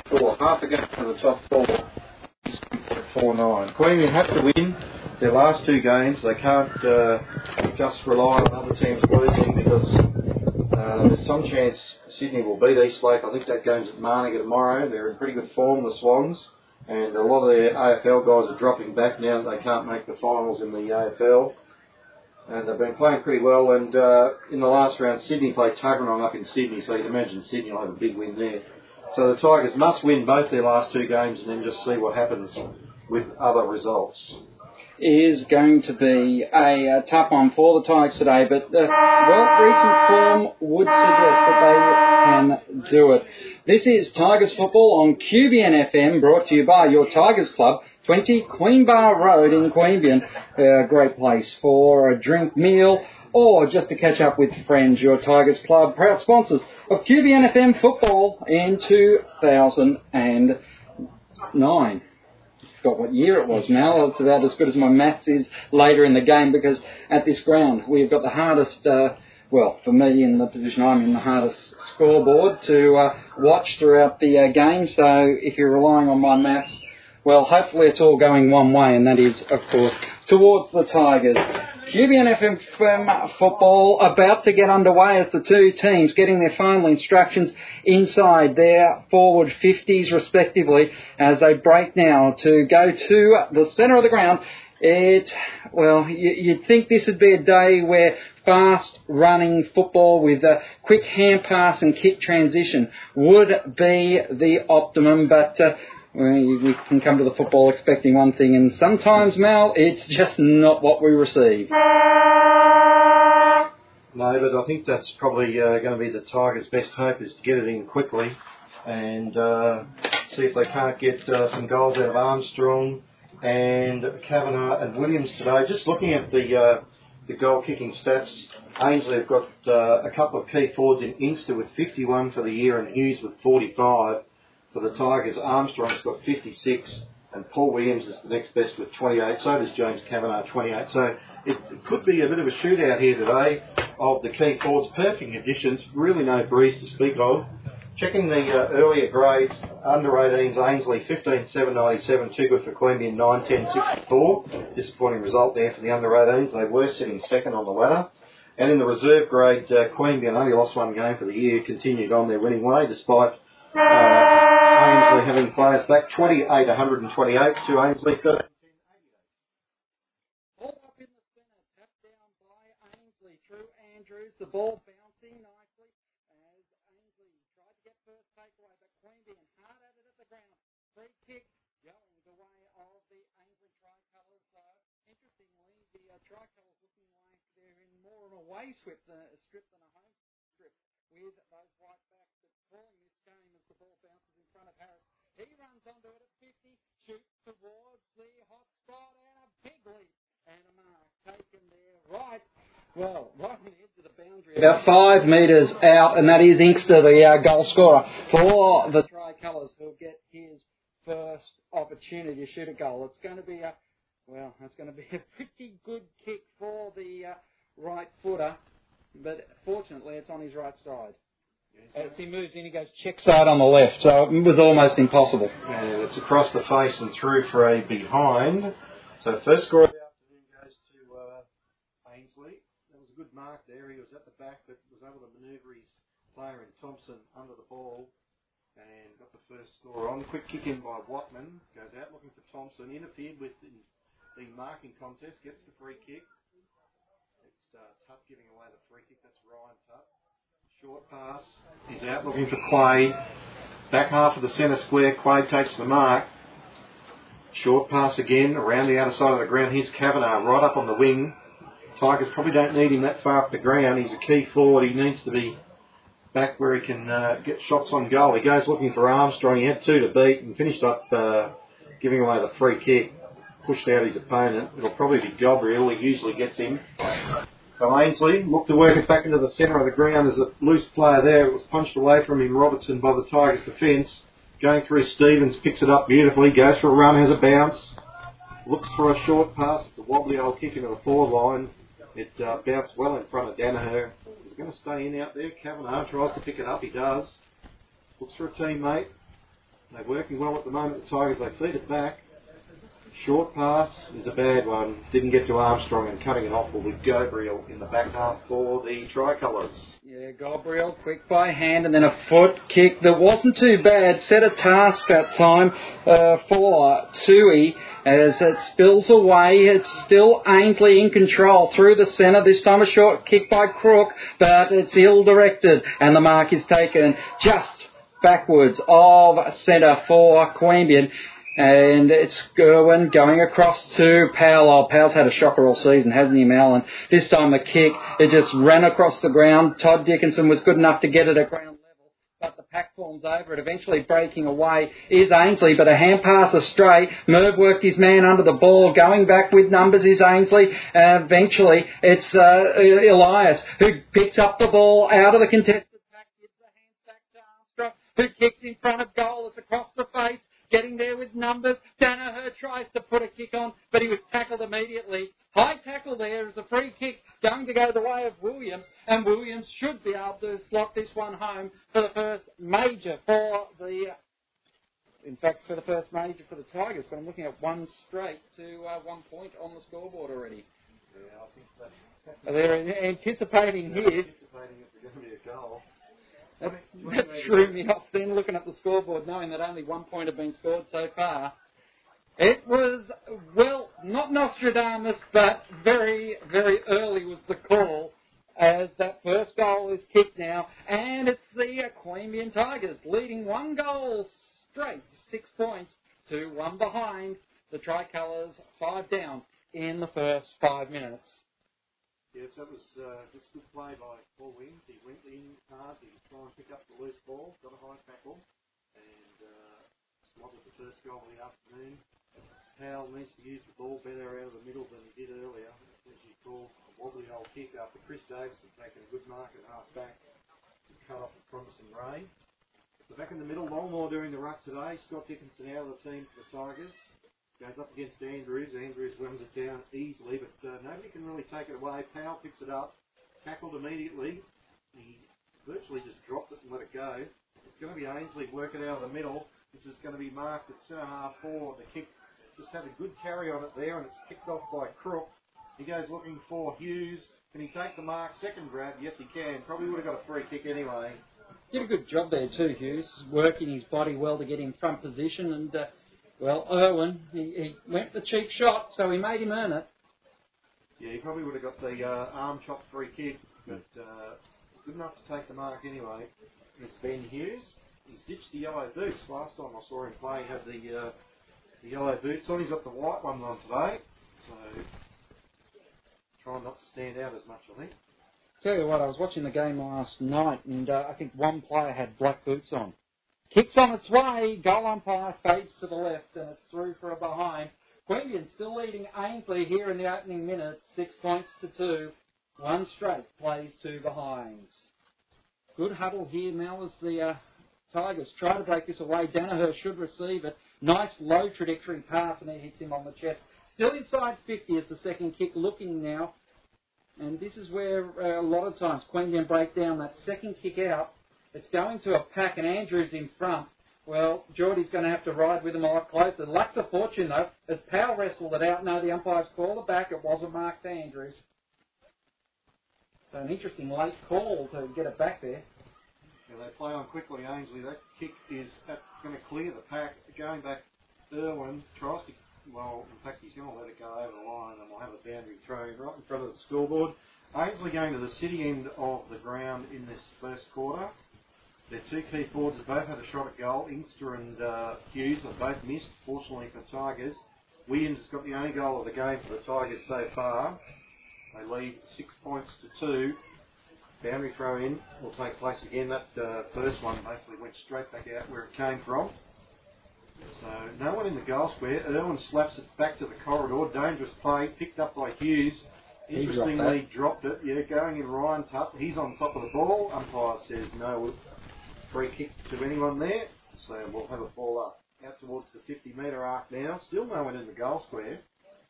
four, half a game to the top four. Four nine. Queanbeyan have to win their last two games. They can't uh, just rely on other teams losing because uh, there's some chance Sydney will beat East Lake. I think that game's at Manuka tomorrow. They're in pretty good form, the Swans, and a lot of their AFL guys are dropping back now that they can't make the finals in the AFL. And they've been playing pretty well. And uh, in the last round, Sydney played Tuggeranong up in Sydney, so you'd imagine Sydney will have a big win there. So the Tigers must win both their last two games and then just see what happens with other results. Is going to be a, uh, tough one for the Tigers today, but uh, well, recent form would suggest that they can do it. This is Tigers football on QBN FM, brought to you by your Tigers Club, 20 Queenbar Road in Queanbeyan. A great place for a drink, meal, or just to catch up with friends. Your Tigers Club, proud sponsors of QBN FM football in 2009 forgot what year it was now. It's about as good as my maths is later in the game because at this ground we've got the hardest, uh, well, for me in the position I'm in, the hardest scoreboard to uh, watch throughout the uh, game. So if you're relying on my maths, well, hopefully it's all going one way, and that is, of course, towards the Tigers. QBN FM football about to get underway as the two teams getting their final instructions inside their forward 50s respectively as they break now to go to the centre of the ground. It, well, you'd think this would be a day where fast running football with a quick hand pass and kick transition would be the optimum, but uh, we can come to the football expecting one thing, and sometimes, Mal, it's just not what we receive. No, but I think that's probably uh, going to be the Tigers' best hope is to get it in quickly and uh, see if they can't get uh, some goals out of Armstrong and Kavanagh and Williams today. Just looking at the uh, the goal kicking stats, Ainslie have got uh, a couple of key forwards in Inkster with 51 for the year and Hughes with 45 for the Tigers. Armstrong's got 56, and Paul Williams is the next best with 28. So does James Kavanagh, 28. So it, could be a bit of a shootout here today of the key forwards. Perfect additions, really no breeze to speak of. Checking the uh, earlier grades, under 18s, Ainslie 15 7 97, too good for Queanbeyan 9 10 64. Disappointing result there for the under 18s. They were sitting second on the ladder. And in the reserve grade, uh, Queanbeyan only lost one game for the year, continued on their winning way despite uh, Ainslie having players back 28 128 to Ainslie 13. Ball up in the ball bouncing nicely as Ainslie tried to get first takeaway, but Queanbeyan hard at it at the ground. Free kick going the way of the Ainslie tricolours. Though interestingly, the uh, tricolours looking like they're in more of a away strip than, a strip than a home strip with those white backs that calling this game as the ball bounces in front of Harris. He runs onto it at 50, shoots towards the hot spot, and a big leap and a mark taken there right. Well, right on the edge of the boundary, about five metres out, and that is Inkster, the uh, goal scorer for the Tricolours, who'll get his first opportunity to shoot a goal. It's going to be a well, it's going to be a pretty good kick for the uh, right footer, but fortunately, it's on his right side. As he moves in, he goes check side on the left, so it was almost impossible. And it's across the face and through for a behind. So first score of the afternoon goes to uh, Ainslie. There was a good mark there. He was at the back, but was able to manoeuvre his player in Thompson under the ball and got the first score on. Quick kick in by Watman. Goes out looking for Thompson. Interfered with in the marking contest. Gets the free kick. It's uh, giving away the free kick. That's Ryan Tutt. Short pass. He's out looking for Quade. Back half of the centre square. Quade takes the mark. Short pass again around the outer side of the ground. Here's Kavanagh right up on the wing. Tigers probably don't need him that far up the ground. He's a key forward. He needs to be back where he can uh, get shots on goal. He goes looking for Armstrong. He had two to beat and finished up uh, giving away the free kick. Pushed out his opponent. It'll probably be Gabriel. He usually gets him. So Ainslie looked to work it back into the centre of the ground. There's a loose player there. It was punched away from him, Robertson, by the Tigers defence. Going through Stevens, picks it up beautifully, goes for a run, has a bounce. Looks for a short pass. It's a wobbly old kick into the forward line. It uh, bounced well in front of Danaher. Is it going to stay in out there? Kavanagh tries to pick it up. He does. Looks for a teammate. They're working well at the moment, the Tigers. They feed it back. Short pass is a bad one. Didn't get to Armstrong and cutting it off will be Gabriel in the back half for the Tricolours. Yeah, Gabriel, quick by hand, and then a foot kick that wasn't too bad. Set a task that time uh, for Tui as it spills away. It's still Ainslie in control through the centre. This time a short kick by Crook, but it's ill directed, and the mark is taken just backwards of centre for Queanbeyan. And it's Gerwin going across to Powell. Oh, Powell's had a shocker all season, hasn't he, Mal? And this time the kick, it just ran across the ground. Todd Dickinson was good enough to get it at ground level, but the pack forms over it, eventually breaking away is Ainslie, but a hand pass astray. Merv worked his man under the ball, going back with numbers is Ainslie. Uh, eventually, it's uh, Elias who picks up the ball out of the contested pack, gives the hands back to Armstrong, who kicks in front of goal. It's across the face getting there with numbers. Danaher tries to put a kick on, but he was tackled immediately. High tackle there is a free kick going to go the way of Williams, and Williams should be able to slot this one home for the first major for the. In fact, for the first major for the Tigers, but I'm looking at one straight to uh, one point on the scoreboard already. Yeah, I think that. They're anticipating here. Anticipating it's going to be a goal. That, that threw me off then looking at the scoreboard, knowing that only one point had been scored so far. It was, well, not Nostradamus, but very, very early was the call as that first goal is kicked now, and it's the Queanbeyan Tigers leading one goal straight, six points to one behind. The Tricolours five down in the first five minutes. Yes, that was uh, just good play by Paul Williams. He went in hard to try and pick up the loose ball, got a high tackle, and uh, slotted the first goal of the afternoon. Powell needs to use the ball better out of the middle than he did earlier. As you call a wobbly old kick after Chris Davison taking a good mark at half back to cut off a promising rain. So back in the middle, Longmore doing the ruck today. Scott Dickinson out of the team for the Tigers. Goes up against Andrews. Andrews runs it down easily, but uh, nobody can really take it away. Powell picks it up, tackled immediately. He virtually just dropped it and let it go. It's going to be Ainslie working out of the middle. This is going to be marked at centre half four. The kick just had a good carry on it there, and it's kicked off by Crook. He goes looking for Hughes. Can he take the mark? Second grab. Yes, he can. Probably would have got a free kick anyway. Did a good job there too, Hughes, working his body well to get in front position. And uh, well, Irwin, he, he went the cheap shot, so he made him earn it. Yeah, he probably would have got the uh, arm chop free kick, but uh, good enough to take the mark anyway. It's Ben Hughes. He's ditched the yellow boots. Last time I saw him play, he had the uh, the yellow boots on. He's got the white ones on today, so trying not to stand out as much, I think. Tell you what, I was watching the game last night, and uh, I think one player had black boots on. Kicks on its way, goal umpire fades to the left, and it's through for a behind. Queanbeyan still leading Ainslie here in the opening minutes, six points to two. One straight plays two behinds. Good huddle here, Mel, as the uh, Tigers try to break this away. Danaher should receive it. Nice low trajectory pass, and he hits him on the chest. Still inside 50 as the second kick, looking now. And this is where uh, a lot of times Queanbeyan break down that second kick out. It's going to a pack, and Andrews in front. Well, Geordie's going to have to ride with him a lot closer. Luck's a fortune, though, as Powell wrestled it out. No, the umpires called it back. It wasn't marked Andrews. So an interesting late call to get it back there. Yeah, they play on quickly, Ainslie. That kick is going to clear the pack. Going back, Irwin tries to, well, in fact, he's going to let it go over the line and we'll have a boundary throw right in front of the scoreboard. Ainslie going to the city end of the ground in this first quarter. Their two key forwards have both had a shot at goal. Inkster and uh, Hughes have both missed, fortunately for Tigers. Williams has got the only goal of the game for the Tigers so far. They lead six points to two. Boundary throw in will take place again. That uh, first one basically went straight back out where it came from. So no one in the goal square. Irwin slaps it back to the corridor. Dangerous play picked up by Hughes. Interestingly, He dropped dropped, it. Yeah, going in Ryan Tutt. He's on top of the ball. Umpire says no free kick to anyone there. So we'll have a ball up out towards the 50 metre arc now. Still no one in the goal square.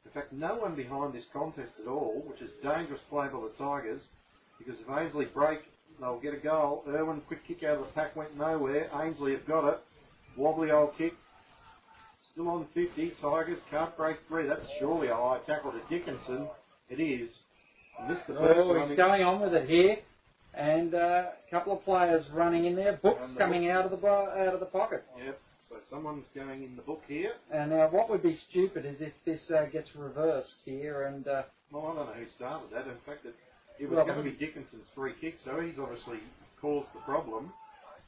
In fact, no one behind this contest at all, which is dangerous play by the Tigers. Because if Ainslie break, they'll get a goal. Irwin, quick kick out of the pack, went nowhere. Ainslie have got it. wobbly old kick. Still on 50. Tigers can't break three. That's surely a high tackle to Dickinson. It is. Missed the first Oh, he's going on with it here, and uh, a couple of players running in there. Books the coming out of the out of the pocket. Yep. So someone's going in the book here. And now, what would be stupid is if this uh, gets reversed here, and uh, Well, I don't know who started that. In fact, it, it was going to be Dickinson's free kick, so he's obviously caused the problem.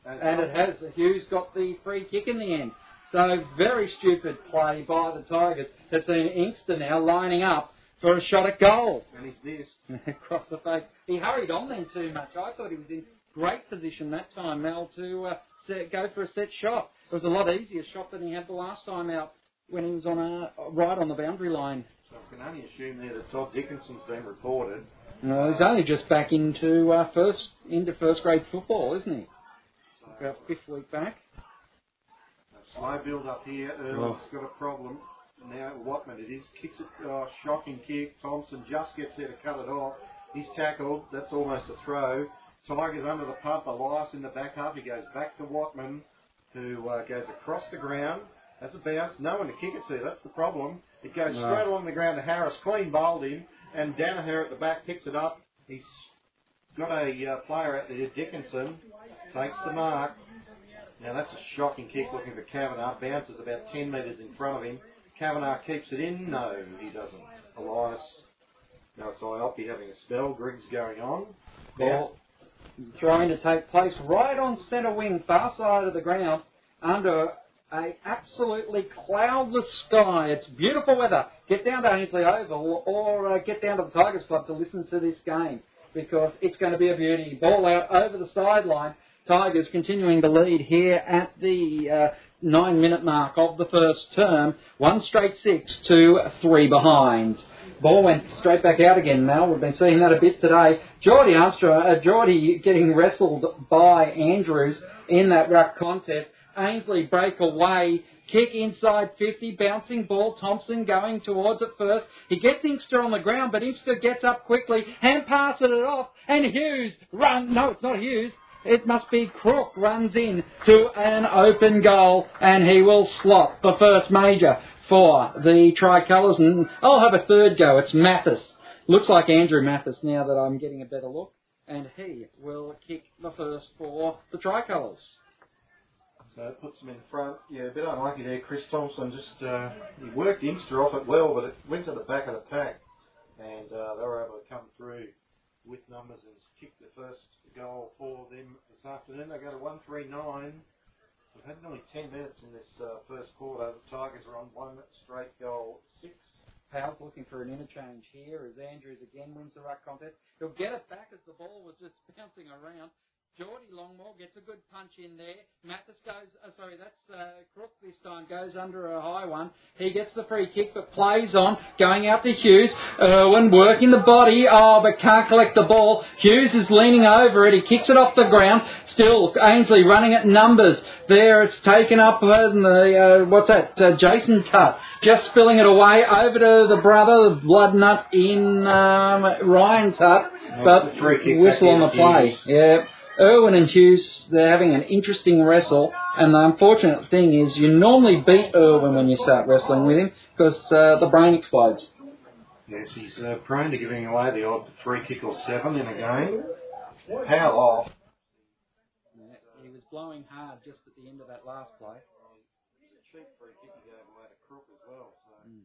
And it has Hughes got the free kick in the end. So very stupid play by the Tigers. Has seen Inkster now lining up for a shot at goal. And he's missed. across the face. He hurried on then too much. I thought he was in great position that time, Mel, to uh, set, go for a set shot. It was a lot easier shot than he had the last time out when he was on a, right on the boundary line. So I can only assume there that Todd Dickinson's been reported. No, he's only just back into uh, first into first grade football, isn't he? So, About fifth week back. a slow build up here. Earl's Oh. got a problem. Now Watman it is. Kicks it. Oh, shocking kick. Thompson just gets there to cut it off. He's tackled. That's almost a throw. Tigers under the pump. Elias in the back half. He goes back to Watman, who uh, goes across the ground. That's a bounce. No one to kick it to. That's the problem. It goes No. straight along the ground to Harris. Clean bowled him. And Danaher at the back picks it up. He's got a uh, player out there, Dickinson. Takes the mark. Now that's a shocking kick looking for Kavanagh. Bounces about 10 metres in front of him. Kavanagh keeps it in. No, he doesn't. Elias. Now it's IOP having a spell. Griggs going on. Ball throwing to take place right on centre wing, far side of the ground, under a absolutely cloudless sky. It's beautiful weather. Get down to Ainslie Oval or uh, get down to the Tigers Club to listen to this game because it's going to be a beauty. Ball out over the sideline. Tigers continuing to lead here at the uh, nine minute mark of the first term. One straight six to three behind. Ball went straight back out again, Mel. We've been seeing that a bit today. Geordie Armstrong, uh, Geordie getting wrestled by Andrews in that ruck contest. Ainslie break away. Kick inside 50, bouncing ball. Thompson going towards it first. He gets Inkster on the ground, but Inkster gets up quickly, hand passes it off, and Hughes run. No, it's not Hughes. It must be Crook runs in to an open goal, and he will slot the first major for the tricolours. And I'll have a third go. It's Mathis. Looks like Andrew Mathis now that I'm getting a better look, and he will kick the first for the tricolours. So it puts him in front. Yeah, a bit unlucky there. Chris Thompson just uh, he worked Inkster off it well, but it went to the back of the pack, and uh, they were able to come through with numbers and kick the first goal for them this afternoon. They go to one three nine. We've had nearly ten minutes in this uh, first quarter. The Tigers are on one straight goal six. Powell's looking for an interchange here as Andrews again wins the ruck contest. He'll get it back as the ball was just bouncing around. Geordie Longmore gets a good punch in there. Mathis goes, uh, sorry, that's uh, Crook this time, goes under a high one. He gets the free kick but plays on, going out to Hughes. Irwin working the body, oh, but can't collect the ball. Hughes is leaning over it, he kicks it off the ground. Still, Ainsley running at numbers. There, it's taken up in the, uh, what's that, uh, Jason Cut. Just spilling it away over to the brother, the blood nut in um, Ryan Tutt. But it's a free kick whistle on the play. Hughes. Yeah. Irwin and Hughes, they're having an interesting wrestle, and the unfortunate thing is you normally beat Irwin when you start wrestling with him because uh, the brain explodes. Yes, he's uh, prone to giving away the odd free kick or seven in a game. How off? He was blowing hard just at the end of that last play. It's a cheap free kick he gave away to Crook as well. So Mm.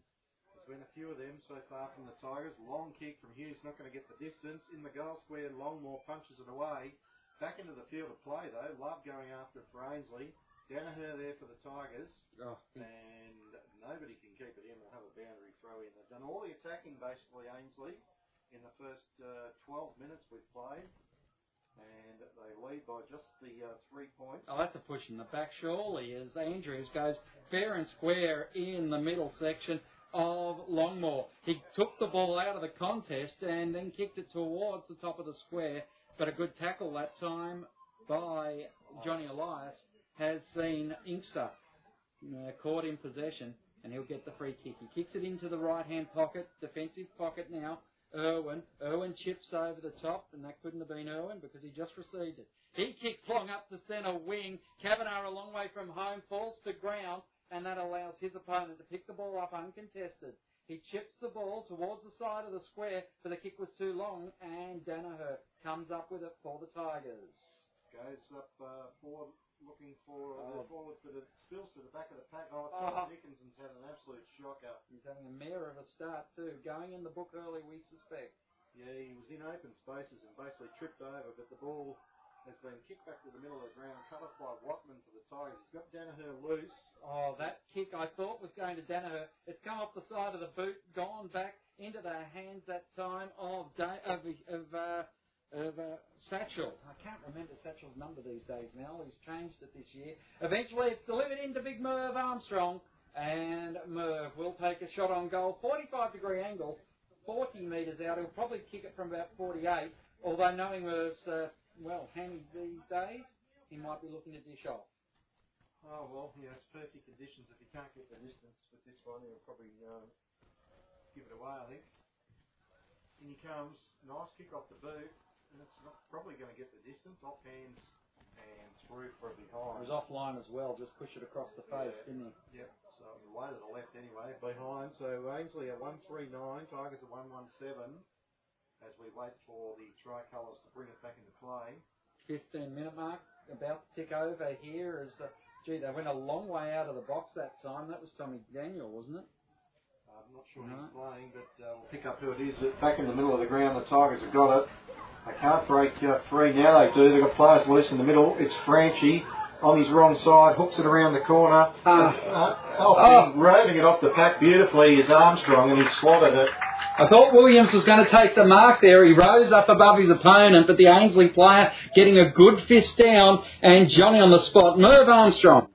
there's been a few of them so far from the Tigers. Long kick from Hughes, not going to get the distance. In the goal square, Longmore punches it away. Back into the field of play though. Love going after it for Ainslie. Danaher there for the Tigers. Oh, And nobody can keep it in. They'll have a boundary throw in. They've done all the attacking basically, Ainsley, in the first uh, 12 minutes we've played. And they lead by just the uh, three points. Oh, that's a push in the back, surely, as Andrews goes fair and square in the middle section of Longmore. He took the ball out of the contest and then kicked it towards the top of the square, but a good tackle that time by Johnny Elias has seen Inkster uh, caught in possession, and he'll get the free kick. He kicks it into the right-hand pocket, defensive pocket now Irwin. Irwin chips over the top, and that couldn't have been Irwin because he just received it. He kicks long up the centre wing. Kavanagh a long way from home, falls to ground, and that allows his opponent to pick the ball up uncontested. He chips the ball towards the side of the square, but the kick was too long, and Danaher comes up with it for the Tigers. Goes up uh, forward, looking for Oh. the forward, but it spills to the back of the pack. Oh, Oh. Tom Dickinson's had an absolute shocker. He's having a mare of a start too. Going in the book early, we suspect. Yeah, he was in open spaces and basically tripped over, but the ball has been kicked back to the middle of the ground, cut off by Watman for the Tigers. He's got Danaher loose. Oh, that kick I thought was going to Danaher. It's come off the side of the boot, gone back into the hands that time of da- of, of, uh, of uh, Satchel. I can't remember Satchel's number these days now. He's changed it this year. Eventually, it's delivered into Big Merv Armstrong, and Merv will take a shot on goal, 45 degree angle, 40 metres out. He'll probably kick it from about 48. Although knowing Merv's uh, well handy these days, he might be looking to dish off. Oh well, yeah, it's perfect conditions. If he can't get the distance with this one, he'll probably uh, give it away. I think. In he comes, nice kick off the boot, and it's not probably going to get the distance. Off hands and through for a It behind. was offline as well, just push it across the face, Yeah. didn't he? Yep. So it was away to the left anyway, behind. So Ainslie at one three nine, Tigers at one one seven. As we wait for the tricolours to bring it back into play. 15 minute mark, about to tick over here. As uh, gee, they went a long way out of the box that time. That was Tommy Daniel, wasn't it? I'm not sure No. he's playing, but uh, we'll pick up who it is. Back in the middle of the ground, the Tigers have got it. They can't break uh, free. Now they do. They've got players loose in the middle. It's Franchi on his wrong side, hooks it around the corner. Ah. Uh, off the- roving it off the pack beautifully is Armstrong, and he's slotted it. I thought Williams was going to take the mark there. He rose up above his opponent, but the Ainslie player getting a good fist down, and Johnny on the spot. Merv Armstrong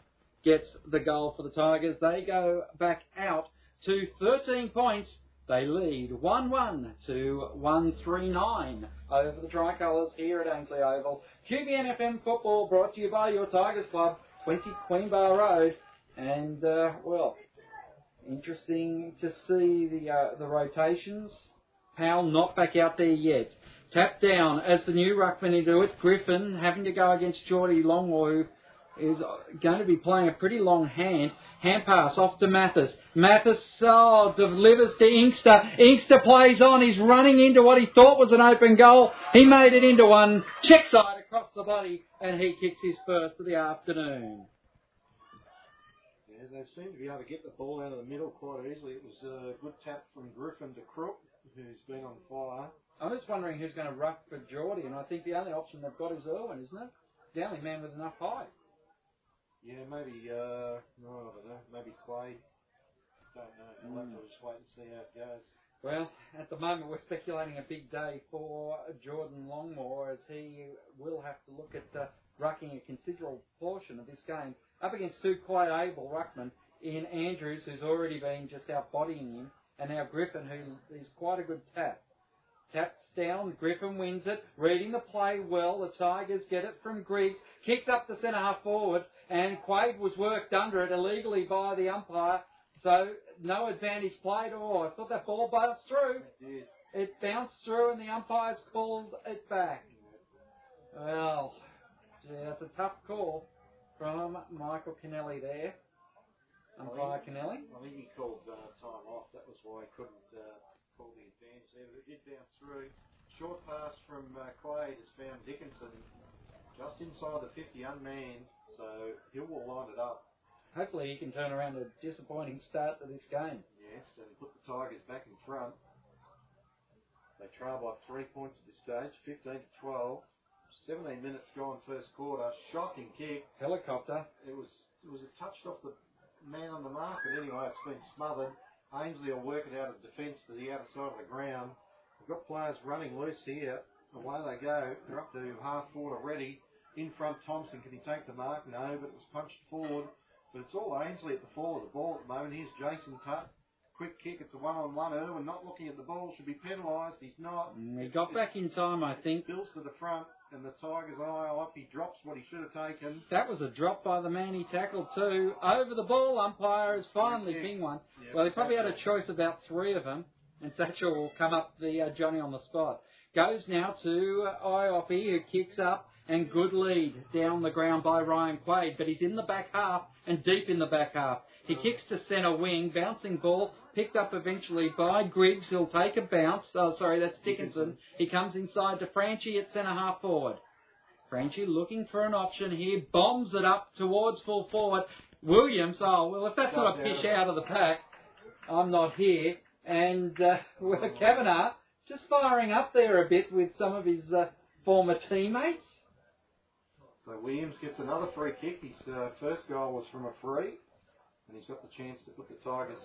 gets the goal for the Tigers. They go back out to 13 points. They lead 1-1 to 139 over the Tricolours here at Ainslie Oval. QBN FM football brought to you by your Tigers Club, 20 Queen Bar Road. And, uh, well, Interesting to see the uh, the rotations. Powell not back out there yet. Tap down as the new ruckman into it. Griffin having to go against Geordie who is going to be playing a pretty long hand. Hand pass off to Mathis. Mathis oh, delivers to Inkster. Inkster plays on. He's running into what he thought was an open goal. He made it into one. Check side across the body, and he kicks his first of the afternoon. Yeah, they seem to be able to get the ball out of the middle quite easily. It was a good tap from Griffin to Crook, who's been on fire. I'm just wondering who's going to ruck for Geordie, and I think the only option they've got is Irwin, isn't it? The only man with enough height. Yeah, maybe, uh, no, I don't know, maybe Clay. Don't know. We'll have to just wait and see how it goes. Well, at the moment we're speculating a big day for Jordan Longmore as he will have to look at uh, rucking a considerable portion of this game up against two quite able ruckmen in Andrews, who's already been just outbodying him, and now Griffin, who is quite a good tap. Taps down, Griffin wins it, reading the play well. The Tigers get it from Griggs, kicks up the centre half forward, and Quade was worked under it illegally by the umpire. So no advantage played. Oh, I thought that ball bounced through. It. It bounced through, and the umpires called it back. Well, gee, that's a tough call from Michael Kennelly there. Umpire Kennelly. I think he called uh, time off. That was why he couldn't uh, call the advantage there. But it did bounce through. Short pass from uh, Quaid has found Dickinson just inside the 50 unmanned. So Hill will line it up. Hopefully he can turn around a disappointing start to this game. Yes, and put the Tigers back in front. They trail by three points at this stage, 15 to 12. 17 minutes gone first quarter. Shocking kick. Helicopter. It was it was touched off the man on the mark, but anyway, it's been smothered. Ainslie will work it out of defence to the outer side of the ground. We've got players running loose here. Away they go. They're up to half forward already. In front, Thompson. Can he take the mark? No, but it was punched forward. But it's all Ainslie at the fall of the ball at the moment. Here's Jason Tutt. Quick kick. It's a one-on-one. Irwin not looking at the ball. Should be penalised. He's not. Mm, He got back in time, I think. Spills to the front, and the Tigers eye up. He drops what he should have taken. That was a drop by the man he tackled too. Over the ball, umpire has finally pinged one. Yeah, Well, he probably had a choice about three of them. And Satchel will come up the uh, Johnny on the spot. Goes now to uh, Iopi, who kicks up, and good lead down the ground by Ryan Quaid, but he's in the back half and deep in the back half. He kicks to centre wing, bouncing ball, picked up eventually by Griggs. He'll take a bounce. Oh, sorry, that's Dickinson. He comes inside to Franchi at centre half forward. Franchi looking for an option here, bombs it up towards full forward. Williams, oh, well, if that's not a fish out of the pack, I'm not here. And uh, with Kavanagh just firing up there a bit with some of his uh, former teammates. So Williams gets another free kick. His uh, first goal was from a free, and he's got the chance to put the Tigers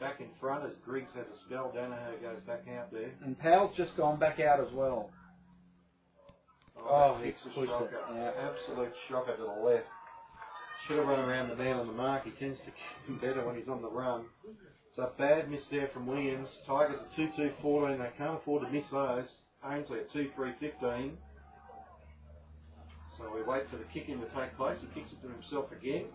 back in front as Griggs has a spell. Danaher goes back out there. And Powell's just gone back out as well. Oh, Oh, he's pushed shocker. it, yeah. Absolute shocker to the left. Should have run around the man on the mark. He tends to do better when he's on the run. So a bad miss there from Williams. Tigers at 2-2-14. They can't afford to miss those. Ainslie at 2-3-15. So we wait for the kick in to take place. He kicks it to himself again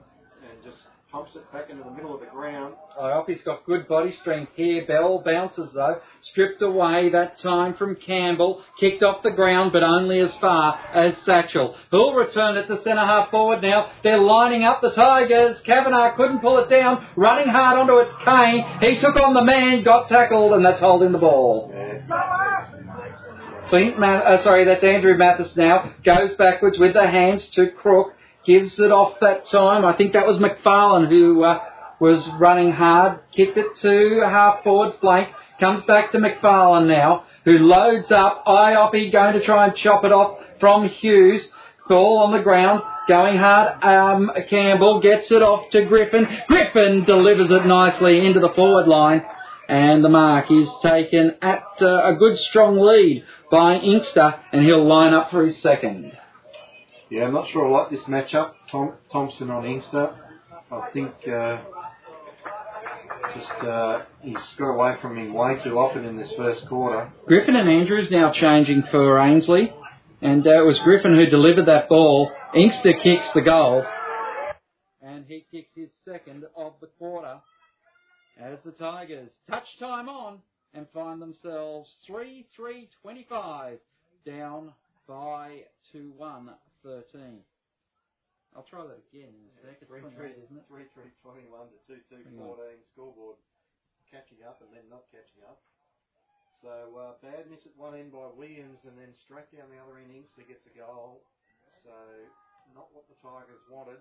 and just pumps it back into the middle of the ground. Iopi's got good body strength here. Bell bounces though. Stripped away that time from Campbell. Kicked off the ground, but only as far as Satchel. Who'll return it to centre half forward now. They're lining up the Tigers. Kavanagh couldn't pull it down. Running hard onto its cane. He took on the man, got tackled, and that's holding the ball. Clint, Ma- uh, sorry, that's Andrew Mathis now. Goes backwards with the hands to Crook. Gives it off that time. I think that was McFarlane who uh, was running hard. Kicked it to half forward flank. Comes back to McFarlane now, who loads up. Iopi going to try and chop it off from Hughes. Ball on the ground. Going hard. Um, Campbell gets it off to Griffin. Griffin delivers it nicely into the forward line. And the mark is taken at uh, a good strong lead by Inkster, and he'll line up for his second. Yeah, I'm not sure I like this matchup. Tom, Thompson on Inkster. I think uh, just uh, he's got away from him way too often in this first quarter. Griffin and Andrews now changing for Ainslie, and uh, it was Griffin who delivered that ball. Inkster kicks the goal, and he kicks his second of the quarter as the Tigers touch time on and find themselves 3 3 25 down by 2 1 13. I'll try that again in a sec. It's 3 28, 3 isn't it? 3 3 21 to 2 2 14 scoreboard. Catching up and then not catching up. So uh, bad miss at one end by Williams and then straight down the other end Inkster gets a goal. So not what the Tigers wanted.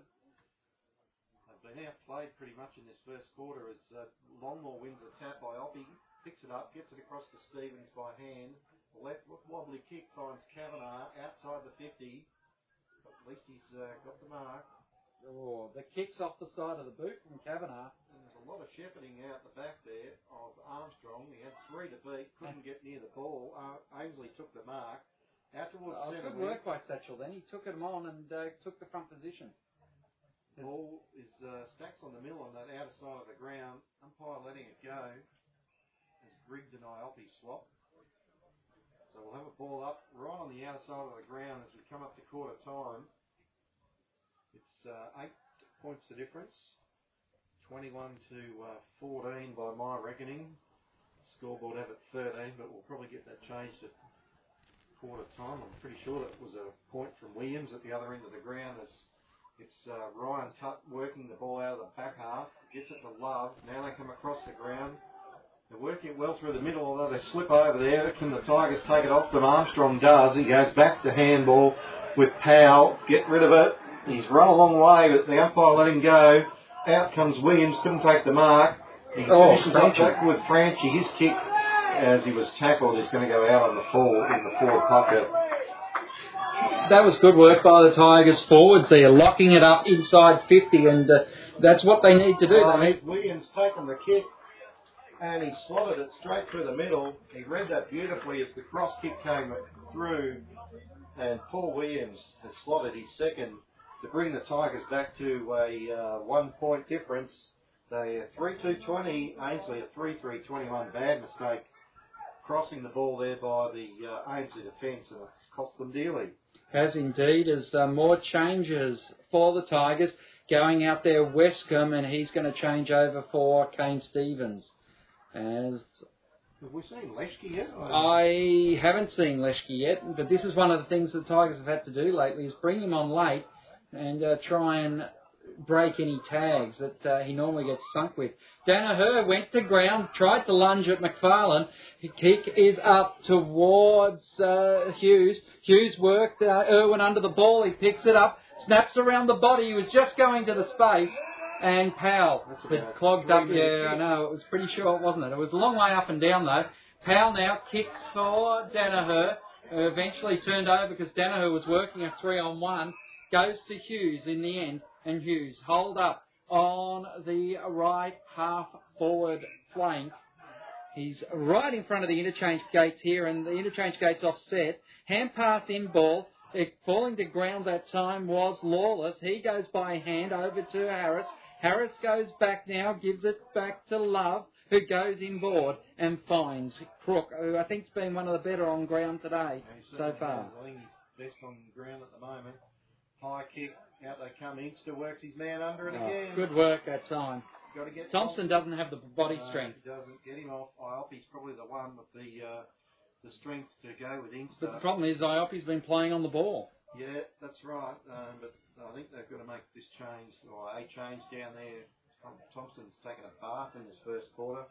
They've been outplayed pretty much in this first quarter as uh, Longmore wins a tap by Oppie, picks it up, gets it across to Stevens by hand. Left wobbly kick finds Kavanagh outside the 50. But at least he's uh, got the mark. Oh, the kicks off the side of the boot from Kavanagh. And there's a lot of shepherding out the back there of Armstrong. He had three to beat, couldn't get near the ball. Uh, Ainslie took the mark. Out towards Oh, centre. good work by Satchel then. He took him on and uh, took the front position. Ball is uh, stacks on the mill on that outer side of the ground. Umpire letting it go as Griggs and Iopi swap. So we'll have a ball up right on the outer side of the ground as we come up to quarter time. It's uh, eight points the difference. 21 to uh, 14 by my reckoning. Scoreboard have it 13, but we'll probably get that changed at quarter time. I'm pretty sure that was a point from Williams at the other end of the ground it's uh, Ryan Tutt working the ball out of the back half, gets it to Love. Now they come across the ground. They're working it well through the middle, although they slip over there. Can the Tigers take it off them? Armstrong does. He goes back to handball with Powell. Get rid of it. He's run a long way, but the umpire let him go. Out comes Williams. Couldn't take the mark. He Oh, finishes up back with Franchi. His kick, as he was tackled, is going to go out on the forward in the forward pocket. That was good work by the Tigers forwards there, locking it up inside 50, and uh, that's what they need to do. Oh, They Williams taken the kick and he slotted it straight through the middle. He read that beautifully as the cross kick came through, and Paul Williams has slotted his second to bring the Tigers back to a uh, one point difference. They are 3 2 20, Ainslie a 3 3 21. Bad mistake crossing the ball there by the uh, Ainslie defence, and it's cost them dearly. Has indeed, as uh, more changes for the Tigers. Going out there, Westcombe, and he's going to change over for Kane Stevens. As Have we seen Leshke yet? I haven't seen Leshke yet, but this is one of the things the Tigers have had to do lately is bring him on late and uh, try and break any tags that uh, he normally gets sunk with. Danaher went to ground, tried to lunge at McFarlane. His kick is up towards uh, Hughes. Hughes worked uh, Irwin under the ball. He picks it up, snaps around the body. He was just going to the space. And Powell had clogged up. Yeah, I know. It was pretty short, wasn't it? It was a long way up and down though. Powell now kicks for Danaher. Uh, eventually turned over because Danaher was working a three on one. Goes to Hughes in the end, and Hughes hold up on the right half forward flank. He's right in front of the interchange gates here, and the interchange gates offset. Hand pass in ball. It, falling to ground that time was Lawless. He goes by hand over to Harris. Harris goes back now, gives it back to Love, who goes inboard and finds Crook, who I think's been one of the better on ground today so far. has. I think he's best on ground at the moment. High kick, out they come. Inkster works his man under it Oh, again. good work that time. Got to get Thompson doesn't have the body No, strength. He doesn't get him off. Ioppi's probably the one with the uh, the strength to go with Inkster. But the problem is Ioppi's been playing on the ball. Yeah, that's right. Um, but I think they've got to make this change or a change down there. Thompson's taken a bath in this first quarter.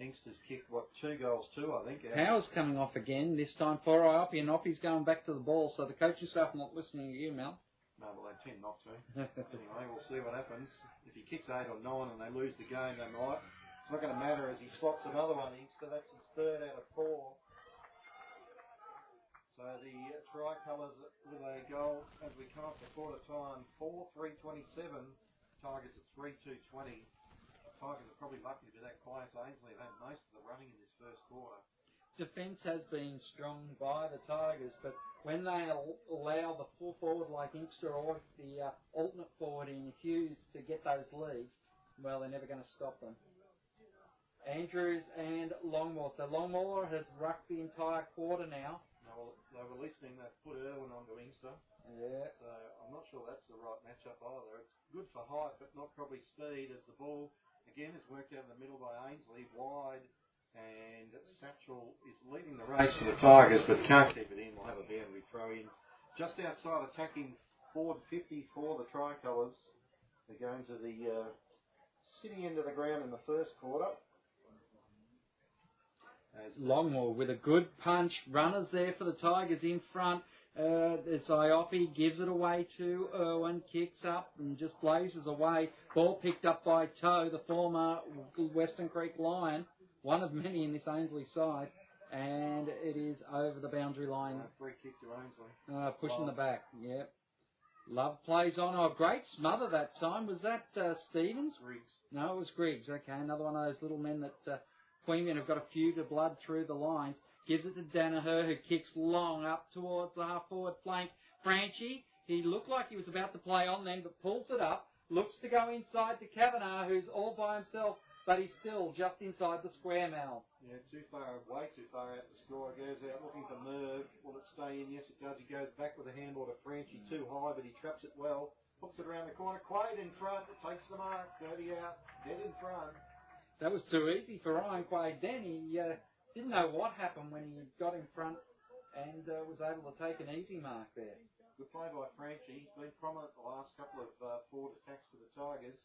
Inkster's kicked what two goals two, I think. Power's coming off again, this time for Ioppi, and Ioppi's going back to the ball, so the coaching staff not listening to you, Mel. No, well they tend not to. Anyway, we'll see what happens. If he kicks eight or nine and they lose the game, they might. It's not going to matter as he slots another one, Inkster. That's his third out of four. So the tricolours with a goal as we come up to quarter time, 4 3 27. Tigers at 3 2 20. Tigers are probably lucky to be that close. Ainslie have had most of the running in this first quarter. Defence has been strong by the Tigers, but when they allow the full forward like Inkster or the uh, alternate forward in Hughes to get those leads, well, they're never going to stop them. Andrews and Longmore. So Longmore has rucked the entire quarter now. Now, they were listening, they put Irwin onto Inkster. Yeah. So I'm not sure that's the right matchup either. It's good for height, but not probably speed, as the ball again is worked out in the middle by Ainslie, wide, and Satchel is leading the race for the Tigers, but can't keep it in. We'll have a boundary throw in just outside attacking forward 50 for the Tricolours. They're going to the uh, sitting end of the ground in the first quarter. As Longmore with a good punch. Runners there for the Tigers in front. Uh, it's Ioppi, gives it away to Irwin, kicks up and just blazes away. Ball picked up by Toe, the former Western Creek Lion, one of many in this Ainslie side. And it is over the boundary line, uh, free kick to Ainslie. uh, pushing the back. Yep. Love plays on. Oh, great smother that time. Was that uh, Stevens? Riggs. No, it was Griggs. Okay, another one of those little men that uh, Queanbeyan have got a few to blood through the lines. Gives it to Danaher, who kicks long up towards the half forward flank. Franchi, he looked like he was about to play on then, but pulls it up. Looks to go inside to Kavanagh, who's all by himself, but he's still just inside the square, Mal. Yeah, too far, way too far out the score. Goes out looking for Merv. Will it stay in? Yes, it does. He goes back with a handball to Franchi, too high, but he traps it well. Hooks it around the corner. Quaid in front. Takes the mark. 30 out. Dead in front. That was too easy for Ryan Quaid then. He uh, didn't know what happened when he got in front and uh, was able to take an easy mark there. Good play by Franchi. He's been prominent the last couple of uh, forward attacks for the Tigers.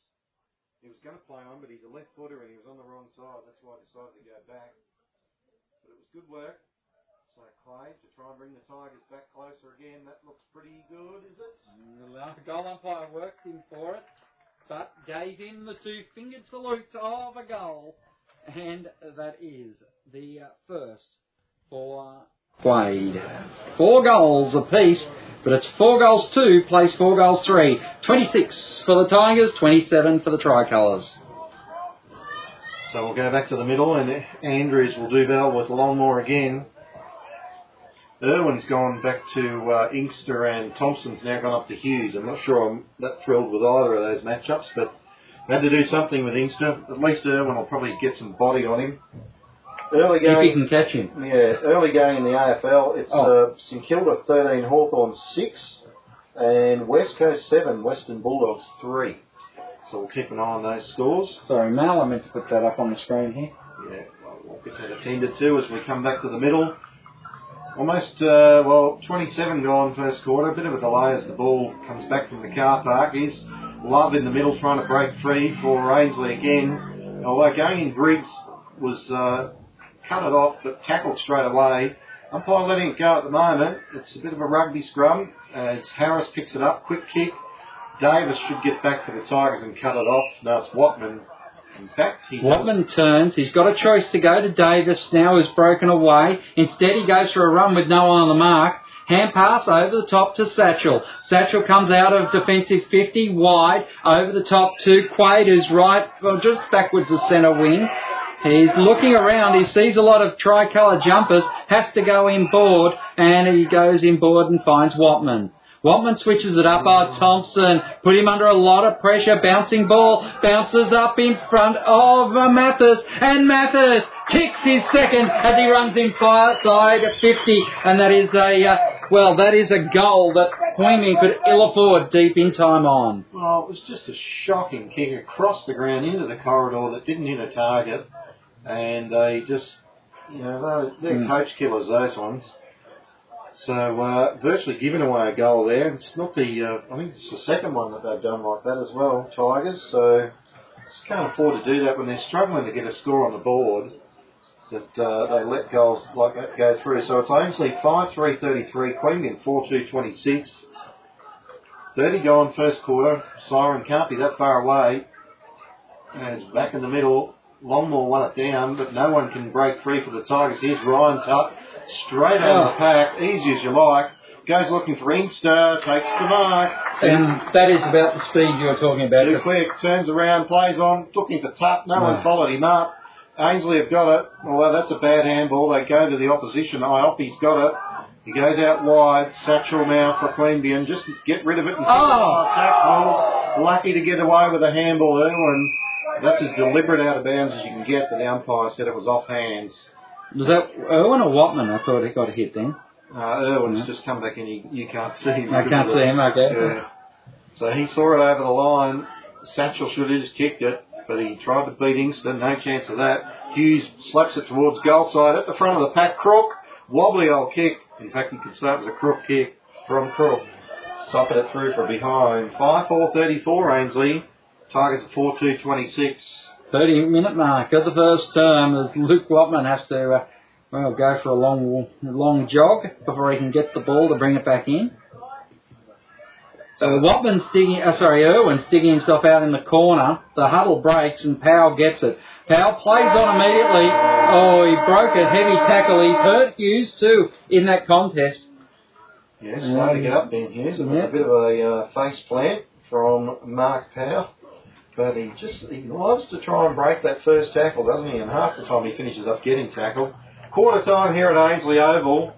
He was going to play on, but he's a left footer and he was on the wrong side. That's why I decided to go back. But it was good work. So Clay to try and bring the Tigers back closer again. That looks pretty good, is it? The goal umpire worked him for it, but gave him the two-fingered salute of a goal, and that is the first for Quaid. Four goals apiece, but it's four goals two, place four goals three. 26 for the Tigers, 27 for the Tricolours. So we'll go back to the middle, and Andrews will do well with Longmore again. Irwin's gone back to uh, Inkster, and Thompson's now gone up to Hughes. I'm not sure I'm that thrilled with either of those matchups, but had to do something with Inkster. At least Irwin will probably get some body on him. Early If he going, can catch him. yeah, early going in the AFL. It's Oh. uh, St Kilda 13, Hawthorn 6, and West Coast 7, Western Bulldogs 3. So we'll keep an eye on those scores. Sorry, Mal, I meant to put that up on the screen here. Yeah, well, we'll get that attended to as we come back to the middle. Almost, uh, well, 27 gone first quarter. A bit of a delay as the ball comes back from the car park. Is Love in the middle trying to break free for Ainslie again. Although going in Griggs was uh, cut it off but tackled straight away. Umpire letting it go at the moment. It's a bit of a rugby scrum as Harris picks it up. Quick kick. Davis should get back for the Tigers and cut it off. Now it's Watman. In fact, Watman turns. He's got a choice to go to Davis. Now is broken away. Instead, he goes for a run with no one on the mark. Hand pass over the top to Satchel. Satchel comes out of defensive 50 wide over the top to Quaid, who's right, well, just backwards to centre wing. He's looking around. He sees a lot of tricolour jumpers. Has to go inboard, and he goes inboard and finds Watman. Watman switches it up. Oh, Thompson put him under a lot of pressure. Bouncing ball bounces up in front of Mathis, and Mathis kicks his second as he runs inside 50, and that is a uh, well, that is a goal that Queanbeyan could ill afford deep in time on. Well, it was just a shocking kick across the ground into the corridor that didn't hit a target, and they just, you know, they're, they're Mm. coach killers, those ones. So uh, virtually giving away a goal there. It's not the, uh, I think it's the second one that they've done like that as well, Tigers. So just can't afford to do that when they're struggling to get a score on the board. That uh, they let goals like that go through. So it's Ainslie 5 3 33, Queanbeyan 4 2 26. 30 gone first quarter. Siren can't be that far away. As back in the middle, Longmore won it down, but no one can break free for the Tigers. Here's Ryan Tuck, straight out of the pack, easy as you like. Goes looking for Inkster, takes the mark. And that is about the speed you were talking about. Too quick, turns around, plays on, looking for Tuck. No one followed him up. Ainslie have got it. Although that's a bad handball, they go to the opposition. Iopi's got it. He goes out wide. Satchel now for Queanbeyan. Just get rid of it. And Oh. tackle. Lucky to get away with a handball and that's as deliberate out of bounds as you can get. But the umpire said it was off hands. Was that Irwin or Watman? I thought he got a hit then. Uh, Irwin's Yeah. just come back and you, you can't see him. I can't see him, okay. Yeah. So he saw it over the line. Satchel should have just kicked it, but he tried to beat Ingston. No chance of that. Hughes slaps it towards goal side at the front of the pack. Crook, wobbly old kick. In fact, you could say it was a crook kick from Crook. Sopping it through from behind. 5-4-34 Ainslie. Tigers at 4-2-26. 30 minute mark of the first term as Luke Watman has to uh, well go for a long long jog before he can get the ball to bring it back in. So Watman sticking, uh, sorry, Irwin sticking himself out in the corner. The huddle breaks and Powell gets it. Powell plays on immediately. Oh, he broke a heavy tackle. He's hurt Hughes too in that contest. Yeah, slow to get up, Ben Hughes. It was Yeah. a bit of a uh, face plant from Mark Powell. But he just he loves to try and break that first tackle, doesn't he? And half the time he finishes up getting tackled. Quarter time here at Ainslie Oval,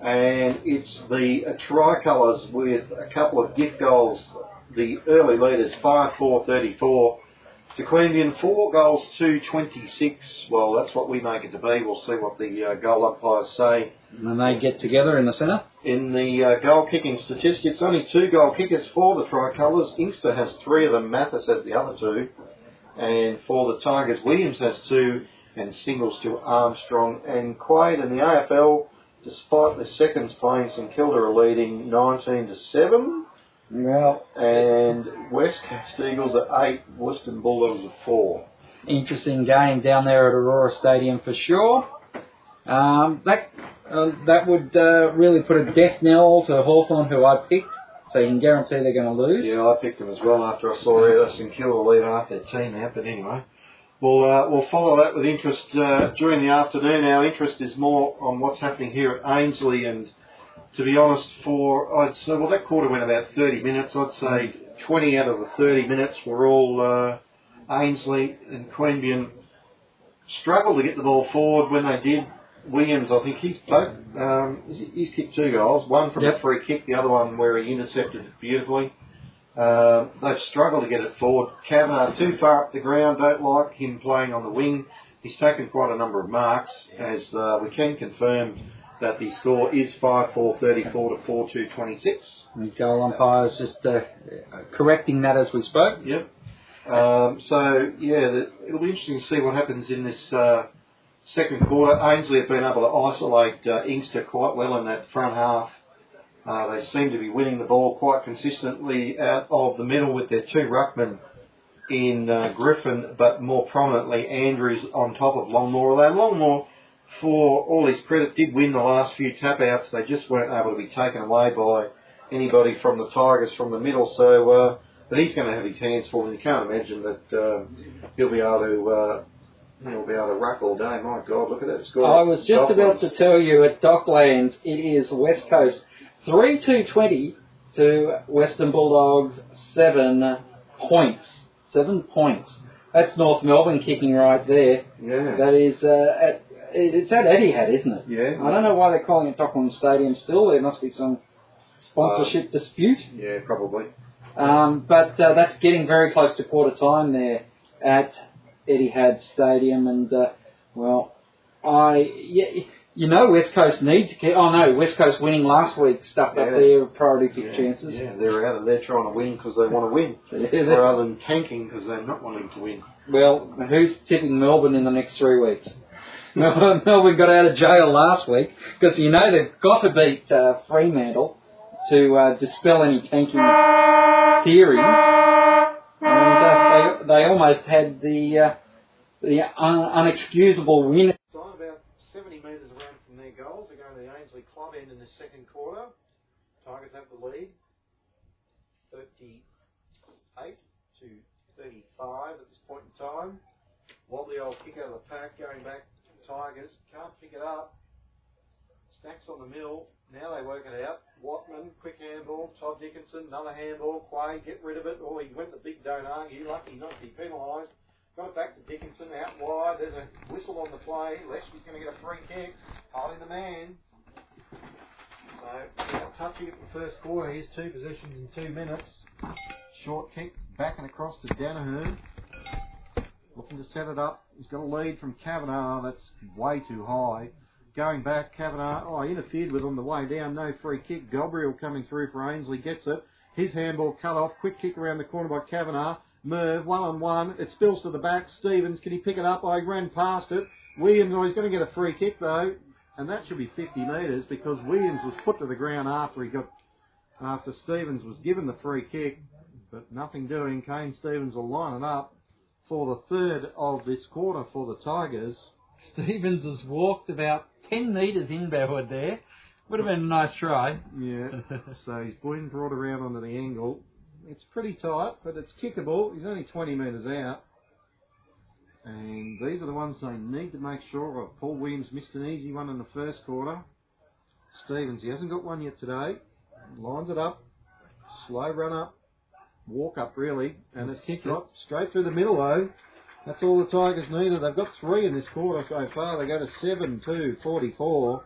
and it's the uh, tricolours with a couple of gift goals. The early leaders, 5-4-34 to Queanbeyan, four goals to 26. Well, that's what we make it to be. We'll see what the uh, goal umpires say And they get together in the centre. in the uh, goal kicking statistics, only two goal kickers for the Tricolours. Inkster has three of them, Mathis has the other two. And for the Tigers, Williams has two, and singles to Armstrong and Quaid. In the AFL, despite the seconds playing, St Kilda are leading 19 to 7. Well, And West Coast Eagles are 8, Western Bulldogs are 4. interesting game down there at Aurora Stadium for sure. Um, that uh, that would uh, really put a death knell to Hawthorn, who I picked, so you can guarantee they're going to lose. Yeah, I picked them as well after I saw St Kilda leave half their team out, but anyway. We'll, uh, we'll follow that with interest uh, during the afternoon. Our interest is more on what's happening here at Ainslie, and to be honest, for I'd say well that quarter went about 30 minutes. I'd say 20 out of the 30 minutes were all uh, Ainslie and Queanbeyan struggled to get the ball forward when they did. Williams, I think he's both, um, he's- kicked two goals. One from Yep. a free kick, the other one where he intercepted it beautifully. Um, they've struggled to get it forward. Kavanagh too far up the ground. Don't like him playing on the wing. He's taken quite a number of marks, as uh, we can confirm that the score is 5-4-34 to 4-2-26. And goal umpires just uh, correcting that as we spoke. Yep. Um, so yeah, the, it'll be interesting to see what happens in this uh, second quarter, Ainslie have been able to isolate uh, Inkster quite well in that front half. Uh, they seem to be winning the ball quite consistently out of the middle with their two ruckmen in uh, Griffin, but more prominently Andrews on top of Longmore. Although Longmore, for all his credit, did win the last few tap outs. They just weren't able to be taken away by anybody from the Tigers from the middle. So, uh, but he's going to have his hands full, and you can't imagine that uh, he'll be able to. He'll be able to ruck all day. My God, look at that score. I was just about to tell you at Docklands, it is West Coast 3 2 20 to Western Bulldogs 7 points. 7 points. That's North Melbourne kicking right there. Yeah. That is, uh, at, it's at Etihad, isn't it? Yeah. I don't know why they're calling it Docklands Stadium still. There must be some sponsorship Uh, dispute. Yeah, probably. Um, but uh, that's getting very close to quarter time there at Etihad Stadium, and uh, well, I yeah, you know West Coast need to get. Oh no, West Coast winning last week stuffed up Yeah. their priority Yeah, chances. Yeah, they're out of there trying to win because they want to win, Yeah, rather than tanking because they're not wanting to win. well, who's tipping Melbourne in the next three weeks? Melbourne got out of jail last week because you know they've got to beat uh, Fremantle to uh, dispel any tanking theories. They, almost had the uh, the un- unexcusable win. About 70 metres around from their goals. They're going to the Ainslie Club end in the second quarter. Tigers have the lead. 38 to 35 at this point in time. Wobbly old kick out of the pack going back Tigers. Can't pick it up. Stacks on the middle. Now they work it out. Watman, quick handball. Todd Dickinson, another handball. Quay, get rid of it. Oh, he went the big don't argue. Lucky not to be penalised. Got it back to Dickinson, out wide. There's a whistle on the play. Leschke's going to get a free kick. Holding the man. So, touching at the first quarter. Here's two possessions in two minutes. Short kick, back and across to Danaher. Looking to set it up. He's got a lead from Kavanagh. That's way too high. Going back, Kavanagh. Oh, interfered with on the way down. No free kick. Gabriel coming through for Ainslie. Gets it. His handball cut off. Quick kick around the corner by Kavanagh. Merv, one on one. It spills to the back. Stevens, can he pick it up? Oh, I ran past it. Williams, oh, he's going to get a free kick though. And that should be 50 metres because Williams was put to the ground after he got, after Stevens was given the free kick. But nothing doing. Kane Stevens will line it up for the third of this quarter for the Tigers. Stevens has walked about 10 metres in inboard there. Would have been a nice try. Yeah. so he's been brought around onto the angle. It's pretty tight, but it's kickable. He's only 20 metres out. And these are the ones they need to make sure of. Paul Williams missed an easy one in the first quarter. Stevens, he hasn't got one yet today. Lines it up. Slow run up. Walk up really. And it's kicked it. straight through the middle though. That's all the Tigers needed. They've got three in this quarter so far. They go to 7 2 44.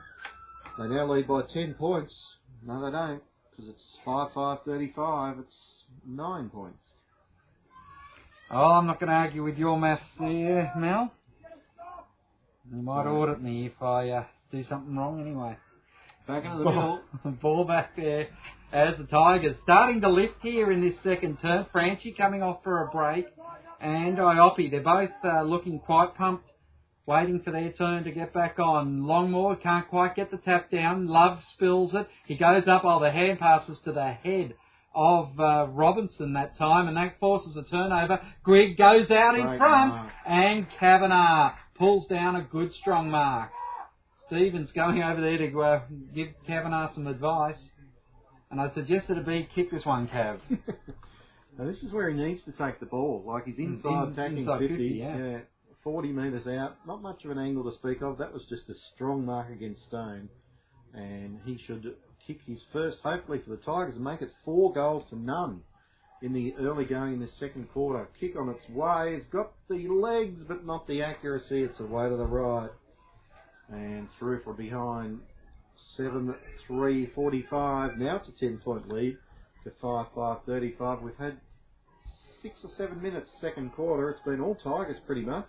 They now lead by 10 points. No, they don't, because it's 5 5 35. It's 9 points. Oh, I'm not going to argue with your maths there, Mel. You might audit me if I uh, do something wrong anyway. Back into the middle. Ball back there as the Tigers starting to lift here in this second turn. Franchi coming off for a break and Iopi. They're both uh, looking quite pumped, waiting for their turn to get back on. Longmore can't quite get the tap down. Love spills it. He goes up. Oh, the hand pass was to the head of uh, Robinson that time, and that forces a turnover. Grigg goes out in Great front, mark. and Kavanagh pulls down a good strong mark. Stevens going over there to uh, give Kavanagh some advice, and I suggested a B kick this one, Cav. now, this is where he needs to take the ball. Like he's mm, inside in- attacking inside 50. 50, yeah. 40 metres out. Not much of an angle to speak of. That was just a strong mark against Stone. And he should kick his first, hopefully, for the Tigers and make it four goals to none in the early going in the second quarter. Kick on its way. It's got the legs, but not the accuracy. It's away to the right. And through for behind. 7 3 45. Now it's a 10 point lead to 5 5 35. We've had six or seven minutes second quarter. It's been all Tigers pretty much.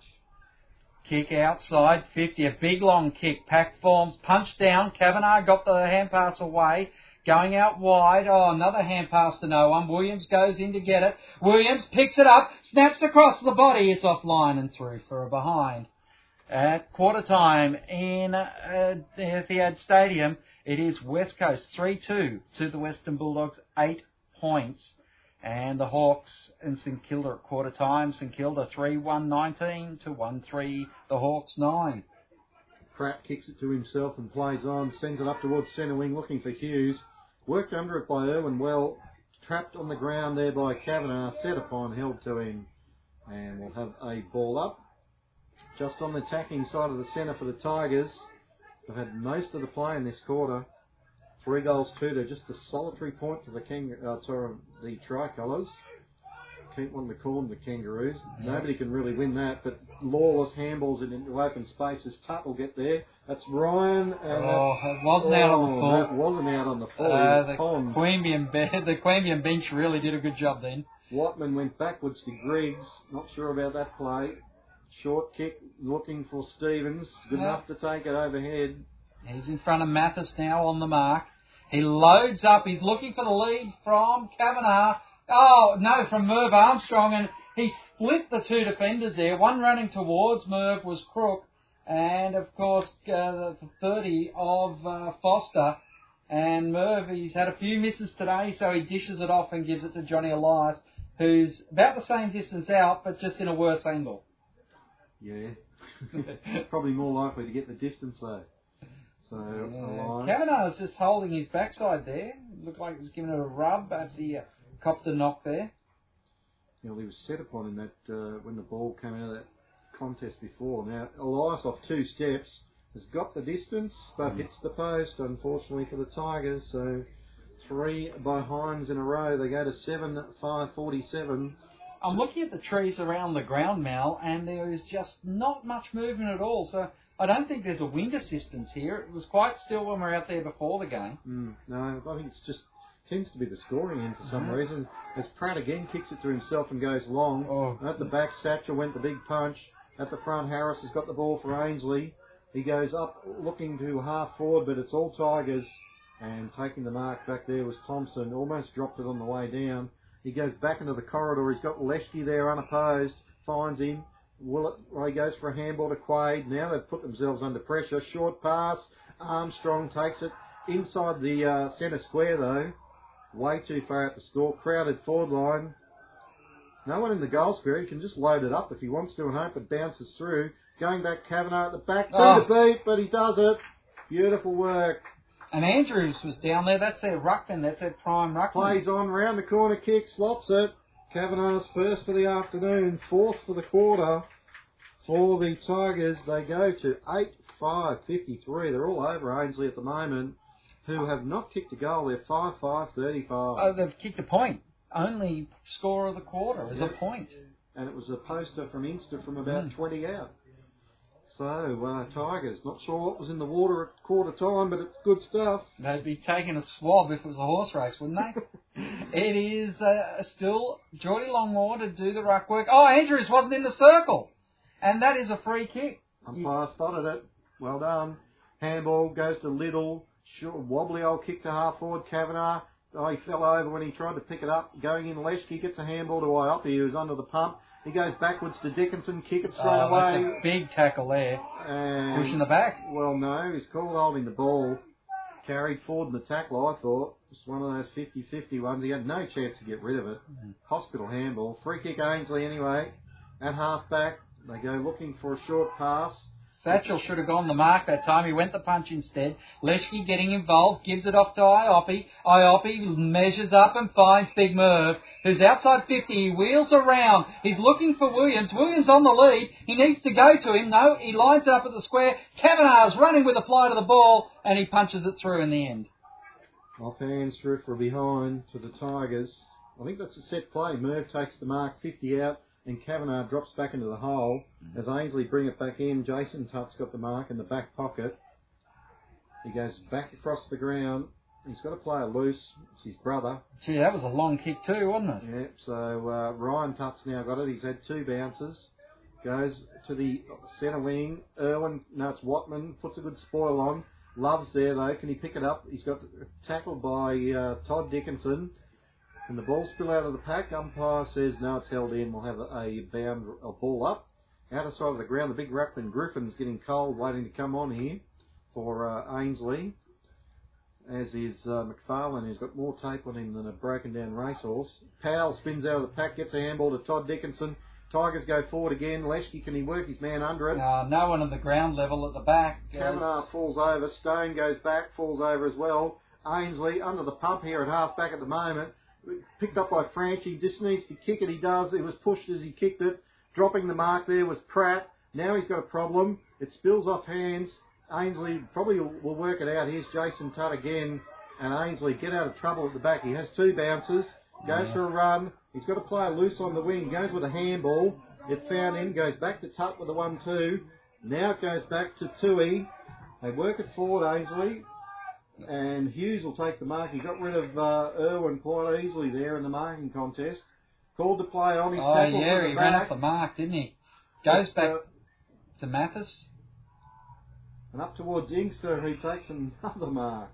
Kick outside 50, a big long kick. Pack forms, punch down. Kavanagh got the hand pass away. Going out wide. Oh, another hand pass to no one. Williams goes in to get it. Williams picks it up, snaps across the body. It's offline and through for a behind. At quarter time in uh, the Etihad Stadium, it is West Coast 3-2 to the Western Bulldogs, 8 points. And the Hawks and St Kilda at quarter time. St Kilda 3-1-19 to 1-3 the Hawks 9. Pratt kicks it to himself and plays on, sends it up towards centre wing looking for Hughes. Worked under it by Irwin well, trapped on the ground there by Kavanagh, set upon, held to him. And we'll have a ball up. Just on the attacking side of the centre for the Tigers. They've had most of the play in this quarter. Three goals, two to just a solitary point for the King, uh, sorry, the Tricolours. Keep wanting to call them the Kangaroos. Yeah. Nobody can really win that, but lawless handballs in into open spaces. Tutt will get there. That's Ryan. And Oh, that, it wasn't out on the oh, full. That wasn't out on the full. Uh, the was Queanbeyan, be- the Queanbeyan bench really did a good job then. Watman went backwards to Griggs. Not sure about that play. Short kick, looking for Stevens. Good Yeah. enough to take it overhead. He's in front of Mathis now on the mark. He loads up. He's looking for the lead from Kavanagh. Oh, no, from Merv Armstrong. And he split the two defenders there. One running towards Merv was Crook. And, of course, uh, the 30 of uh, Foster. And Merv, he's had a few misses today, so he dishes it off and gives it to Johnny Elias, who's about the same distance out, but just in a worse angle. Yeah. Probably more likely to get the distance though. So Yeah. Elias. Kavanagh's just holding his backside there. Looked like he was giving it a rub as he uh, copped a knock there. you know, he was set upon in that uh, when the ball came out of that contest before. Now Elias off two steps has got the distance, but Mm. hits the post. Unfortunately for the Tigers, so three by Hines in a row. They go to seven five forty seven. I'm looking at the trees around the ground, Mal, and there is just not much movement at all. So I don't think there's a wind assistance here. It was quite still when we were out there before the game. Mm, no, I think it's just seems to be the scoring end for some reason. As Pratt again kicks it to himself and goes long. Oh. At the back, Satchel went the big punch. At the front, Harris has got the ball for Ainslie. He goes up looking to half forward, but it's all Tigers. And taking the mark back there was Thompson. Almost dropped it on the way down. He goes back into the corridor. He's got Leshke there unopposed. Finds him. Willett, well, he goes for a handball to Quaid. Now they've put themselves under pressure. Short pass. Armstrong takes it inside the uh, centre square though. Way too far out to score. Crowded forward line. No one in the goal square. He can just load it up if he wants to and hope it bounces through. Going back, Kavanagh at the back. Two Oh. to beat, but he does it. Beautiful work. And Andrews was down there. That's their ruckman. That's their prime ruckman. Plays on, round the corner kick, slots it. Kavanagh's first for the afternoon, fourth for the quarter. For the Tigers, they go to 8-5-53. They're all over Ainslie at the moment, who have not kicked a goal. They're 5-5-35. Oh, they've kicked a point. Only score of the quarter is a point. and it was a poster from Inkster from about Mm. 20 out. So, uh, Tigers, not sure what was in the water at quarter time, but it's good stuff. They'd be taking a swab if it was a horse race, wouldn't they? it is uh, still Geordie Longmore to do the ruck work. Oh, Andrews wasn't in the circle. And that is a free kick. Umpire spotted it. Well done. Handball goes to Little. Sure, wobbly old kick to half forward. Kavanagh. Oh, he fell over when he tried to pick it up. Going in Leshke gets a handball to Iopi, who's under the pump. He goes backwards to Dickinson, kick it straight Oh, that's away. a big tackle there. And Pushing the back. Well, no, he's called holding the ball. Carried forward in the tackle, I thought. It's one of those 50-50 ones. He had no chance to get rid of it. Mm. Hospital handball. Free kick Ainslie anyway. At half back, they go looking for a short pass. Satchel should have gone the mark that time. He went the punch instead. Leshke getting involved, gives it off to Iopi. Iopi measures up and finds Big Merv, who's outside 50. He wheels around. He's looking for Williams. Williams on the lead. He needs to go to him. No, he lines it up at the square. Kavanagh's running with a fly to the ball, and he punches it through in the end. Off hands through for behind to the Tigers. I think that's a set play. Merv takes the mark, 50 out, and Kavanagh drops back into the hole. As Ainslie bring it back in, Jason Tutt's got the mark in the back pocket. He goes back across the ground. He's got to play it loose. It's his brother. Gee, that was a long kick too, wasn't it? Yeah, so uh, Ryan Tutt's now got it. He's had two bounces. Goes to the centre wing. Irwin, no, it's Watman. Puts a good spoil on. Love's there though. Can he pick it up? He's got tackled by uh, Todd Dickinson. And the ball spill out of the pack. Umpire says no, it's held in. We'll have a, bound a ball up. outer side of the ground. The big ruckman Griffin's getting cold, waiting to come on here for uh, Ainslie. As is uh, McFarlane, who's got more tape on him than a broken down racehorse. Powell spins out of the pack, gets a handball to Todd Dickinson. Tigers go forward again. Leschke, can he work his man under it? Uh, no one on the ground level at the back. Kavanagh falls over. Stone goes back, falls over as well. Ainslie under the pump here at half back at the moment. Picked up by Franchi. Just needs to kick it. He does. It was pushed as he kicked it. Dropping the mark there was Pratt. Now he's got a problem. It spills off hands. Ainslie probably will work it out. Here's Jason Tutt again. And Ainslie get out of trouble at the back. He has two bounces. Goes Yeah. for a run. He's got to play it loose on the wing. He Goes with a handball. It found him. Goes back to Tutt with the one-two. Now it goes back to Tui. They work it forward, Ainslie. And Hughes will take the mark. He got rid of uh, Irwin quite easily there in the marking contest. Called to play on. his Oh tackled yeah, he the ran off the mark, didn't he? Goes back uh, to Mathis. and up towards Inkster, who takes another mark.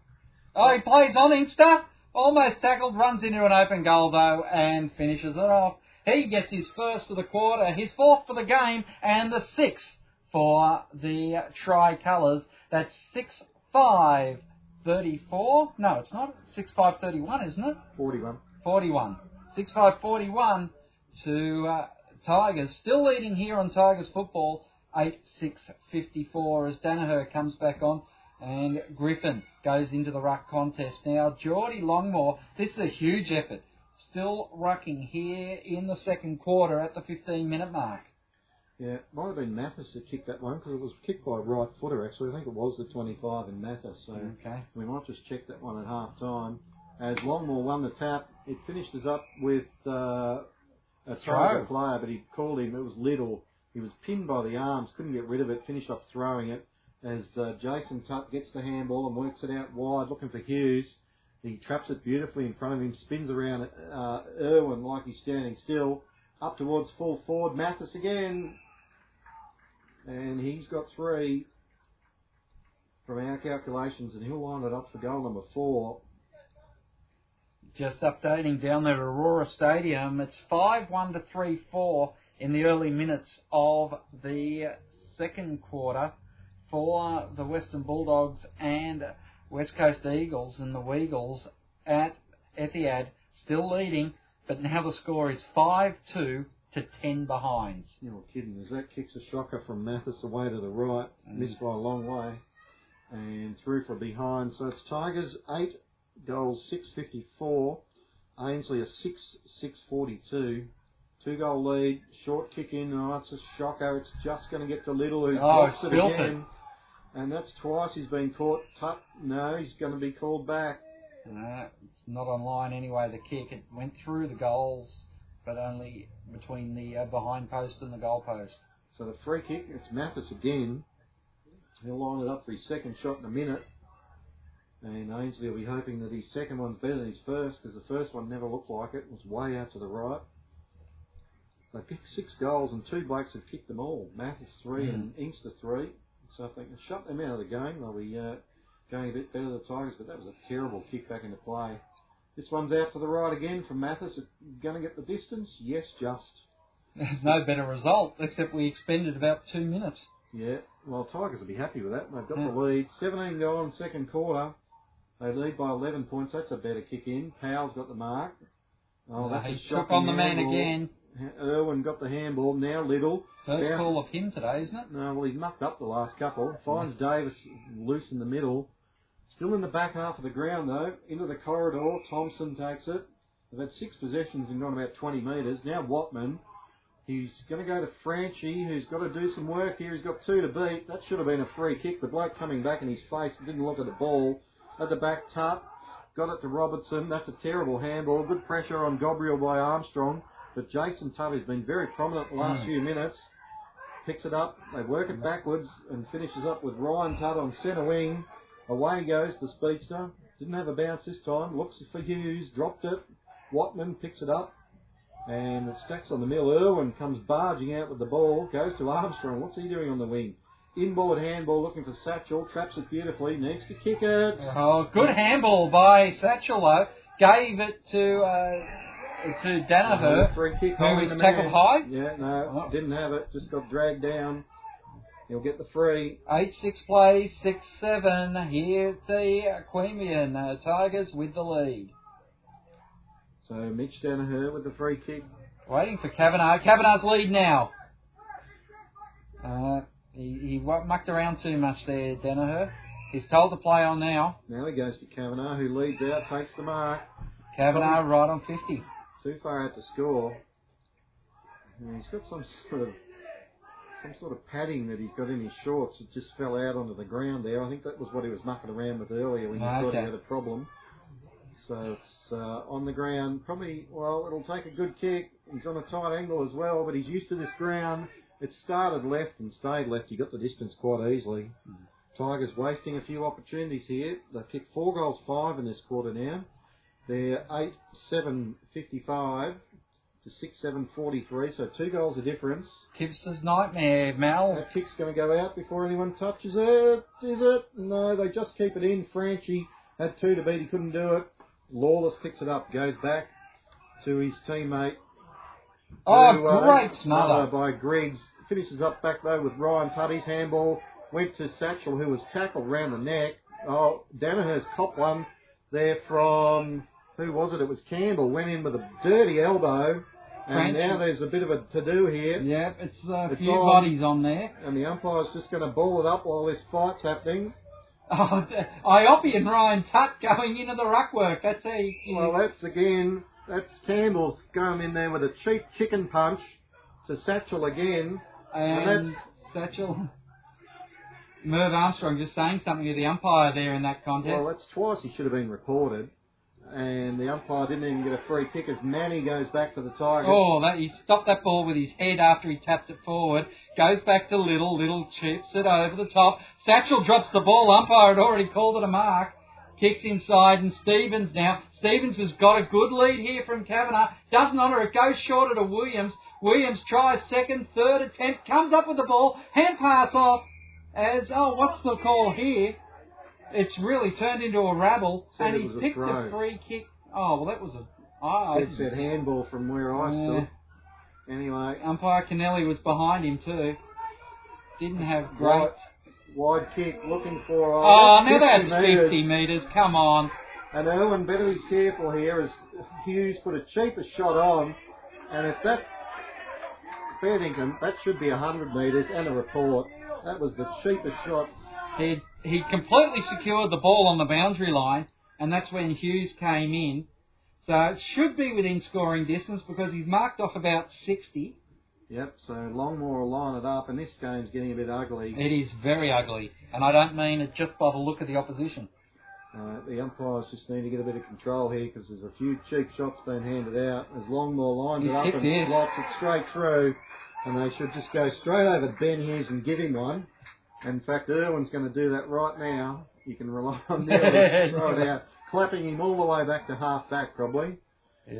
Oh, he plays on Inkster. Almost tackled, runs into an open goal though, and finishes it off. He gets his first of the quarter, his fourth for the game, and the sixth for the tricolours. That's six five thirty four. No, it's not. Six five thirty one, isn't it? 41. 41. 6-5 41 to uh, Tigers. Still leading here on Tigers football. 8-6 54 as Danaher comes back on and Griffin goes into the ruck contest. Now, Geordie Longmore, this is a huge effort. Still rucking here in the second quarter at the 15 minute mark. Yeah, it might have been Mathis that kicked that one because it was kicked by a right footer actually. I think it was the 25 in Mathis. So Okay. we might just check that one at half time. As Longmore won the tap, it finished us up with uh, a Tiger Throw. player, but he called him. It was Little. He was pinned by the arms, couldn't get rid of it. Finished up throwing it. As uh, Jason Tutt gets the handball and works it out wide, looking for Hughes. He traps it beautifully in front of him, spins around uh, Irwin like he's standing still, up towards full forward. Mathis again, and he's got three from our calculations, and he'll line it up for goal number four. Just updating down there at Aurora Stadium. It's 5 1 to 3 4 in the early minutes of the second quarter for the Western Bulldogs and West Coast Eagles and the Weagles at Etihad, still leading, but now the score is 5 2 to 10 behinds. You're not kidding. As that kicks a shocker from Mathis away to the right, Mm. missed by a long way, and through for behind. So it's Tigers eight goals, six fifty four. Ainslie a six six forty two. Two goal lead, short kick in. Oh, it's a shocker. It's just going to get to Little, who Oh, blocks it spilt it. again. And that's twice he's been caught. Tuck, no, he's going to be called back. Uh, it's not online anyway, the kick. It went through the goals, but only between the uh, behind post and the goal post. So the free kick, it's Mathis again. He'll line it up for his second shot in a minute. And Ainslie will be hoping that his second one's better than his first, because the first one never looked like it. It was way out to the right. They picked six goals, and two blokes have kicked them all. Mathis three and Inkster three. So if they can shut them out of the game, they'll be uh, going a bit better, than the Tigers. But that was a terrible kick back into play. This one's out to the right again from Mathis. Going to get the distance? Yes, just. There's no better result, except we expended about two minutes. Yeah, well, Tigers will be happy with that. They've got Yeah. the lead. 17 gone second quarter. They lead by 11 points. That's a better kick in. Powell's got the mark. Oh, Uh, that's he a took on the man handball. again. Irwin got the handball. Now Little. First Yeah. call of him today, isn't it? No, well, he's mucked up the last couple. Finds Davis loose in the middle. Still in the back half of the ground, though. Into the corridor. Thompson takes it. They've had six possessions and gone about 20 metres. Now Watman. He's going to go to Franchi, who's got to do some work here. He's got two to beat. That should have been a free kick. The bloke coming back in his face didn't look at the ball. At the back, Tutt. Got it to Robertson. That's a terrible handball. Good pressure on Gabriel by Armstrong. But Jason Tutt has been very prominent the last Mm. few minutes. Picks it up. They work it backwards and finishes up with Ryan Tutt on centre wing. Away goes the speedster. Didn't have a bounce this time. Looks for Hughes. Dropped it. Watman picks it up. And it stacks on the mill. Irwin comes barging out with the ball. Goes to Armstrong. What's he doing on the wing? Inboard handball looking for Satchel. Traps it beautifully. Needs to kick it. Oh, good handball by Satchel though. Gave it to uh, to Danaher, free kick. who was tackled high. Yeah, no, Oh. didn't have it. Just got dragged down. He'll get the free. Eight six play six seven here at the Queanbeyan uh, Tigers with the lead. So Mitch Danaher with the free kick. Waiting for Kavanagh. Kavanagh's lead now. Uh, he, he mucked around too much there, Danaher. He's told to play on now. Now he goes to Kavanagh, who leads out, takes the mark. Kavanagh right on 50. Too far out to score. He's got some sort of some sort of padding that he's got in his shorts. It just fell out onto the ground there. I think that was what he was mucking around with earlier when he thought he had a problem. So it's uh, on the ground. Probably, well, it'll take a good kick. He's on a tight angle as well, but he's used to this ground. It started left and stayed left. He got the distance quite easily. Tigers wasting a few opportunities here. They've kicked four goals, five in this quarter now. They're 8 7 55 to 6 7 43, so two goals a difference. Tibbs's nightmare, Mal. That kick's going to go out before anyone touches it. Is it? No, they just keep it in. Franchi had two to beat, he couldn't do it. Lawless picks it up, goes back to his teammate. Oh, to, uh, great smother smother. by Griggs. Finishes up back though with Ryan Tutty's handball. Went to Satchel, who was tackled round the neck. Oh, Danaher's cop one there from who was it? It was Campbell. Went in with a dirty elbow, and now there's a bit of a to do here. Yep, it's a It's few on. bodies on there. And the umpire's just going to ball it up while this fight's happening. Oh, Iopi and Ryan Tutt going into the ruck work. That's how you, you- Well, that's again, that's Campbell's going in there with a cheap chicken punch to Satchel again. and Satchel. Merv Armstrong just saying something to the umpire there in that contest. Well, that's twice he should have been reported. And the umpire didn't even get a free kick as Manny goes back for the Tigers. Oh, that he stopped that ball with his head after he tapped it forward. Goes back to Little. Little chips it over the top. Satchel drops the ball. Umpire had already called it a mark. Kicks inside and Stevens now. Stevens has got a good lead here from Kavanagh. Doesn't honour it. Goes shorter to Williams. Williams tries second, third attempt. Comes up with the ball. Hand pass off. As oh, what's the call here? It's really turned into a rabble, Said and it he's was a picked throw. a free kick. Oh well, that was a. Oh, It said handball from where I Yeah. stood. Anyway, Umpire Kennelly was behind him too. Didn't have great. wide, wide kick looking for. Oh, now that's 50 50 metres. Come on. And Owen better be careful here as Hughes put a cheaper shot on. And if that, fair dinkum, that should be 100 metres and a report. That was the cheapest shot. He he completely secured the ball on the boundary line, and that's when Hughes came in. So it should be within scoring distance because he's marked off about 60. Yep, so Longmore will line it up, and this game's getting a bit ugly. It is very ugly, and I don't mean it just by the look of the opposition. Uh, the umpires just need to get a bit of control here because there's a few cheap shots being handed out. As Longmore lines He's it up hit and this. slots it straight through, and they should just go straight over Ben Hughes and give him one. In fact, Irwin's going to do that right now. You can rely on throw it out, clapping him all the way back to half back probably.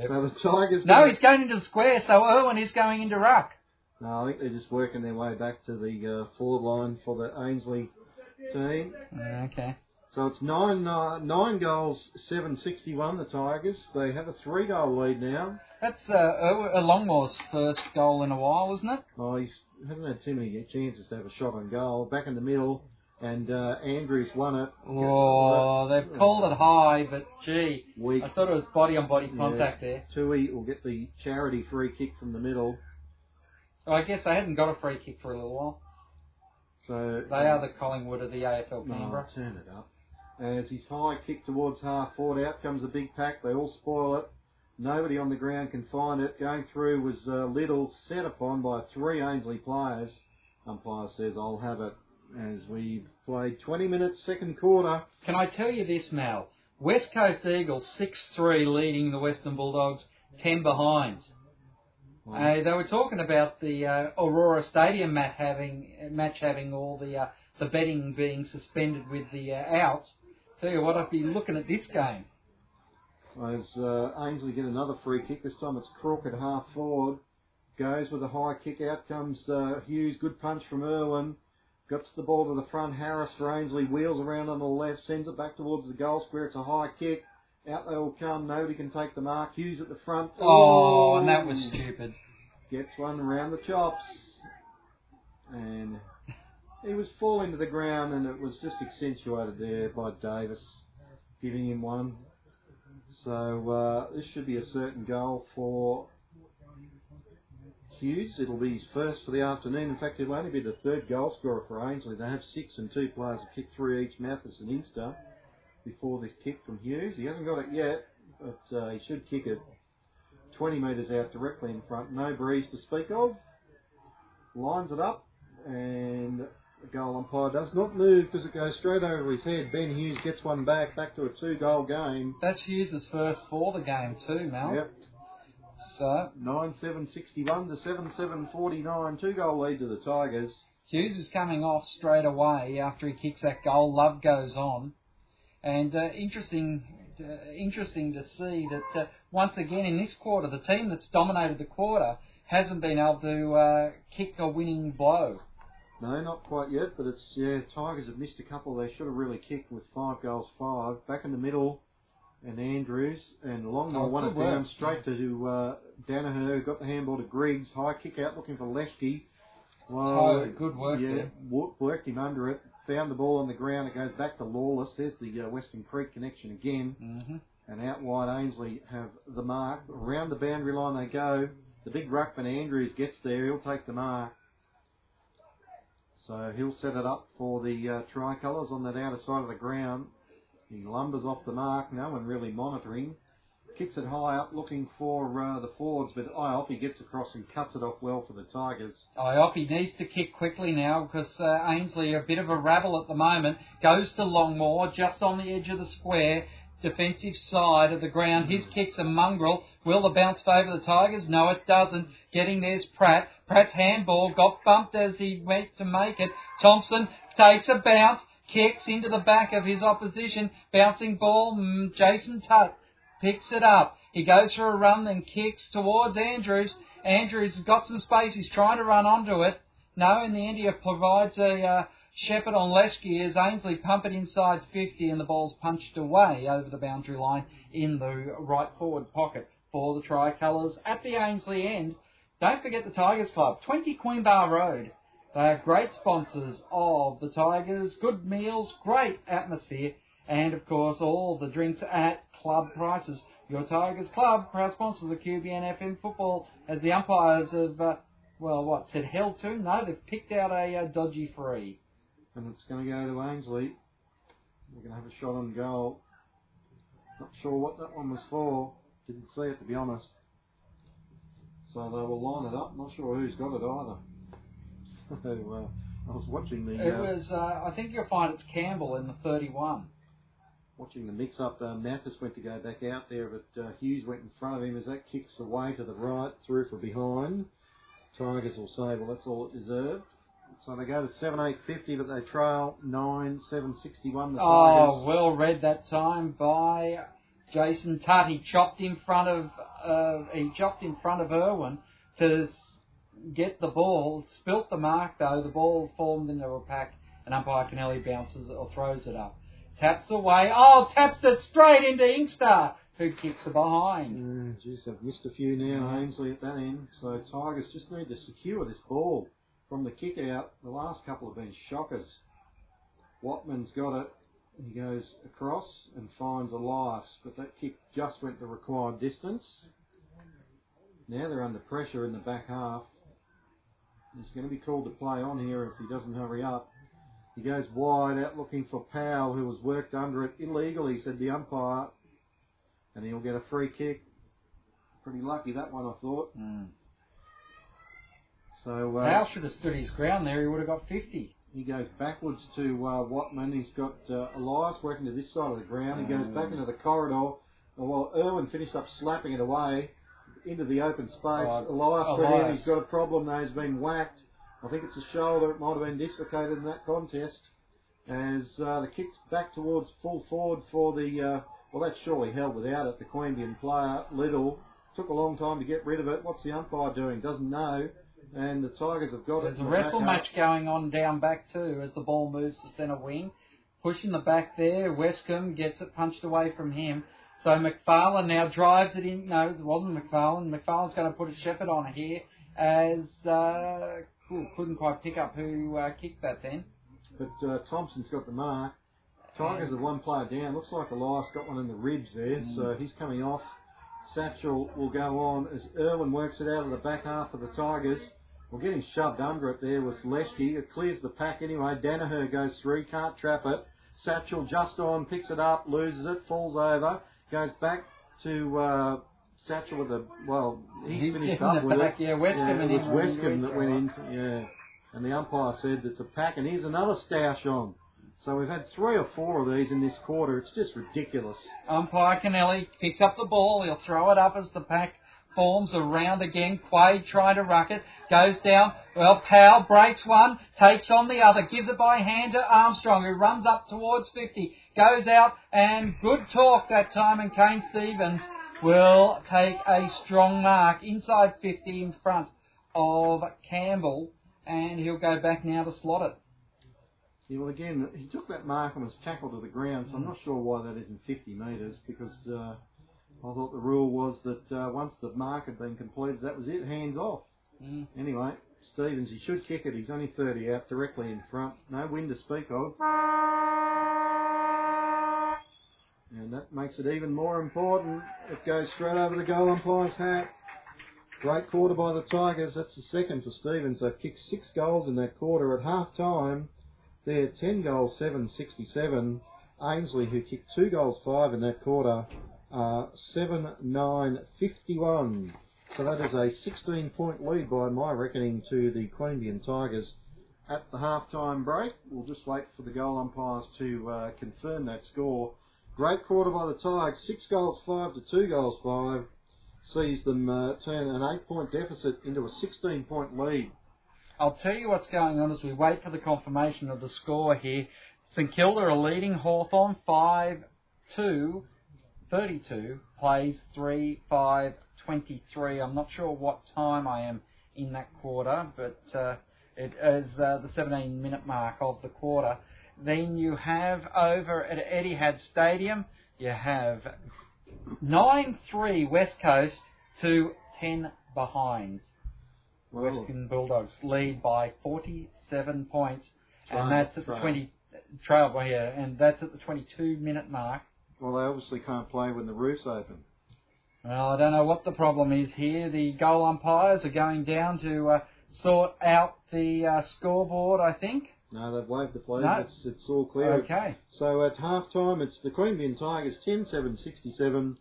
So the Tigers. No, he's going into the square, so Irwin is going into ruck. No, I think they're just working their way back to the uh, forward line for the Ainslie team. Okay. So it's nine uh, nine goals, seven sixty one. The Tigers. They have a three goal lead now. That's uh, Longmore's first goal in a while, isn't it? Oh, he hasn't had too many chances to have a shot on goal. Back in the middle, and uh, Andrews won it. Oh, they've called it high, but gee, Weak. I thought it was body on body Yeah. contact there. Tui will get the charity free kick from the middle. So I guess they hadn't got a free kick for a little while. So They are the Collingwood of the AFL Oh, Canberra. turn it up. As his high kick towards half forward, out comes a big pack. They all spoil it. Nobody on the ground can find it. Going through was uh, Little, set upon by three Ainslie players. Umpire says, I'll have it. As we played 20 minutes, second quarter. Can I tell you this, Mal? West Coast Eagles 6-3 leading the Western Bulldogs 10 behind. Uh, they were talking about the uh, Aurora Stadium match having match having all the uh, the betting being suspended with the uh, outs. Tell you what, I'd be looking at this game. As uh, Ainslie get another free kick, this time it's Crook at half forward. Goes with a high kick. Out comes uh, Hughes. Good punch from Irwin. Gets the ball to the front. Harris for Ainslie. Wheels around on the left. Sends it back towards the goal square. It's a high kick. Out they all come. Nobody can take the mark. Hughes at the front. Oh, and that was stupid. Gets one around the chops. And he was falling to the ground, and it was just accentuated there by Davis giving him one. So uh, this should be a certain goal for Hughes. It'll be his first for the afternoon. In fact, it'll only be the third goal scorer for Ainslie. They have six and two players have kicked three each, Mathis and Inkster, before this kick from Hughes. He hasn't got it yet, but uh, he should kick it 20 metres out directly in front. No breeze to speak of. Lines it up, and goal umpire does not move because it goes straight over his head. Ben Hughes gets one back, back to a two goal game. That's Hughes' first for the game too, Mel. Yep. So 9 7 61 to 7 7 49. Two goal lead to the Tigers. Hughes is coming off straight away after he kicks that goal. Love goes on, and uh, interesting, uh, interesting to see that uh, once again in this quarter, the team that's dominated the quarter hasn't been able to uh, kick a winning blow. No, not quite yet, but it's, yeah, Tigers have missed a couple. They should have really kicked with five goals, five. Back in the middle, and Andrews, and Longmore Oh, won it down work. straight to uh, Danaher, who got the handball to Griggs, high kick out looking for Leshke. Well, Toe, good work yeah, there. wo- worked him under it, found the ball on the ground, it goes back to Lawless. There's the uh, Western Creek connection again. hmm and out wide Ainslie have the mark. Around the boundary line they go. The big ruckman Andrews gets there. He'll take the mark. So he'll set it up for the uh, tricolours on that outer side of the ground. He lumbers off the mark. No one really monitoring. Kicks it high up, looking for uh, the forwards, but Iop gets across and cuts it off well for the Tigers. Iopi needs to kick quickly now because uh, Ainslie, a bit of a rabble at the moment, goes to Longmore just on the edge of the square, defensive side of the ground. His kick's a mongrel. Will the bounce favour the Tigers? No, it doesn't. Getting there's Pratt. Pratt's handball got bumped as he went to make it. Thompson takes a bounce, kicks into the back of his opposition. Bouncing ball, mm, Jason Tutt picks it up. He goes for a run, then kicks towards Andrews. Andrews has got some space. He's trying to run onto it. No, in the end, he provides a uh, shepherd on Leshke as Ainslie pump it inside 50 and the ball's punched away over the boundary line in the right forward pocket for the Tricolours at the Ainslie end. Don't forget the Tigers Club, 20 Queen Bar Road. They are great sponsors of the Tigers, good meals, great atmosphere, and of course all the drinks at club prices. Your Tigers Club, proud sponsors of QBN FM football, as the umpires have, uh, well, what, said hell to? No, they've picked out a uh, dodgy free. And it's going to go to Ainslie. We're going to have a shot on goal. Not sure what that one was for. Didn't see it to be honest. So they will line it up. Not sure who's got it either. So uh, I was watching the It uh, was, uh, I think you'll find it's Campbell in the 31. watching the mix up. Uh, Mathis went to go back out there, but uh, Hughes went in front of him as that kicks away to the right, through for behind. Tigers will say, well, that's all it deserved. So they go to seven eight fifty, but they trail nine seven sixty one. The Oh, Tigers. well read that time by Jason Tutt. He chopped in front of uh, he chopped in front of Irwin to get the ball. Spilt the mark though. The ball formed into a pack, and umpire Kennelly bounces it or throws it up. Taps away. Oh, taps it straight into Inkster, who kicks it behind. Mm, Jeez, they've missed a few now, Ainslie at that end. So Tigers just need to secure this ball from the kick out. The last couple have been shockers. Watman's got it. He goes across and finds Elias, but that kick just went the required distance. Now they're under pressure in the back half. He's going to be called to play on here if he doesn't hurry up. He goes wide out looking for Powell, who was worked under it illegally, said the umpire, and he'll get a free kick. Pretty lucky that one, I thought. Mm. So uh, Powell should have stood his ground there. He would have got 50. He goes backwards to uh, Watman. He's got uh, Elias working to this side of the ground. He goes back into the corridor. And while Irwin finished up slapping it away into the open space. Oh, Elias went in. He's got a problem now. He's been whacked. I think it's a shoulder. It might have been dislocated in that contest. As uh, the kick's back towards full forward for the, uh, well, that's surely held without it. The Queanbeyan player, Little, took a long time to get rid of it. What's the umpire doing? Doesn't know. And the Tigers have got There's it. There's a wrestle match going on down back too as the ball moves to centre wing. Pushing the back there, Westcombe gets it punched away from him. So McFarlane now drives it in. No, it wasn't McFarlane. McFarlane's going to put a Shepherd on here as uh, couldn't quite pick up who uh, kicked that then. But uh, Thompson's got the mark. Tigers are one player down. Looks like Elias got one in the ribs there, mm. so he's coming off. Satchel will go on as Irwin works it out of the back half of the Tigers. Well, getting shoved under it there was Leschke. It clears the pack anyway. Danaher goes through, can't trap it. Satchel just on, picks it up, loses it, falls over, goes back to uh, Satchel with a well, he's, he's finished up with back, it. Yeah, Westcombe yeah, it was Westcombe that went in. Yeah, and the umpire said it's a pack, and here's another stoush on. So we've had three or four of these in this quarter. It's just ridiculous. Umpire Canelli picks up the ball. He'll throw it up as the pack forms around again. Quade trying to ruck it. Goes down. Well, Powell breaks one, takes on the other, gives it by hand to Armstrong, who runs up towards 50. Goes out, and good talk that time, and Kane Stevens will take a strong mark inside 50 in front of Campbell, and he'll go back now to slot it. Yeah, well, again, he took that mark and was tackled to the ground, so I'm not sure why that isn't 50 metres because uh, I thought the rule was that uh, once the mark had been completed, that was it, hands off. Mm. Anyway, Stevens, he should kick it. He's only 30 out, directly in front. No wind to speak of. And that makes it even more important. It goes straight over the goal umpire's hat. Great quarter by the Tigers. That's the second for Stevens. They've kicked six goals in that quarter at half time. They're 10 goals, 7 67. Ainslie, who kicked two goals, five in that quarter, uh, 7 9 51. So that is a 16 point lead by my reckoning to the Queanbeyan Tigers at the half time break. We'll just wait for the goal umpires to uh, confirm that score. Great quarter by the Tigers, 6 goals 5 to 2 goals 5. Sees them uh, turn an 8 point deficit into a 16 point lead. I'll tell you what's going on as we wait for the confirmation of the score here. St Kilda are leading Hawthorn 5 2 32, plays 3 5 23. I'm not sure what time I am in that quarter, but uh, it is uh, the 17 minute mark of the quarter. Then you have over at Etihad Stadium, you have 9 3 West Coast to 10 behinds. Western Bulldogs lead by 47 points, Trail, and that's at trail. the 20 trail by here, and that's at the 22 minute mark. Well, they obviously can't play when the roof's open. Well, I don't know what the problem is here. The goal umpires are going down to uh, sort out the uh, scoreboard, I think. No, they've waved the flag. No. It's, it's all clear. Okay. So at half time, it's the Queanbeyan Tigers 10 7 67.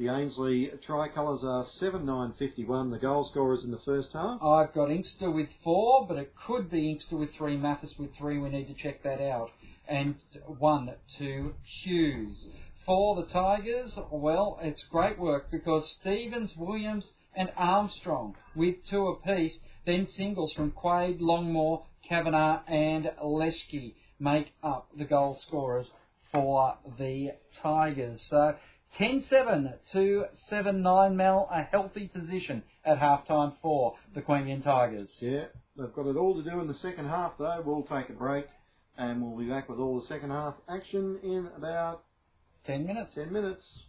The Ainslie Tricolours are 7 9 51. The goal scorers in the first half. I've got Inkster with four, but it could be Inkster with three, Mathis with three. We need to check that out. And one to Hughes. For the Tigers, well, it's great work because Stevens, Williams, and Armstrong with two apiece. Then singles from Quade, Longmore, Kavanagh, and Leschke make up the goal scorers for the Tigers. So 10-7 to 7-9 Mel, a healthy position at halftime for the Queanbeyan Tigers. Yeah, they've got it all to do in the second half, though. We'll take a break and we'll be back with all the second half action in about 10 minutes. 10 minutes.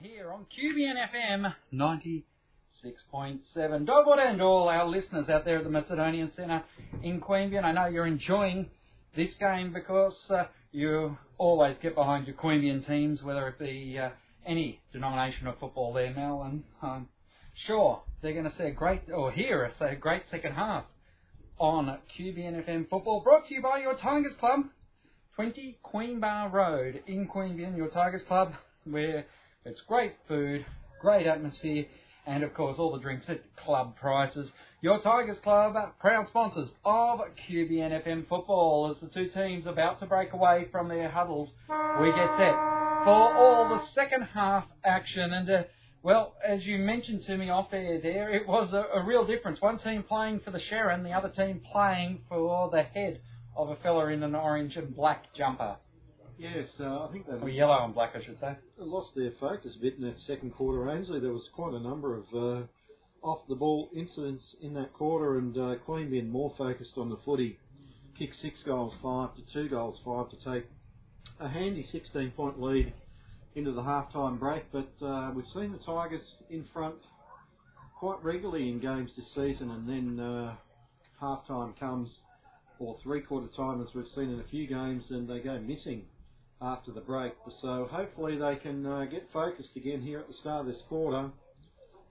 Here on QBN FM 96.7. Dogwood and all our listeners out there at the Macedonian Centre in Queanbeyan, I know you're enjoying this game because uh, you always get behind your Queanbeyan teams, whether it be uh, any denomination of football there, Mel, and I'm sure they're going to see a great, or hear us say a great second half on QBN FM football, brought to you by your Tigers Club, 20 Queen Bar Road in Queanbeyan, your Tigers Club, where it's great food, great atmosphere, and of course all the drinks at club prices. Your Tigers Club, proud sponsors of QBN FM football. As the two teams about to break away from their huddles, we get set for all the second half action. And uh, well, as you mentioned to me off air there, it was a, a real difference. One team playing for the Sharon, the other team playing for the head of a fella in an orange and black jumper. Yes, uh, I think they've Or yellow and black, I should say. lost their focus a bit in that second quarter, Ainslie. There was quite a number of uh, off the ball incidents in that quarter, and uh, being more focused on the footy. Kicked six goals, five to two goals, five to take a handy 16 point lead into the half-time break, but uh, we've seen the Tigers in front quite regularly in games this season, and then uh, half-time comes, or three-quarter time, as we've seen in a few games, and they go missing after the break. So hopefully they can uh, get focused again here at the start of this quarter,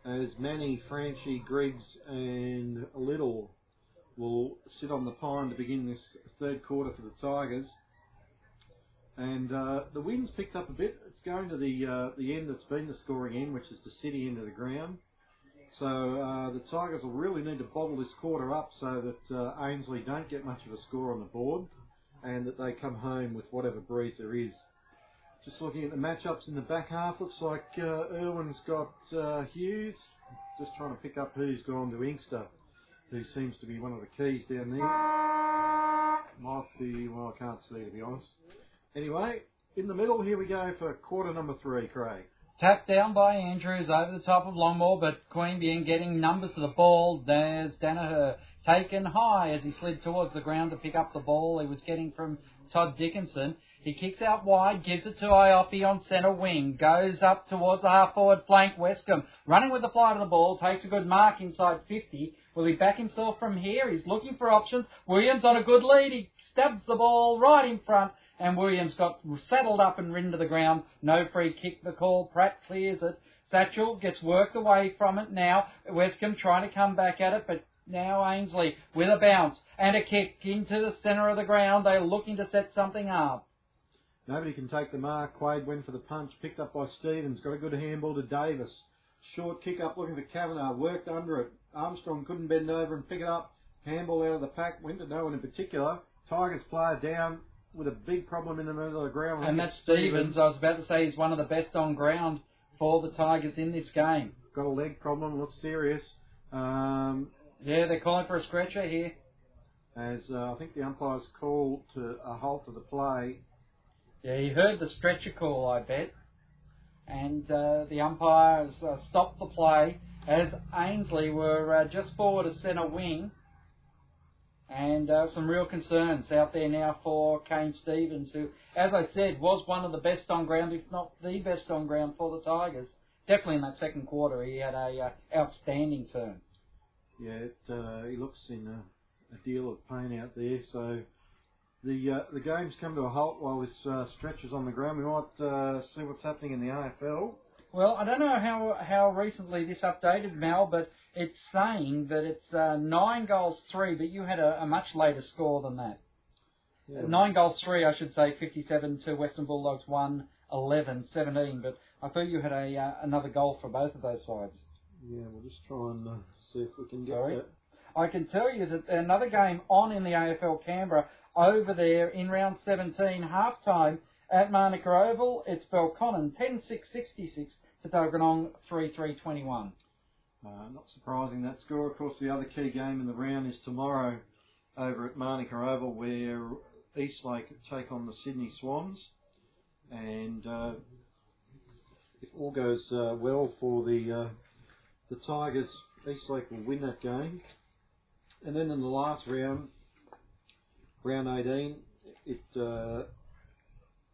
as Manny, Franchi, Griggs, and Little will sit on the pine to begin this third quarter for the Tigers. And uh, the wind's picked up a bit. It's going to the uh, the end that's been the scoring end, which is the city end of the ground. So uh, the Tigers will really need to bottle this quarter up so that uh, Ainslie don't get much of a score on the board, and that they come home with whatever breeze there is. Just looking at the matchups in the back half, looks like uh, Irwin's got uh, Hughes. Just trying to pick up who's gone to Inkster, who seems to be one of the keys down there. Might be, well, I can't see to be honest. Anyway, in the middle, here we go for quarter number three, Craig. Tapped down by Andrews over the top of Longmore, but Queanbeyan getting numbers to the ball. There's Danaher taken high as he slid towards the ground to pick up the ball he was getting from Todd Dickinson. He kicks out wide, gives it to Iopi on centre wing, goes up towards the half forward flank, Westcombe running with the flight of the ball, takes a good mark inside 50. Will he back himself from here? He's looking for options. Williams on a good lead. He stabs the ball right in front and Williams got saddled up and ridden to the ground. No free kick, the call. Pratt clears it. Satchel gets worked away from it now. Westcombe trying to come back at it, but now Ainslie with a bounce and a kick into the centre of the ground. They're looking to set something up. Nobody can take the mark. Quade went for the punch, picked up by Stevens. Got a good handball to Davis. Short kick up looking for Kavanagh. Worked under it. Armstrong couldn't bend over and pick it up. Handball out of the pack. Went to no one in particular. Tigers player down with a big problem in the middle of the ground. And that's Stevens. I was about to say he's one of the best on ground for the Tigers in this game. Got a leg problem, looks serious. Um, yeah, they're calling for a scratcher here. As uh, I think the umpire's called to a halt of the play. Yeah, he heard the stretcher call, I bet. And uh, the umpires uh, stopped the play as Ainslie were uh, just forward of centre wing and uh, some real concerns out there now for Kane Stevens, who, as I said, was one of the best on ground, if not the best on ground for the Tigers. Definitely in that second quarter, he had a uh, outstanding turn. Yeah, it, uh, he looks in a, a, deal of pain out there. So the uh, the game's come to a halt while this uh, stretches on the ground. We might uh, see what's happening in the AFL. Well, I don't know how how recently this updated, Mal, but it's saying that it's uh, nine goals three, but you had a, a much later score than that. Yeah. Nine goals three, I should say, 57 to Western Bulldogs one, 11, 17. But I thought you had a uh, another goal for both of those sides. Yeah, we'll just try and uh, see if we can get Sorry. that. I can tell you that another game on in the AFL Canberra over there in round 17 half time at Manuka Oval, it's Belconnen 10 6 66 to Dandenong 3 3 21. Uh, not surprising that score. Of course, the other key game in the round is tomorrow over at Manuka Oval, where Eastlake take on the Sydney Swans. And uh, if all goes uh, well for the uh, the Tigers, Eastlake will win that game. And then in the last round, round 18, it uh,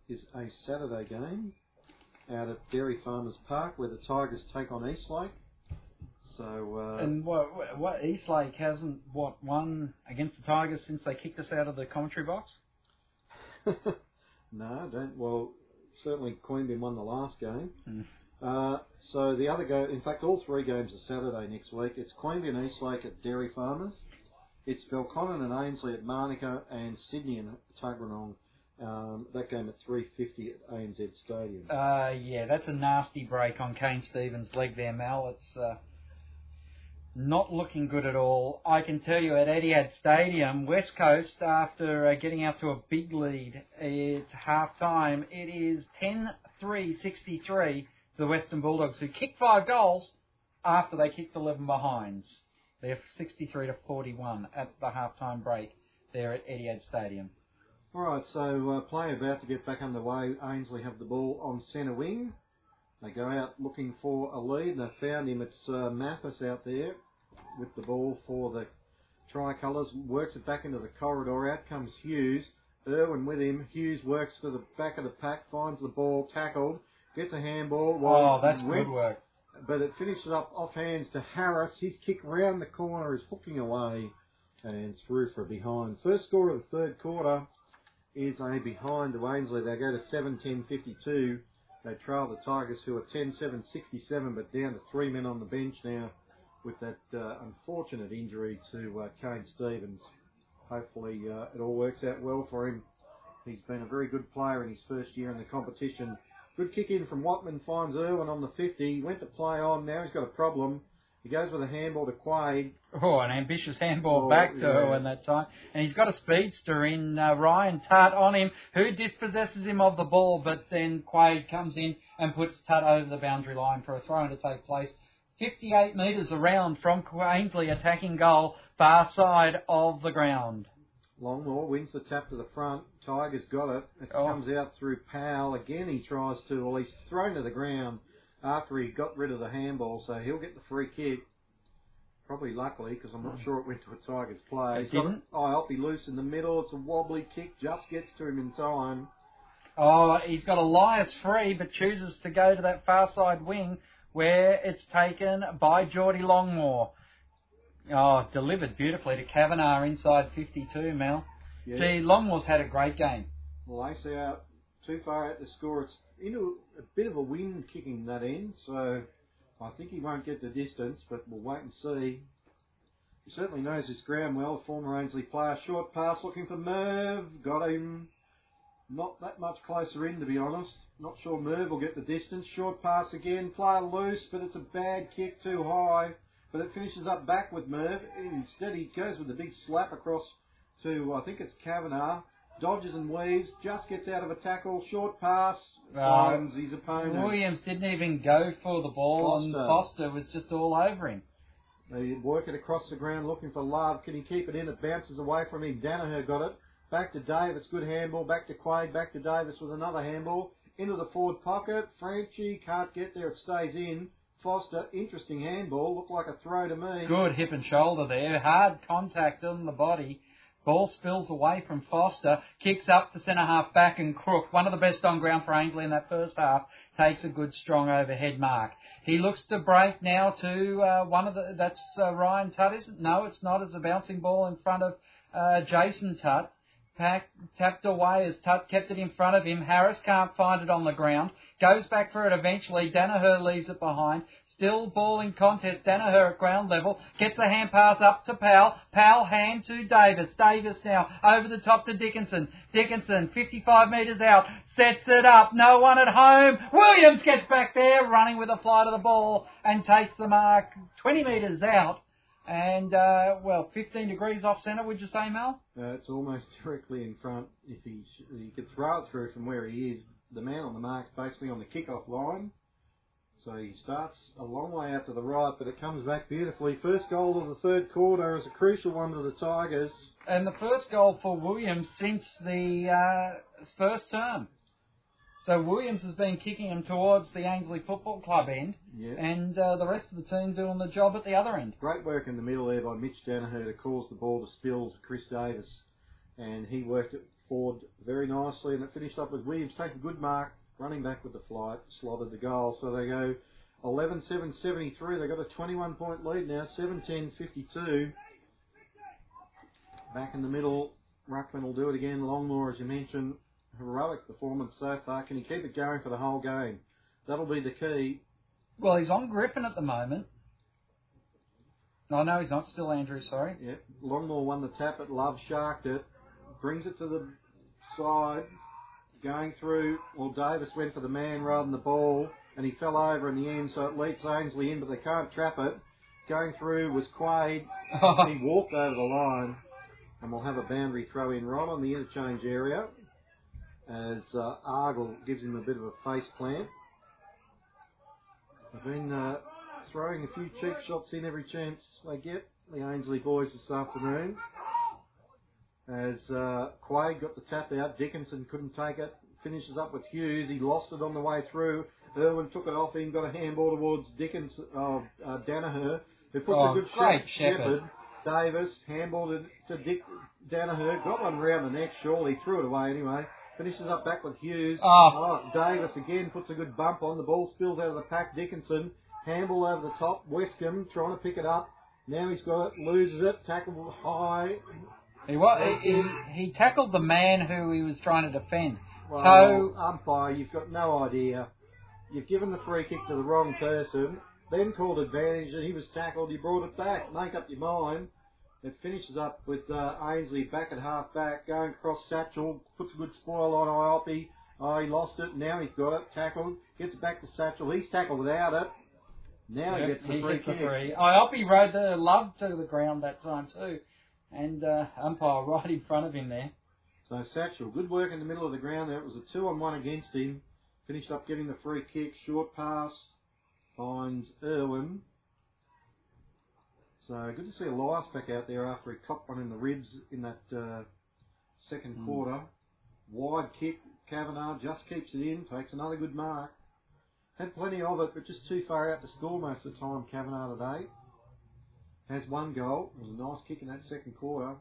is a Saturday game out at Dairy Farmers Park where the Tigers take on Eastlake. So. Uh, and what what Eastlake hasn't what won against the Tigers since they kicked us out of the commentary box? no, don't. Well, certainly Queanbeyan won the last game. Mm. Uh, so the other go, in fact, all three games are Saturday next week. It's Queanbeyan Eastlake at Dairy Farmers. It's Belconnen and Ainslie at Manuka and Sydney and Tuggeranong um, that game at 3.50 at ANZ Stadium. Uh, yeah, that's a nasty break on Kane Stevens' leg there, Mal. It's uh, not looking good at all. I can tell you at Etihad Stadium, West Coast, after uh, getting out to a big lead at half time, it is 10-3, 63 the Western Bulldogs, who kicked five goals after they kicked 11 behinds. They're 63 to 41 at the halftime break there at Etihad Stadium. All right, so uh, play about to get back underway. Ainslie have the ball on centre wing. They go out looking for a lead. They found him. It's uh, Mathis out there with the ball for the tricolours. Works it back into the corridor. Out comes Hughes. Irwin with him. Hughes works to the back of the pack, finds the ball, tackled. gets a handball. Oh, that's went, good work. But it finishes up off hands to Harris. His kick round the corner is hooking away and through for behind. First score of the third quarter is a behind to Ainslie. They go to 7-10-52. They trail the Tigers who are 10-7-67 but down to three men on the bench now with that uh, unfortunate injury to uh, Kane Stevens. Hopefully uh, it all works out well for him. He's been a very good player in his first year in the competition. Good kick in from Watman, finds Irwin on the 50. Went to play on, now he's got a problem. He goes with a handball to Quade. Oh, an ambitious handball Oh, back to yeah. Irwin that time. And he's got a speedster in uh, Ryan Tutt on him, who dispossesses him of the ball, but then Quade comes in and puts Tutt over the boundary line for a throw-in to take place. 58 metres around from Ainslie attacking goal, far side of the ground. Longmore wins the tap to the front. Tiger's got it. It Oh. comes out through Powell. Again, he tries to, well, he's thrown to the ground after he got rid of the handball, so he'll get the free kick. Probably luckily, because I'm not hmm. sure it went to a Tigers play. It He's got didn't? Iopi loose in the middle. It's a wobbly kick, just gets to him in time. Oh, he's got a Elias free, but chooses to go to that far side wing where it's taken by Geordie Longmore. Oh, delivered beautifully to Kavanagh inside 52, Mel. Yeah. Gee, Longmore's had a great game. Lace out too far out to score. It's into a bit of a wind kicking that end, so I think he won't get the distance, but we'll wait and see. He certainly knows his ground well, former Ainslie player. Short pass looking for Merv. Got him. Not that much closer in, to be honest. Not sure Merv will get the distance. Short pass again. Player loose, but it's a bad kick too high. But it finishes up back with Merv. Instead, he goes with a big slap across to, I think it's Kavanagh. Dodges and weaves, just gets out of a tackle, short pass, Uh, his opponent. Williams didn't even go for the ball, and Foster. Foster was just all over him. They work it across the ground looking for love. Can he keep it in? It bounces away from him. Danaher got it. Back to Davis. Good handball. Back to Quade. Back to Davis with another handball. Into the forward pocket. Franchi can't get there. It stays in. Foster. Interesting handball. Looked like a throw to me. Good hip and shoulder there. Hard contact on the body. Ball spills away from Foster. Kicks up to centre half back and Crook. One of the best on ground for Ainslie in that first half. Takes a good strong overhead mark. He looks to break now to uh, one of the. That's uh, Ryan Tutt, isn't? No, it's not. It's a bouncing ball in front of uh, Jason Tutt. Tapped away as Tutt kept it in front of him. Harris can't find it on the ground. Goes back for it eventually. Danaher leaves it behind. Still ball in contest. Danaher at ground level. Gets the hand pass up to Powell. Powell hand to Davis. Davis now over the top to Dickinson. Dickinson 55 metres out. Sets it up. No one at home. Williams gets back there running with a flight of the ball and takes the mark 20 metres out. And, uh, well, 15 degrees off centre, would you say, Mel? Uh, it's almost directly in front. If he sh- he could throw it through from where he is, the man on the mark's basically on the kick-off line. So he starts a long way out to the right, but it comes back beautifully. First goal of the third quarter is a crucial one to the Tigers. and the first goal for Williams since the uh, first term. So Williams has been kicking him towards the Ainslie Football Club end, Yeah. and uh, the rest of the team doing the job at the other end. Great work in the middle there by Mitch Danaher to cause the ball to spill to Chris Davis. And he worked it forward very nicely and it finished up with Williams taking a good mark, running back with the flight, slotted the goal. So they go 11-7-73. They've got a 21 point lead now, 17-52. Back in the middle, Ruckman will do it again. Longmore, as you mentioned, heroic performance so far. Can he keep it going for the whole game? That'll be the key. Well, he's on Griffin at the moment. No, no, he's not. Still Andrew, sorry. Yeah, Longmore won the tap at Love, sharked it, brings it to the side, going through. Well, Davis went for the man rather than the ball, and he fell over in the end, so it leads Ainslie in, but they can't trap it. Going through was Quade. he walked over the line, and we'll have a boundary throw in right on the interchange area, as uh, Argyle gives him a bit of a face plant. They've been uh, throwing a few cheap shots in every chance they get, the Ainslie boys this afternoon. As uh, Quade got the tap out, Dickinson couldn't take it. Finishes up with Hughes. He lost it on the way through. Irwin took it off him, got a handball towards Dickinson, uh, uh, Danaher, who puts Oh, a good shot. Shepherd. Davis handballed it to Dick Danaher, got one round the neck, surely threw it away anyway. Finishes up back with Hughes. Ah. Oh. Davis again puts a good bump on. The ball spills out of the pack. Dickinson. Handball over the top. Westcombe trying to pick it up. Now he's got it. Loses it. Tackled high. He, wa- he, he, he tackled the man who he was trying to defend. Well, Toe- umpire, you've got no idea. You've given the free kick to the wrong person, then called advantage, and he was tackled. You brought it back. Make up your mind. It finishes up with uh, Ainslie back at half back, going across Satchel, puts a good spoil on Iopi. Oh, he lost it. Now he's got it. Tackled. Gets it back to Satchel. He's tackled without it. Now Yep, he gets the he free gets the kick. free. I hope he rode the love to the ground that time too, and uh, umpire right in front of him there. So Satchel, good work in the middle of the ground there. It was a two on one against him. Finished up getting the free kick. Short pass finds Irwin. So good to see Elias back out there after he copped one in the ribs in that uh, second Mm. quarter. Wide kick. Kavanagh just keeps it in. Takes another good mark. Had plenty of it, but just too far out to score most of the time, Kavanagh today. Has one goal. It was a nice kick in that second quarter.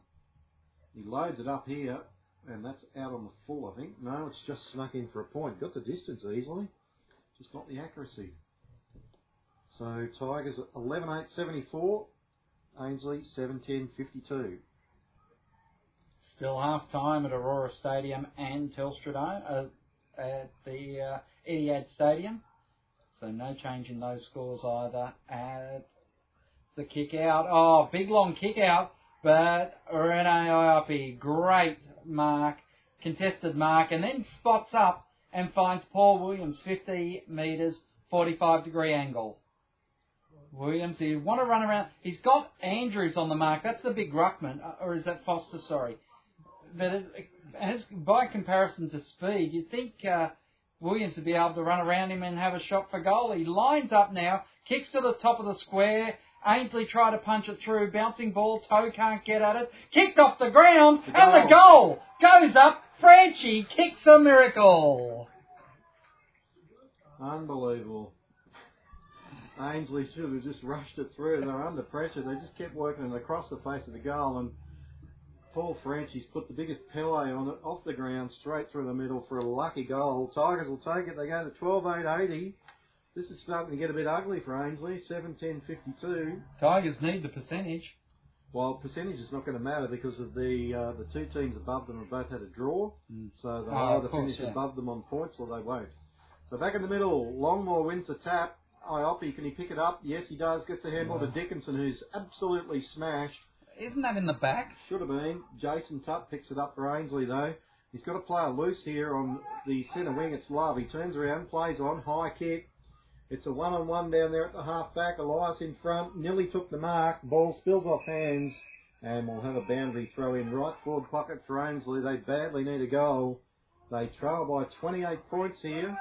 He loads it up here, and that's out on the full, I think. No, it's just snuck in for a point. Got the distance easily, just not the accuracy. So Tigers 11 8 74, Ainslie 7 10 52. Still half time at Aurora Stadium and Telstra uh, at the uh, Etihad Stadium. So no change in those scores either. At the kick out, oh, big long kick out, but Rene Iopi, great mark, contested mark, and then spots up and finds Paul Williams 50 metres, 45 degree angle. Williams, you want to run around. He's got Andrews on the mark. That's the big ruckman, uh, or is that Foster? Sorry, but it, as by comparison to speed, you'd think uh, Williams would be able to run around him and have a shot for goal. He lines up now, kicks to the top of the square. Ainslie tried to punch it through, bouncing ball, toe can't get at it, kicked off the ground, The and the goal goes up. Franchi kicks a miracle. Unbelievable. Ainslie should have just rushed it through. They were under pressure. They just kept working it across the face of the goal, and Paul Franchi's put the biggest Pele on it, off the ground, straight through the middle for a lucky goal. Tigers will take it. They go to 12 8 80. This is starting to get a bit ugly for Ainslie. 7 10 52. Tigers need the percentage. Well, percentage is not going to matter because of the uh, the two teams above them have both had a draw, Mm. so they'll Oh, either course, finish yeah. above them on points or they won't. So back in the middle, Longmore wins the tap. Iopi, can he pick it up? Yes, he does. Gets a handball to Dickinson, who's absolutely smashed. Isn't that in the back? Should have been. Jason Tutt picks it up for Ainslie though. He's got a player loose here on the centre wing. It's Love. He turns around, plays on, high kick. It's a one-on-one down there at the half back. Elias in front. Nearly took the mark. Ball spills off hands. And we'll have a boundary throw in right forward pocket for Ainslie. They badly need a goal. They trail by 28 points here.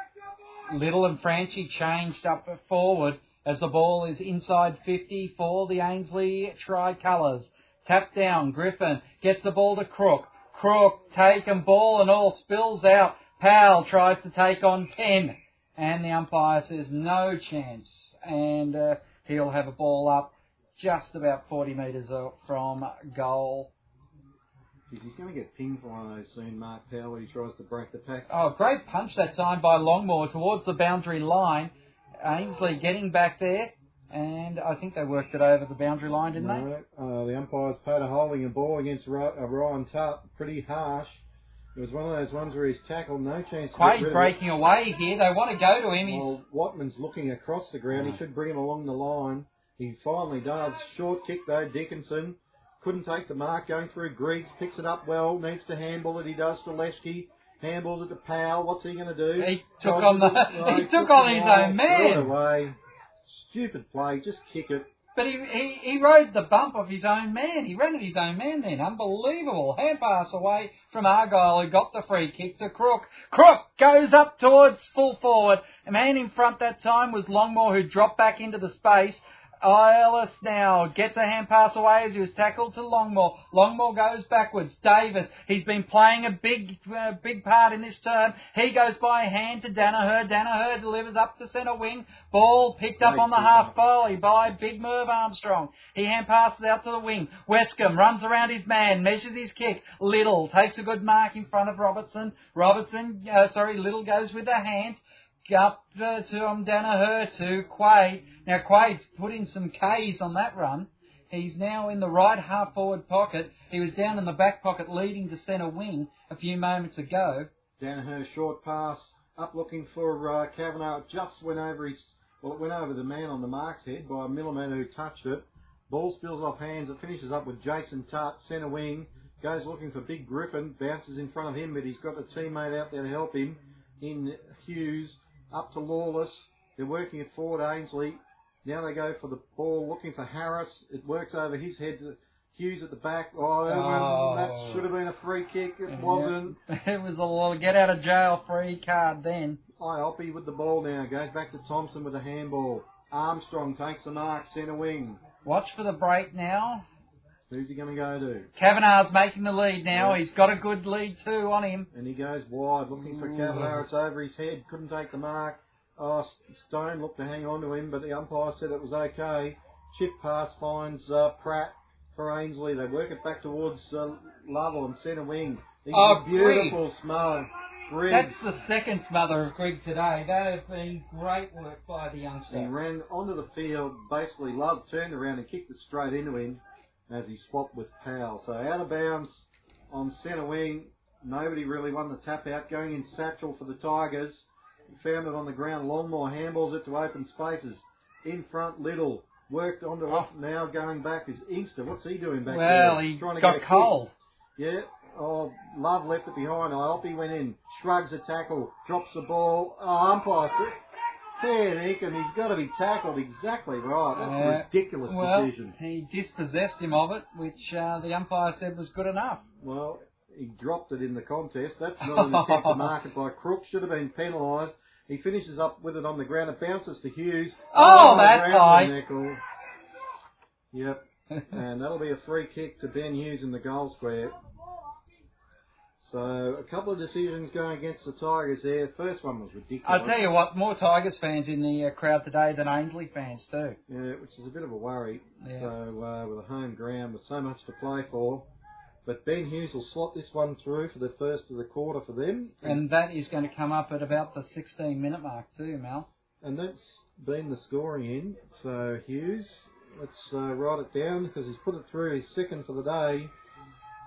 Little and Franchi changed up forward as the ball is inside 50 for the Ainslie Tricolours. Tap down, Griffin gets the ball to Crook. Crook taken ball and all spills out. Powell tries to take on 10 and the umpire says no chance and uh, he'll have a ball up just about 40 metres from goal. He's going to get pinged for one of those soon, Mark Powell, when he tries to break the pack. Oh, great punch that time by Longmore towards the boundary line. Ainslie getting back there, and I think they worked it over the boundary line, didn't they? No, uh, the umpire's paid a holding a ball against uh, Ryan Tutt, pretty harsh. It was one of those ones where he's tackled, no chance to get rid Quade breaking away here. They want to go to him. He's Well, Watman's looking across the ground. He should bring him along the line. He finally does. Short kick though, Dickinson. Couldn't take the mark going through Griggs. Picks it up well. Needs to handball it. He does to Leschke. Handballs it to Powell. What's he going to do? He took on the- he took on his ball, own man. away. Stupid play. Just kick it. but he, he he rode the bump of his own man. He ran at his own man then. Unbelievable. Hand pass away from Argyle who got the free kick to Crook. Crook goes up towards full forward. A man in front that time was Longmore who dropped back into the space. Ellis now gets a hand pass away as he was tackled to Longmore. Longmore goes backwards. Davis, he's been playing a big, uh, big part in this term. He goes by hand to Danaher. Danaher delivers up the centre wing. Ball picked up Great on the half volley by Big Merv Armstrong. He hand passes out to the wing. Westcombe runs around his man, measures his kick. Little takes a good mark in front of Robertson. Robertson, uh, sorry, Little goes with the hand up uh, to um, Danaher to Quade. Now Quade's put in some K's on that run. He's now in the right half forward pocket. He was down in the back pocket leading to centre wing a few moments ago. Danaher short pass up looking for uh. It Just went over his well, it went over the man on the mark's head by a millimetre who touched it. Ball spills off hands. It finishes up with Jason Tutt, centre wing. Goes looking for Big Griffin. Bounces in front of him, but he's got a teammate out there to help him. In Hughes up to Lawless. They're working at Ford Ainslie. Now they go for the ball, looking for Harris. It works over his head to Hughes at the back. Oh, Oh. that should have been a free kick. It Yeah. wasn't. It was a little get out of jail free card then. I Iopi with the ball now. Goes back to Thompson with a handball. Armstrong takes the mark, centre wing. Watch for the break now. Who's he going to go to? Kavanagh's making the lead now. Yeah. He's got a good lead too on him. And he goes wide, looking for. Kavanagh. It's over his head. Couldn't take the mark. Oh, Stone looked to hang on to him, but the umpire said it was okay. Chip pass finds uh, Pratt for Ainslie. They work it back towards uh, Lovell and centre wing. He's Oh, a beautiful smile. Griggs. That's the second smother of Greg today. That has been great work by the youngster. He ran onto the field, basically Love turned around and kicked it straight into him as he swapped with Powell. So out of bounds on centre wing. Nobody really won the tap out. Going in satchel for the Tigers. Found it on the ground. Longmore handballs it to open spaces. In front, Little. Worked onto Oh. it. Now going back is Inkster. What's he doing back Well, there? he Trying to got get a kick. cold. Yeah. Oh, Love left it behind. I hope he went in. Shrugs a tackle. Drops the ball. Oh, umpire. Fair dinkum. He's got to be tackled exactly right. That's Uh, a ridiculous Well, decision. he dispossessed him of it, which uh, the umpire said was good enough. Well, he dropped it in the contest. That's not an attempt to mark it by Crook. Should have been penalised. He finishes up with it on the ground. It bounces to Hughes. Oh, that's around high. Yep. and that'll be a free kick to Ben Hughes in the goal square. So a couple of decisions going against the Tigers there. First one was ridiculous. I'll tell you what, more Tigers fans in the uh, crowd today than Ainslie fans too. Yeah, which is a bit of a worry. Yeah. So uh, with a home ground with so much to play for. But Ben Hughes will slot this one through for the first of the quarter for them. And that is going to come up at about the 16 minute mark too, Mel. And that's been the scoring in. So Hughes, let's uh, write it down because he's put it through. He's second for the day.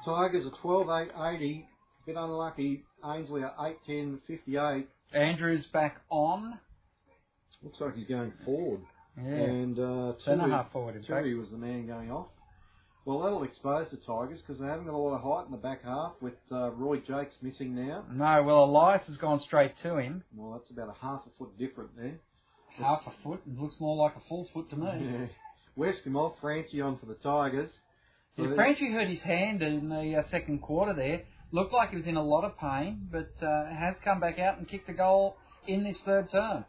Tigers are 12 8 80. Bit unlucky. Ainslie at 8 10 58. Andrews back on. Looks like he's going forward. Yeah. And uh, Tui- half forward, in. Tui was the man going off. Well, that'll expose the Tigers because they haven't got a lot of height in the back half with uh, Roy Jakes missing now. No, well, Elias has gone straight to him. Well, that's about a half a foot different there. Half a foot. It looks more like a full foot to me. Yeah. him off, Franchi on for the Tigers. Yeah, Franchi hurt his hand in the uh, second quarter there. Looked like he was in a lot of pain, but uh, has come back out and kicked a goal in this third term.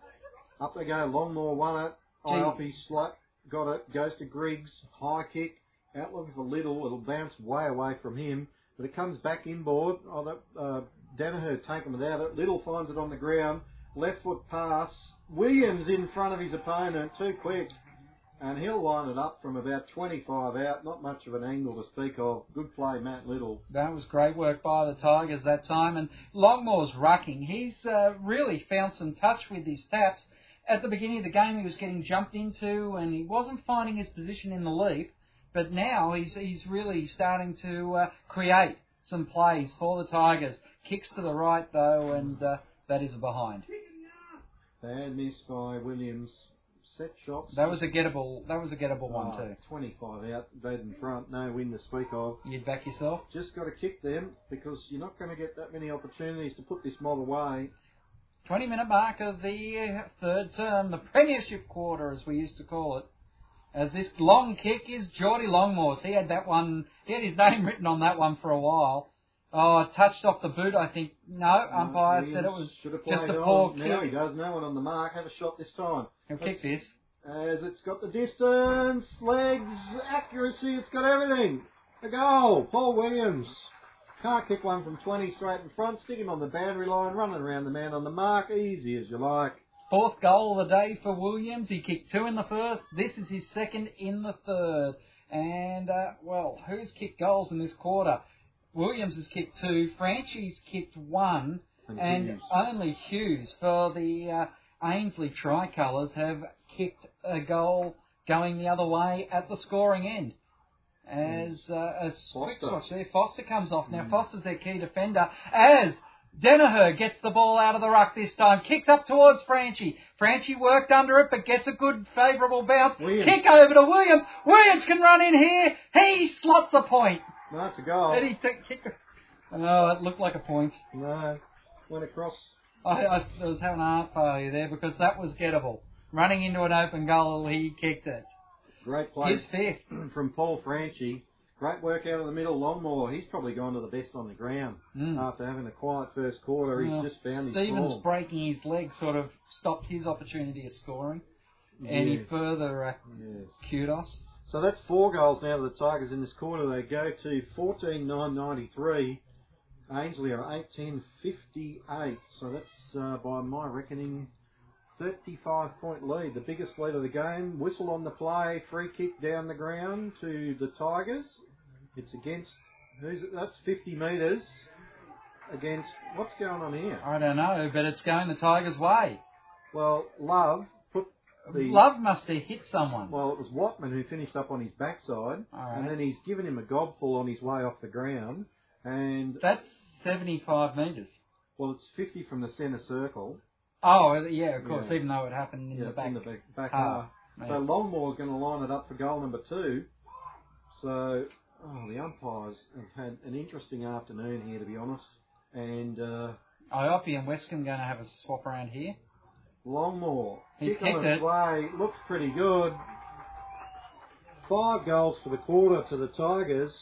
Up they go. Longmore won it. Gee. Iopi slut got it. Goes to Griggs. High kick. Out looking for Little. It'll bounce way away from him. But it comes back inboard. Oh, that, uh, Danaher taken without it. Little finds it on the ground. Left foot pass. Williams in front of his opponent. Too quick. And he'll line it up from about 25 out. Not much of an angle to speak of. Good play, Matt Little. That was great work by the Tigers that time. And Longmore's rucking. He's uh, really found some touch with his taps. At the beginning of the game, he was getting jumped into and he wasn't finding his position in the leap. But now he's, he's really starting to uh, create some plays for the Tigers. Kicks to the right, though, and uh, that is a behind. Bad miss by Williams. Set shots. That was a gettable. That was a gettable one Oh, too. 25 out, dead in front, no win to speak of. You'd back yourself. Just got to kick them because you're not going to get that many opportunities to put this mob away. 20 minute mark of the uh, third term, the Premiership quarter, as we used to call it. As this long kick is Geordie Longmore's. He had that one, he had his name written on that one for a while. Oh, touched off the boot, I think. No, umpire said it was Should have just a on. poor Now he does. No one on the mark. Have a shot this time. He'll kick this. as it's got the distance, legs, accuracy, it's got everything. A goal, Paul Williams. Can't kick one from 20 straight in front, stick him on the boundary line, running around the man on the mark, easy as you like. Fourth goal of the day for Williams. He kicked two in the first. This is his second in the third. And, uh, well, who's kicked goals in this quarter? Williams has kicked two. Franchi's kicked one. And And Hughes. only Hughes for the uh, Ainslie Tricolours have kicked a goal going the other way at the scoring end. As, uh, as quick swatch there, Foster comes off. Now, Foster's their key defender. As Danaher gets the ball out of the ruck this time, kicks up towards Franchi. Franchi worked under it, but gets a good favourable bounce. Williams. Kick over to Williams. Williams can run in here. He slots a point. No, it's a goal. And he t- kicked it. Oh, it looked like a point. No, went across. I, I was having a heart failure there because that was gettable. Running into an open goal, he kicked it. Great play His fifth. from Paul Franchi. Great work out of the middle. Longmore, he's probably gone to the best on the ground Mm. after having a quiet first quarter. He's Well, just found his Stevens form. breaking his leg sort of stopped his opportunity of scoring. Any further uh, Yes. kudos? So that's four goals now to the Tigers in this quarter. They go to 14-9-93. Ainslie are 18-58. So that's, uh, by my reckoning, 35 point lead. The biggest lead of the game. Whistle on the play. Free kick down the ground to the Tigers. It's against, who's it? That's 50 metres against, what's going on here? I don't know, but it's going the Tigers' way. Well, Love the, Love must have hit someone. Well, it was Watman who finished up on his backside, Alright. and then he's given him a gobful on his way off the ground. And That's 75 metres. well, it's 50 from the centre circle. Oh, yeah, of course, Yeah. even though it happened in yeah, the back. in the back, back half. half. So Longmore's going to line it up for goal number two. So, oh, the umpires have had an interesting afternoon here, to be honest. And uh, Iopi and Westcombe going to have a swap around here. Longmore, He's kick on kicked its it. way, looks pretty good. Five goals for the quarter to the Tigers.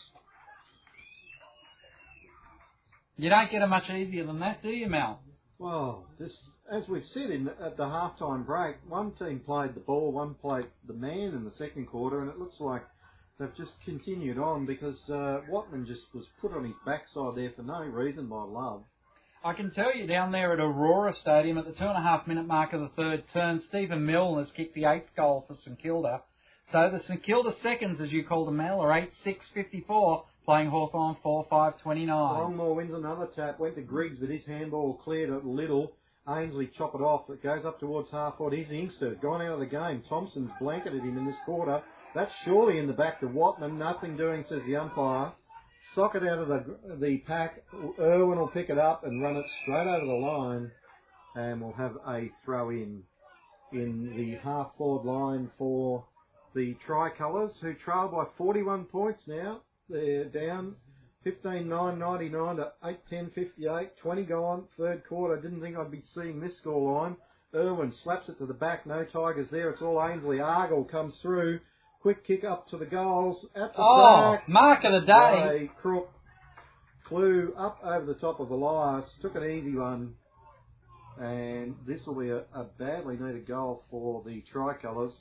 You don't get it much easier than that, do you, Mal? Well, just as we've said in at the halftime break, one team played the ball, one played the man in the second quarter, and it looks like they've just continued on because uh, Watman just was put on his backside there for no reason by Love. I can tell you down there at Aurora Stadium at the two and a half minute mark of the third turn, Stephen Milne has kicked the eighth goal for St Kilda. So the St Kilda seconds, as you call them, Mel, are 8 6 54, playing Hawthorn 4 5 29. Longmore wins another tap, went to Griggs, but his handball cleared it a little. Ainslie chop it off. It goes up towards half court. He's Inkster, gone out of the game. Thompson's blanketed him in this quarter. That's surely in the back to Watman. Nothing doing, says the umpire. Sock it out of the the pack. Irwin will pick it up and run it straight over the line, and we'll have a throw in in the half forward line for the Tricolours, who trail by 41 points now. They're down 15 9 99 to 8 10 58. 20 gone, third quarter. Didn't think I'd be seeing this score line. Irwin slaps it to the back. No Tigers there. It's all Ainslie. Argyle comes through. Quick kick up to the goals. At the Oh, back. mark of the day. Crook flew up over the top of Elias. Took an easy one. And this will be a, a badly needed goal for the Tricolours.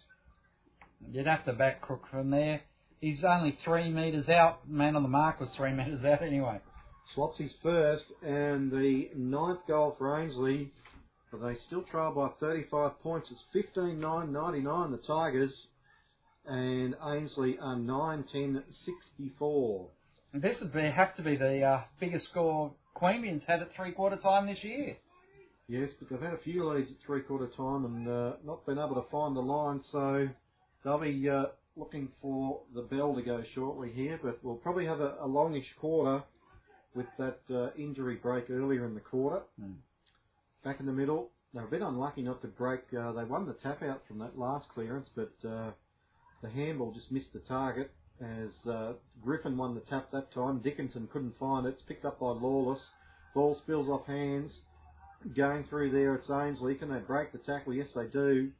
You'd have to back Crook from there. He's only three metres out. Man on the mark was three metres out anyway. His first and the ninth goal for Ainslie, but they still trail by 35 points. It's 15-9-99 the Tigers, and Ainslie are 9-10-64. This would be, have to be the uh, biggest score Queanbeyan's had at three quarter time this year. Yes, but they've had a few leads at three-quarter time and uh, not been able to find the line, so they'll be uh, looking for the bell to go shortly here, but we'll probably have a, a longish quarter with that uh, injury break earlier in the quarter. Hmm. Back in the middle, they're a bit unlucky not to break. Uh, they won the tap out from that last clearance, but uh, the handball just missed the target as uh, Griffin won the tap that time. Dickinson couldn't find it. It's picked up by Lawless. Ball spills off hands. Going through there, it's Ainslie. Can they break the tackle? Yes, they do.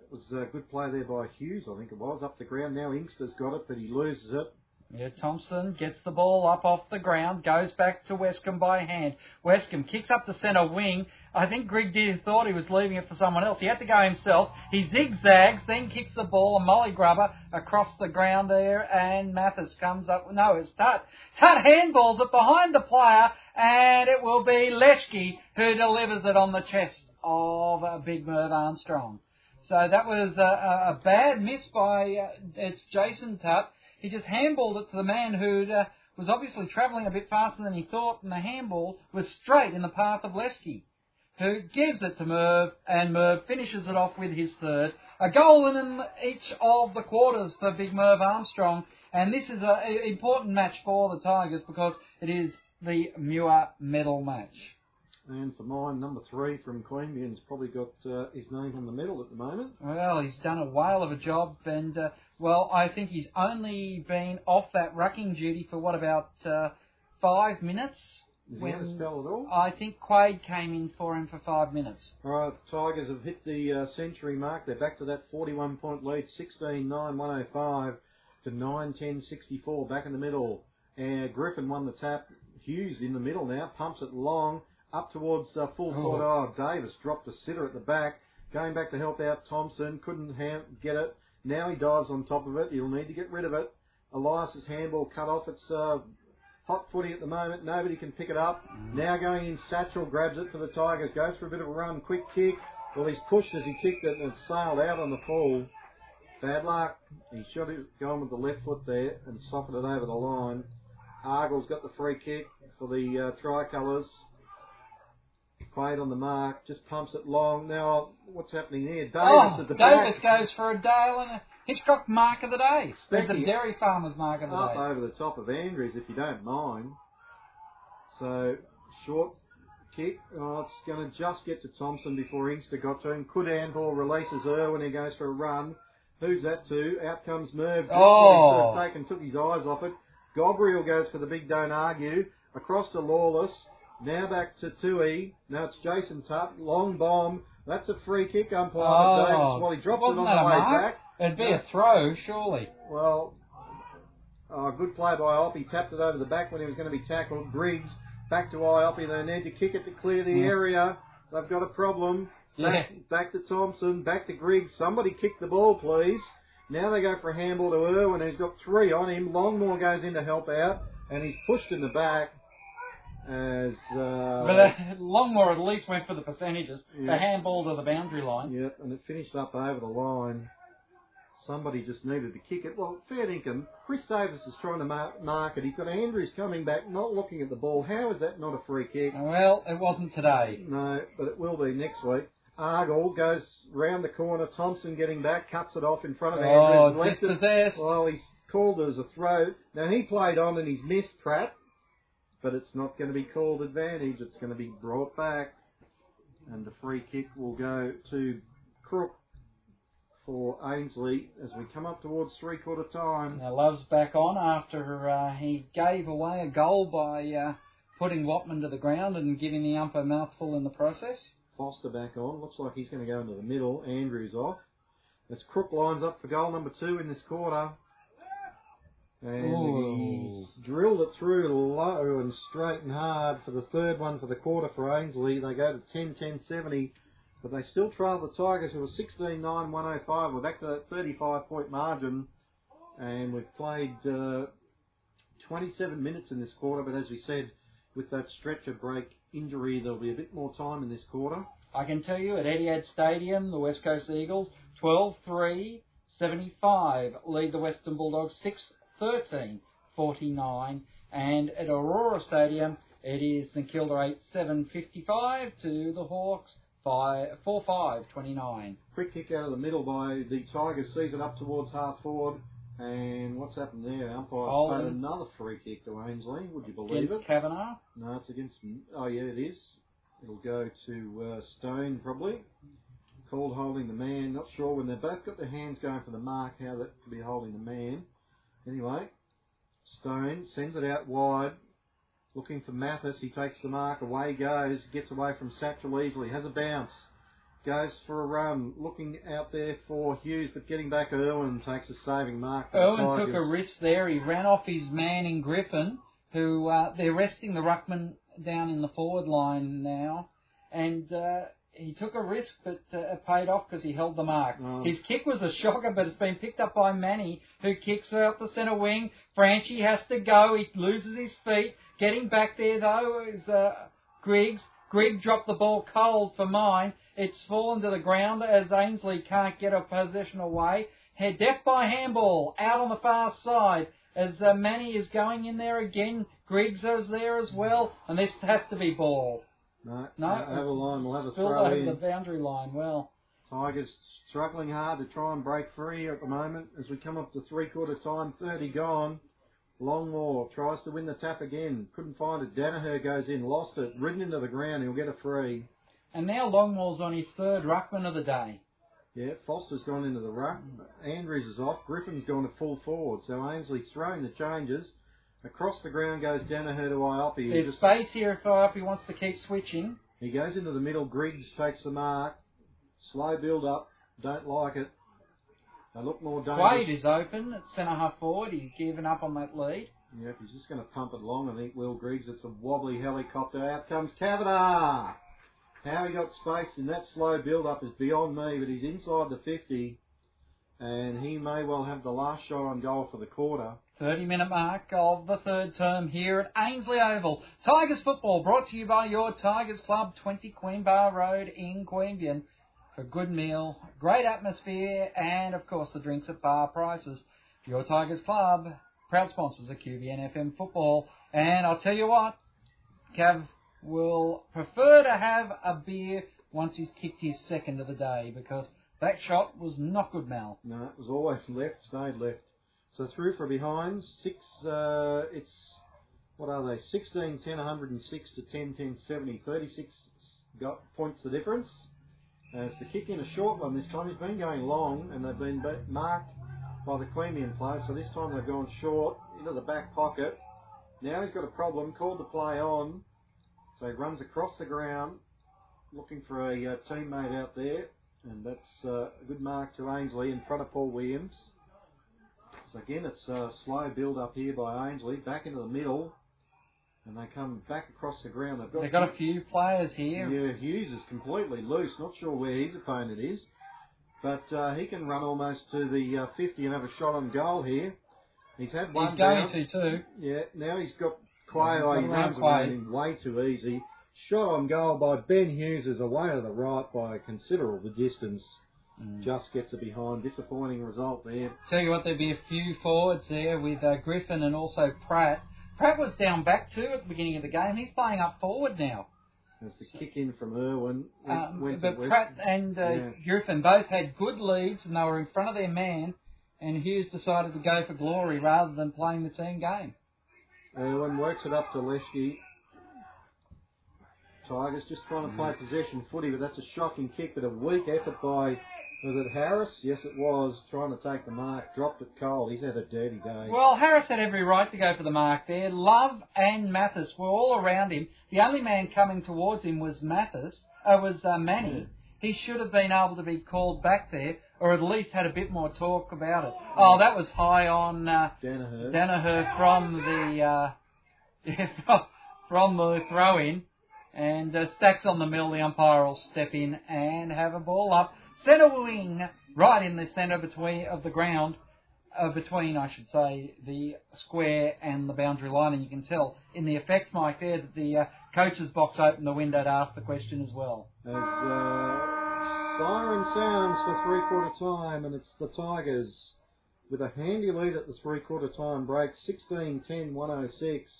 It was a good play there by Hughes, I think it was, up the ground. Now Inkster's got it, but he loses it. Yeah, Thompson gets the ball up off the ground, goes back to Westcombe by hand. Westcombe kicks up the centre wing. I think Greg Deer thought he was leaving it for someone else. He had to go himself. He zigzags, then kicks the ball, a molly grubber across the ground there, and Mathis comes up. No, it's Tutt. Tutt handballs it behind the player, and it will be Leschke who delivers it on the chest of uh, Big Merv Armstrong. So that was a, bad miss by uh, it's Jason Tutt. He just handballed it to the man who uh, was obviously travelling a bit faster than he thought, and the handball was straight in the path of Leschke, who gives it to Merv, and Merv finishes it off with his third. A goal in each of the quarters for Big Merv Armstrong, and this is an important match for the Tigers because it is the Muir medal match. And for mine, number three from Queanbeyan's probably got uh, his name on the medal at the moment. Well, he's done a whale of a job, and uh, well, I think he's only been off that rucking duty for what about uh, five minutes? Is he had a spell at all? I think Quade came in for him for five minutes. All right, Tigers have hit the uh, century mark. They're back to that 41 point lead, 16 9 105 to 9 10 64, back in the middle. And Griffin won the tap. Hughes in the middle now, pumps it long up towards uh, full Oh. court. Oh, Davis dropped a sitter at the back. Going back to help out Thompson, couldn't ha- get it. Now he dives on top of it. He'll need to get rid of it. Elias's handball cut off. It's uh, hot footy at the moment. Nobody can pick it up. Now going in, Satchel grabs it for the Tigers. Goes for a bit of a run. Quick kick. Well, he's pushed as he kicked it and it sailed out on the fall. Bad luck. He should have gone with the left foot there and softened it over the line. Argyle's got the free kick for the uh, tricolours. Quade on the mark, just pumps it long. Now, what's happening here? Davis oh, at the back. Davis back. goes for a Dale and a Hitchcock mark of the day. There's the. Dairy Farmers mark of the Up day. Up over the top of Andrews, if you don't mind. So, short kick. Oh, it's going to just get to Thompson before Inkster got to him. Could Andor releases Irwin. He goes for a run. Who's that to? Out comes Merv. Just Oh. taken, took his eyes off it. Gobriel goes for the big don't argue. Across to Lawless. Now back to Tui. Now it's Jason Tutt. Long bomb. That's a free kick umpire Oh, Davis. Well, he dropped it on the way mark? back. It'd be a throw, surely. Well, uh, good play by Iop. He tapped it over the back when he was going to be tackled. Griggs back to Iop. They need to kick it to clear the Mm. area. They've got a problem. Back, Yeah. back to Thompson. Back to Griggs. Somebody kick the ball, please. Now they go for a handball to Irwin. He's got three on him. Longmore goes in to help out, and he's pushed in the back as. Uh, But uh, Longmore at least went for the percentages. Yeah. The handball to the boundary line. Yep, and it finished up over the line. Somebody just needed to kick it. Well, fair dinkum. Chris Davis is trying to mar- mark it. He's got Andrews coming back, not looking at the ball. How is that not a free kick? Well, it wasn't today. No, but it will be next week. Argyle goes round the corner. Thompson getting back, cuts it off in front of Oh, Andrews. it- dispossessed. Well, he's called it as a throw. Now he played on and he's missed Pratt, but it's not going to be called advantage. It's going to be brought back, and the free kick will go to Crook for Ainslie as we come up towards three quarter time. Now Love's back on after uh, he gave away a goal by uh, putting Watman to the ground and giving the ump a mouthful in the process. Foster back on. Looks like he's going to go into the middle. Andrews off. As Crook lines up for goal number two in this quarter. And Ooh. he's drilled it through low and straight and hard for the third one for the quarter for Ainslie. They go to 10 10 70, but they still trail the Tigers who are 16 9 105. We're back to that 35 point margin, and we've played uh, 27 minutes in this quarter, but as we said, with that stretcher break injury, there'll be a bit more time in this quarter. I can tell you at Etihad Stadium, the West Coast Eagles 12 3 75 lead the Western Bulldogs 6 13 49. And at Aurora Stadium, it is St Kilda 8 7 55 to the Hawks 5 4 5 29. Quick kick out of the middle by the Tigers, sees it up towards half forward. And what's happened there? Umpire's Holden. played another free kick to Ainslie. Would you believe Against it? Kavanagh. No, it's against. Oh yeah, it is. It'll go to uh, Stone probably. Called holding the man. Not sure when they've both got their hands going for the mark. How that could be holding the man. Anyway, Stone sends it out wide. Looking for Mathis. He takes the mark. Away he goes. Gets away from Satchel easily. Has a bounce. goes for a run, looking out there for Hughes, but getting back Irwin takes a saving mark. Irwin took a risk there. He ran off his man in Griffin, who uh, they're resting the ruckman down in the forward line now, and uh, he took a risk, but uh, it paid off because he held the mark. Oh. His kick was a shocker, but it's been picked up by Manny, who kicks out the centre wing. Franchi has to go. He loses his feet. Getting back there though is uh, Griggs. Grigg dropped the ball cold for mine. It's fallen to the ground as Ainslie can't get a possession away. Head death by handball out on the far side as uh, Manny is going in there again. Griggs is there as well, and this has to be ball. No, No, over the line. We'll have a throw over in. the boundary line. Well, Tigers struggling hard to try and break free at the moment as we come up to three quarter time, 30 gone. Longmore tries to win the tap again. Couldn't find it. Danaher goes in, lost it, ridden into the ground. He'll get a free. and now Longmore's on his third ruckman of the day. Yeah, Foster's gone into the ruck. Andrews is off. Griffin's gone to full forward. So Ainslie's throwing the changes. Across the ground goes Danaher to Iopi. There's just- space here if Iopi wants to keep switching. He goes into the middle. Griggs takes the mark. Slow build up. Don't like it. They look more dangerous. Quade is open at centre half forward. He's given up on that lead. Yep, he's just going to pump it long. I think Will Griggs. It's a wobbly helicopter. Out comes Kavanagh. How he got space in that slow build up is beyond me, but he's inside the 50, and he may well have the last shot on goal for the quarter. 30 minute mark of the third term here at Ainslie Oval. Tigers football brought to you by your Tigers Club, 20 Queen Bar Road in Queanbeyan. For a good meal, great atmosphere, and of course the drinks at bar prices. Your Tigers Club, proud sponsors of QBN FM football. And I'll tell you what, Cav will prefer to have a beer once he's kicked his second of the day because that shot was not good, Mal. No, it was always left, stayed left. So through for behind, six, uh, it's, what are they, 16, 10, 106 to 10, 10, 70, 36 got points the difference. As the kick in a short one this time, he's been going long and they've been marked by the Queanbeyan players, so this time they've gone short into the back pocket. Now he's got a problem, called the play on, so he runs across the ground looking for a uh, teammate out there, and that's uh, a good mark to Ainslie in front of Paul Williams. So again, it's a slow build up here by Ainslie, back into the middle, and they come back across the ground. They've got, They've got a few players here. yeah, Hughes is completely loose. Not sure where his opponent is, but uh, he can run almost to the uh, 50 and have a shot on goal here. He's had one He's going bounce. to too. Yeah, now he's got Oh, he runs around him way too easy. Shot on goal by Ben Hughes is away to the right by a considerable distance. Mm. Just gets it behind. Disappointing result there. Tell you what, there'd be a few forwards there with uh, Griffin and also Pratt. Pratt was down back too at the beginning of the game. He's playing up forward now. There's the kick in from Irwin. Um, went but Pratt and uh, Yeah. Griffin both had good leads and they were in front of their man. And Hughes decided to go for glory rather than playing the team game. Irwin works it up to Leschke. Tigers just trying Mm. to play possession footy, but that's a shocking kick, but a weak effort by, was it Harris? Yes, it was, trying to take the mark, dropped it cold. He's had a dirty day. Well, Harris had every right to go for the mark there. Love and Mathis were all around him. The only man coming towards him was Mathis. Uh, was uh, Manny. He should have been able to be called back there, or at least had a bit more talk about it. Oh, that was high on uh, Danaher. Danaher from the uh, from, from the throw in, and uh, Stacks on the mill. The umpire will step in and have a ball up centre wing, right in the centre between of the ground, uh, between I should say the square and the boundary line, and you can tell in the effects mic there that the uh, coach's box opened the window to ask the question as well. As uh, siren sounds for three quarter time, and it's the Tigers with a handy lead at the three quarter time break, 16 10 106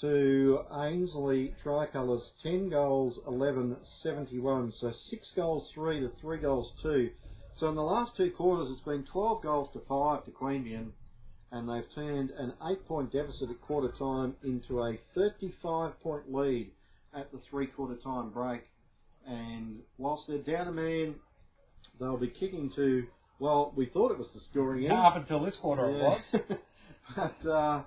to Ainslie Tricolours, 10 goals 11 71. So 6 goals 3 to 3 goals 2. So in the last two quarters, it's been 12 goals to 5 to Queanbeyan, and they've turned an 8 point deficit at quarter time into a 35 point lead at the three quarter time break and whilst they're down a man, they'll be kicking to. Well, we thought it was the scoring end. Up until this quarter it was. but uh,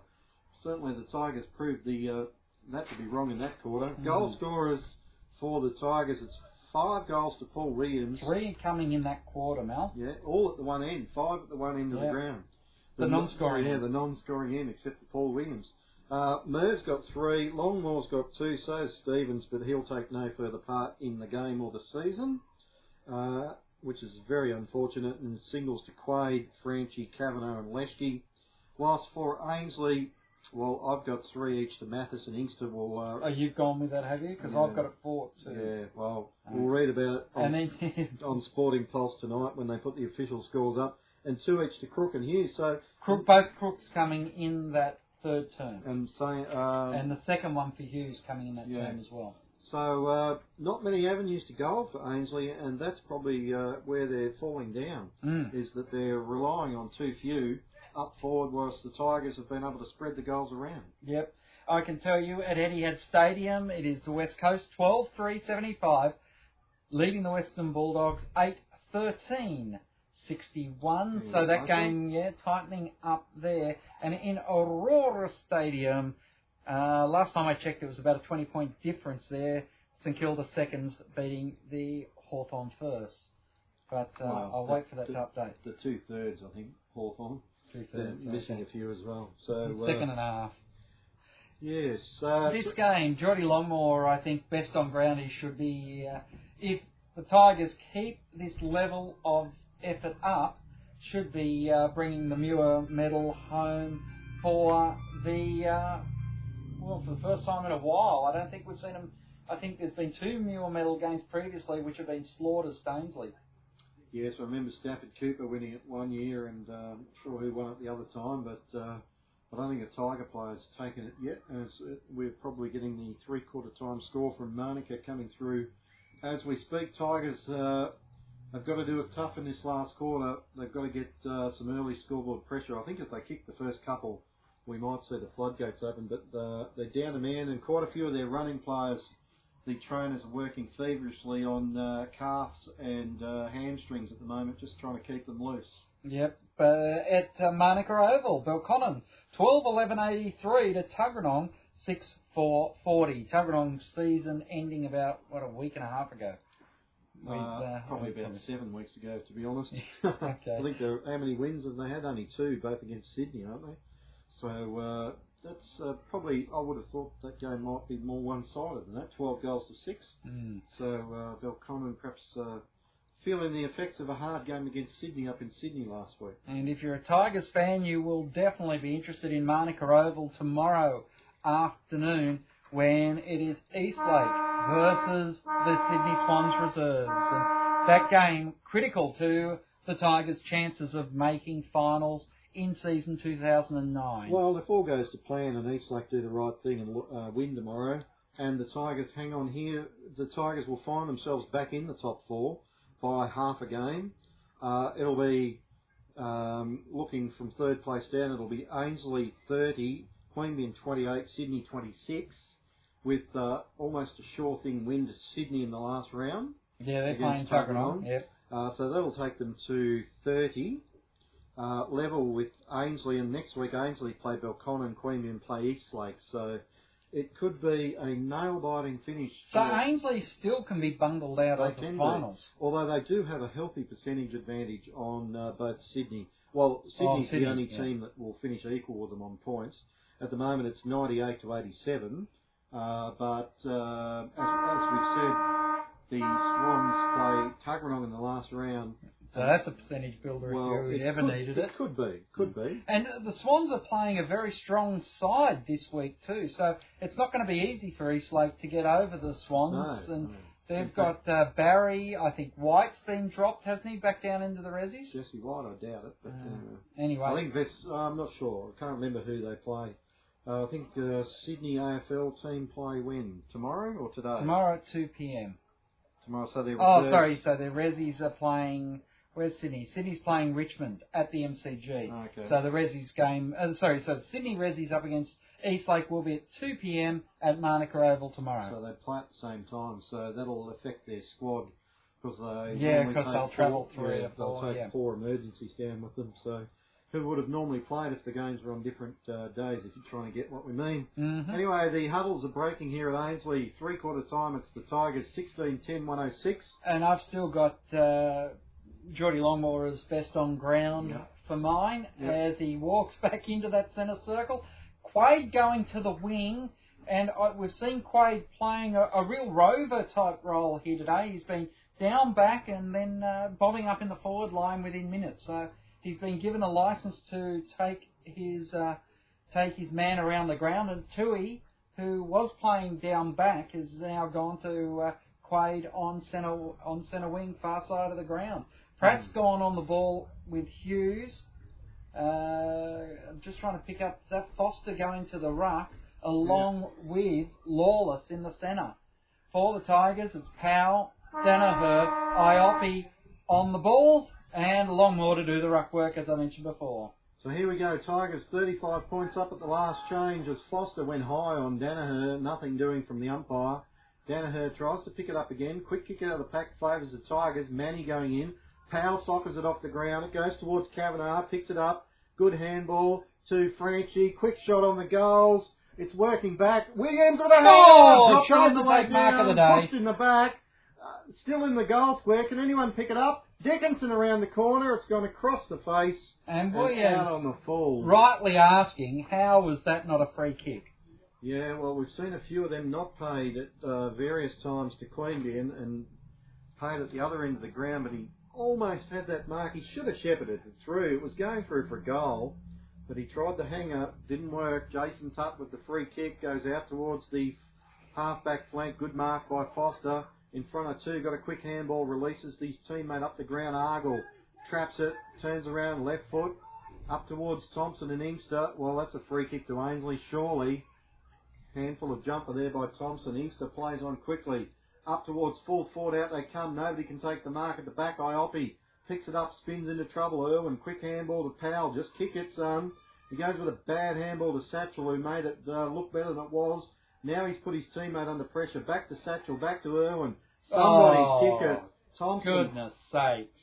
certainly the Tigers proved the uh, that to be wrong in that quarter. Mm. Goal scorers for the Tigers, it's five goals to Paul Williams. Three coming in that quarter, Mel. Yeah, all at the one end. Five at the one end of the ground. The non-scoring Yeah, end. the non-scoring end, except for Paul Williams. Uh, Merv's got three. Longmore's got two. So has Stevens, but he'll take no further part in the game or the season, uh, which is very unfortunate. And singles to Quade, Franchi, Kavanagh, and Leschke. Whilst for Ainslie, well, I've got three each to Mathis and Inkster. Will uh, Oh, you've gone with that, have you? Because Yeah. I've got it four too. yeah, well, we'll read about it on on Sporting Pulse tonight when they put the official scores up, and two each to Crook and Hughes. So Crook, both Crooks coming in that third term. and saying um, And the second one for Hughes coming in that Yeah. term as well. so uh, not many avenues to go for Ainslie, and that's probably uh, where they're falling down. Mm. Is that they're relying on too few up forward, whilst the Tigers have been able to spread the goals around. Yep. I can tell you at Etihad Stadium, it is the West Coast 12 3 75, leading the Western Bulldogs 8 13 61. Yeah, so that game, yeah, tightening up there. And in Aurora Stadium, uh, last time I checked, it was about a 20 point difference there. St Kilda seconds beating the Hawthorn first. But uh, Wow, I'll that- wait for that the- to update. The two thirds, I think, Hawthorn. Two thirds. missing a few as well. So uh, Second and a half. yes, uh, This game, Geordie Longmore, I think best on ground he should be. Uh, if the Tigers keep this level of effort up, should be uh, bringing the Muir medal home for the uh, well for the first time in a while. I don't think we've seen them. I think there's been two Muir medal games previously which have been slaughtered. Stainsley. Yes, I remember Stafford Cooper winning it one year, and uh, sure who won it the other time, but uh, I don't think a Tiger player's taken it yet. As uh, we're probably getting the three-quarter time score from Manuka coming through as we speak. Tigers uh, have got to do it tough in this last quarter. They've got to get uh, some early scoreboard pressure. I think if they kick the first couple, we might see the floodgates open. But uh, they're down a man, and quite a few of their running players the trainers are working feverishly on uh, calves and uh, hamstrings at the moment, just trying to keep them loose. Yep. Uh, at uh, Manuka Oval, Belconnen, 12 11 83 to Tuggeranong, 6 4 40. Tuggeranong's season ending about, what, a week and a half ago. With, Uh, probably with- about seven weeks ago, to be honest. Okay. I think how many wins have they had? Only two, both against Sydney, aren't they? So uh, that's uh, probably, I would have thought that game might be more one-sided than that, 12 goals to six. Mm. So uh, Belconnen perhaps uh, feeling the effects of a hard game against Sydney up in Sydney last week. And if you're a Tigers fan, you will definitely be interested in Manuka Oval tomorrow afternoon when it is Eastlake versus the Sydney Swans reserves. And that game critical to the Tigers' chances of making finals in season 2009. Well, if all goes to plan and Eastlake do the right thing and uh, win tomorrow, and the Tigers hang on here, the Tigers will find themselves back in the top four by half a game. Uh, it'll be um, looking from third place down. It'll be Ainslie 30, Queanbeyan 28, Sydney 26, with uh, almost a sure thing win to Sydney in the last round. yeah, they're playing. Tuggeranong. Yep. Uh, so that'll take them to 30. Uh, level with Ainslie, and next week Ainslie play Belconnen and Queanbeyan play Eastlake. So it could be a nail-biting finish. So Ainslie still can be bungled out of the can be. finals. although they do have a healthy percentage advantage on uh, both Sydney. Well, Sydney's Sydney, the only yeah. team that will finish equal with them on points. At the moment, it's 98 to 87. Uh, but uh, as, as we've said, the Swans play Tuggeranong in the last round. So that's a percentage builder Well, if you ever could, needed it. It could be, could be. And the Swans are playing a very strong side this week too, so it's not going to be easy for Eastlake to get over the Swans. No, and no. they've got uh, Barry. I think White's been dropped, hasn't he, back down into the Rezzies? Jesse White, I doubt it. But, uh, Anyway, I think that's, I'm not sure. I can't remember who they play. Uh, I think uh, Sydney AFL team play when? Tomorrow or today? tomorrow at two p.m. Tomorrow, so they're Oh, they're- sorry. So the Rezzies are playing. Where's Sydney? Sydney's playing Richmond at the MCG. Okay. So the Resi's game. Uh, sorry. So the Sydney Resi's up against Eastlake will be at two p.m. at Manuka Oval tomorrow. So they play at the same time, so that'll affect their squad because they Yeah, normally 'cause take they'll four- travel three yeah, they'll four, take yeah. four emergencies down with them. So who would have normally played if the games were on different uh, days, if you're trying to get what we mean. Mm-hmm. Anyway, the huddles are breaking here at Ainslie. Three quarter time, it's the Tigers 16 10 106. And I've still got uh, Geordie Longmore is best on ground Yeah. for mine Yeah. as he walks back into that centre circle. Quade going to the wing, and I, we've seen Quade playing a, a real rover type role here today. He's been down back and then uh, bobbing up in the forward line within minutes. So he's been given a license to take his uh, take his man around the ground. And Tui, who was playing down back, has now gone to uh, Quade on centre on centre wing, far side of the ground. Pratt's gone on the ball with Hughes. Uh, I'm just trying to pick up that Foster going to the ruck along with Lawless in the centre. For the Tigers, it's Powell, Danaher, Iopi on the ball, and Longmore to do the ruck work as I mentioned before. So here we go. Tigers 35 points up at the last change as Foster went high on Danaher. Nothing doing from the umpire. Danaher tries to pick it up again. Quick kick out of the pack favours the Tigers. Manny going in. Powell sockers it off the ground. It goes towards Kavanagh. Picks it up. Good handball to Franchi. Quick shot on the goals. It's working back. Williams with a hand. Oh, Dropped shot on in the back mark of the day. Pushed in the back. Uh, still in the goal square. Can anyone pick it up? Dickinson around the corner. It's gone across the face. And out Williams on the full. rightly asking, how was that not a free kick? Yeah, well, we've seen a few of them not paid at uh, various times to Queanbeyan and paid at the other end of the ground, but he almost had that mark. He should have shepherded it through. It was going through for a goal, but he tried the hanger, didn't work. Jason Tutt with the free kick goes out towards the half-back flank. Good mark by Foster. In front of two, got a quick handball, releases his teammate up the ground. Argyle traps it, turns around, left foot, up towards Thompson and Inkster. Well, that's a free kick to Ainslie, surely. Handful of jumper there by Thompson. Inkster plays on quickly. Up towards full forward, out they come. Nobody can take the mark at the back. Iopi picks it up, spins into trouble. Irwin, quick handball to Powell. Just kick it, son. He goes with a bad handball to Satchel, who made it uh, look better than it was. Now he's put his teammate under pressure. Back to Satchel, back to Irwin. Somebody Oh, kick it. Thompson. Goodness sakes.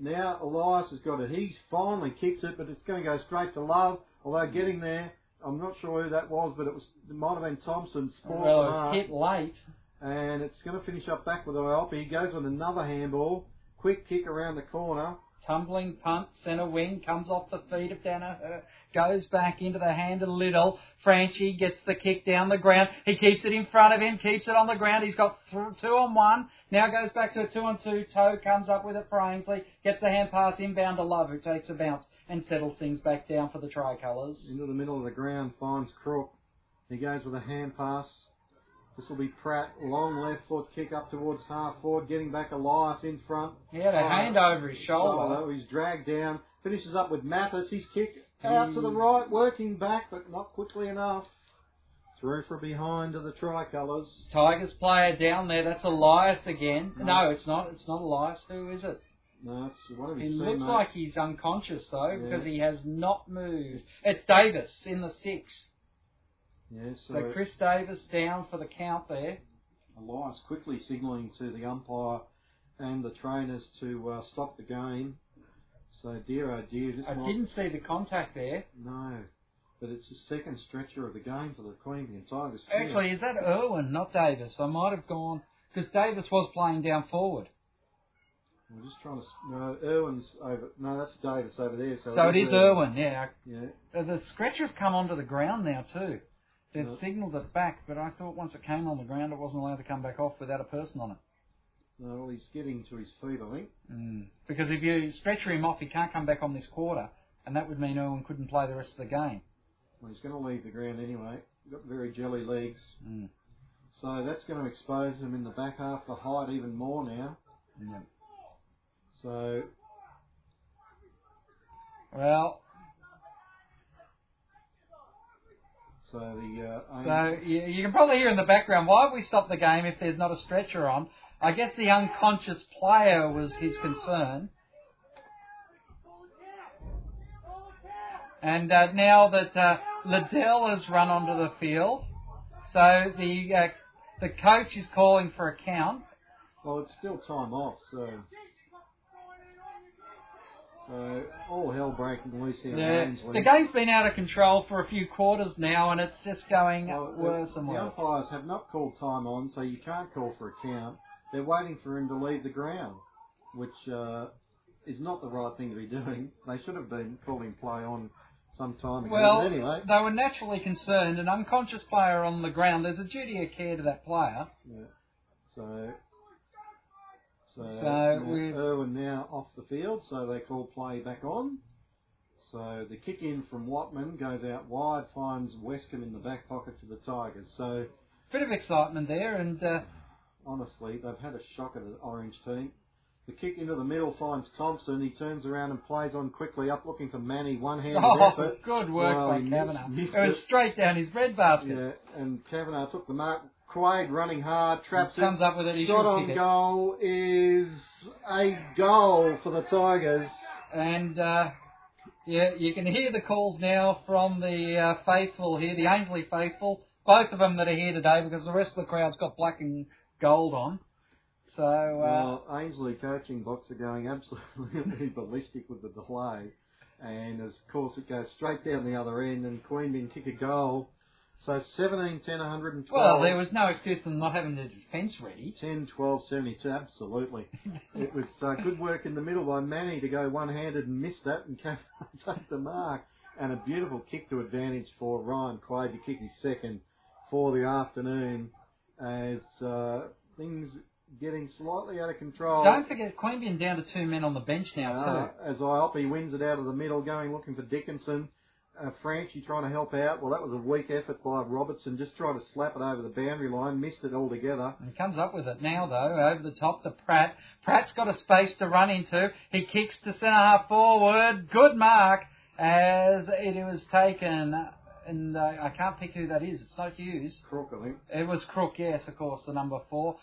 Now Elias has got it. He's finally kicks it, but it's going to go straight to Love. Although getting there, I'm not sure who that was, but it was it might have been Thompson. Well, it was hit late. And it's going to finish up back with Iopi. He goes with another handball. Quick kick around the corner. Tumbling punt, centre wing, comes off the feet of Danaher, uh, goes back into the hand of Little. Franchi gets the kick down the ground. He keeps it in front of him, keeps it on the ground. He's got th- two on one. Now goes back to a two on two. Toe comes up with it for Ainslie. Gets the hand pass inbound to Love, who takes a bounce and settles things back down for the tricolours. Into the middle of the ground, finds Crook. He goes with a hand pass. This will be Pratt. Long left foot kick up towards half forward, getting back Elias in front. He had a Oh, hand over his shoulder. Oh, shoulder. He's dragged down. Finishes up with Mathis. He's kicked out to the right, working back, but not quickly enough. Through for behind to the tricolours. Tigers player down there. That's Elias again. No, it's not. It's not Elias. Who is it? No, it's one of He his looks teammates. like he's unconscious though Yeah. because he has not moved. It's Davis in the six. Yeah, so, So Chris Davis down for the count there. Elias quickly signalling to the umpire and the trainers to uh, stop the game. So dear oh dear, this I might didn't see the contact there. no, but it's the second stretcher of the game for the Queensland Tigers. Actually, is that Irwin, not Davis? I might have gone because Davis was playing down forward. I'm just trying to. No, Irwin's over. No, that's Davis over there. So, So it is Irwin. Yeah. Yeah. Uh, The stretcher's come onto the ground now too. They've No. signalled it back, but I thought once it came on the ground, it wasn't allowed to come back off without a person on it. Well, he's getting to his feet, I think. Mm. Because if you stretcher him off, he can't come back on this quarter, and that would mean Owen couldn't play the rest of the game. Well, he's going to leave the ground anyway. He's Got very jelly legs. Mm. So that's going to expose him in the back half the height even more now. Yeah. So Well, so the uh, so you, you can probably hear in the background why have we stopped the game if there's not a stretcher on. I guess the unconscious player was his concern. And uh, now that uh, Liddell has run onto the field, so the uh, the coach is calling for a count. well, it's still time off. So So all hell breaking loose here. in The, game's been out of control for a few quarters now, and it's just going Well, the- worse the worse. umpires have not called time on, so you can't call for a count. They're waiting for him to leave the ground, which uh, is not the right thing to be doing. They should have been calling play on some time ago. Well, anyway, they were naturally concerned. An unconscious player on the ground, there's a duty of care to that player. yeah. so so, So we've- Irwin now off the field, so they call play back on. So the kick in from Watman goes out wide, finds Westcombe in the back pocket for the Tigers. So Bit of excitement there, and uh, honestly, they've had a shock at the Orange team. The kick into the middle finds Thompson. He turns around and plays on quickly up looking for Manny. One-handed oh, effort. good work Well, by Kavanagh. missed- missed it was it. straight down his breadbasket. Yeah, and Kavanagh took the mark. Quade running hard, traps it. Comes up with it, he Shot on goal is a goal for the Tigers. And uh, yeah, you can hear the calls now from the uh, faithful here, the Ainslie faithful. Both of them that are here today because the rest of the crowd's got black and gold on. So uh, Well, Ainslie coaching box are going absolutely ballistic with the delay, and of course it goes straight down the other end, and Queanbeyan kick a goal. So 17, 10, 112. well, there was no excuse for them not having the defence ready. 10, 12, 72, absolutely. it was uh, good work in the middle by Manny to go one-handed and miss that and came take the mark. And a beautiful kick to advantage for Ryan Quade to kick his second for the afternoon as uh, things getting slightly out of control. Don't forget Queanbeyan down to two men on the bench now Uh, too. as Iopi wins it out of the middle, going looking for Dickinson. Uh, Franchi trying to help out. Well, that was a weak effort by Robertson, just trying to slap it over the boundary line, missed it altogether. And comes up with it now though, over the top to Pratt. Pratt's got a space to run into. He kicks to centre half forward. Good mark as it was taken. And uh, I can't pick who that is. It's not Hughes. Crook, I think. It was Crook, yes, of course, the number four.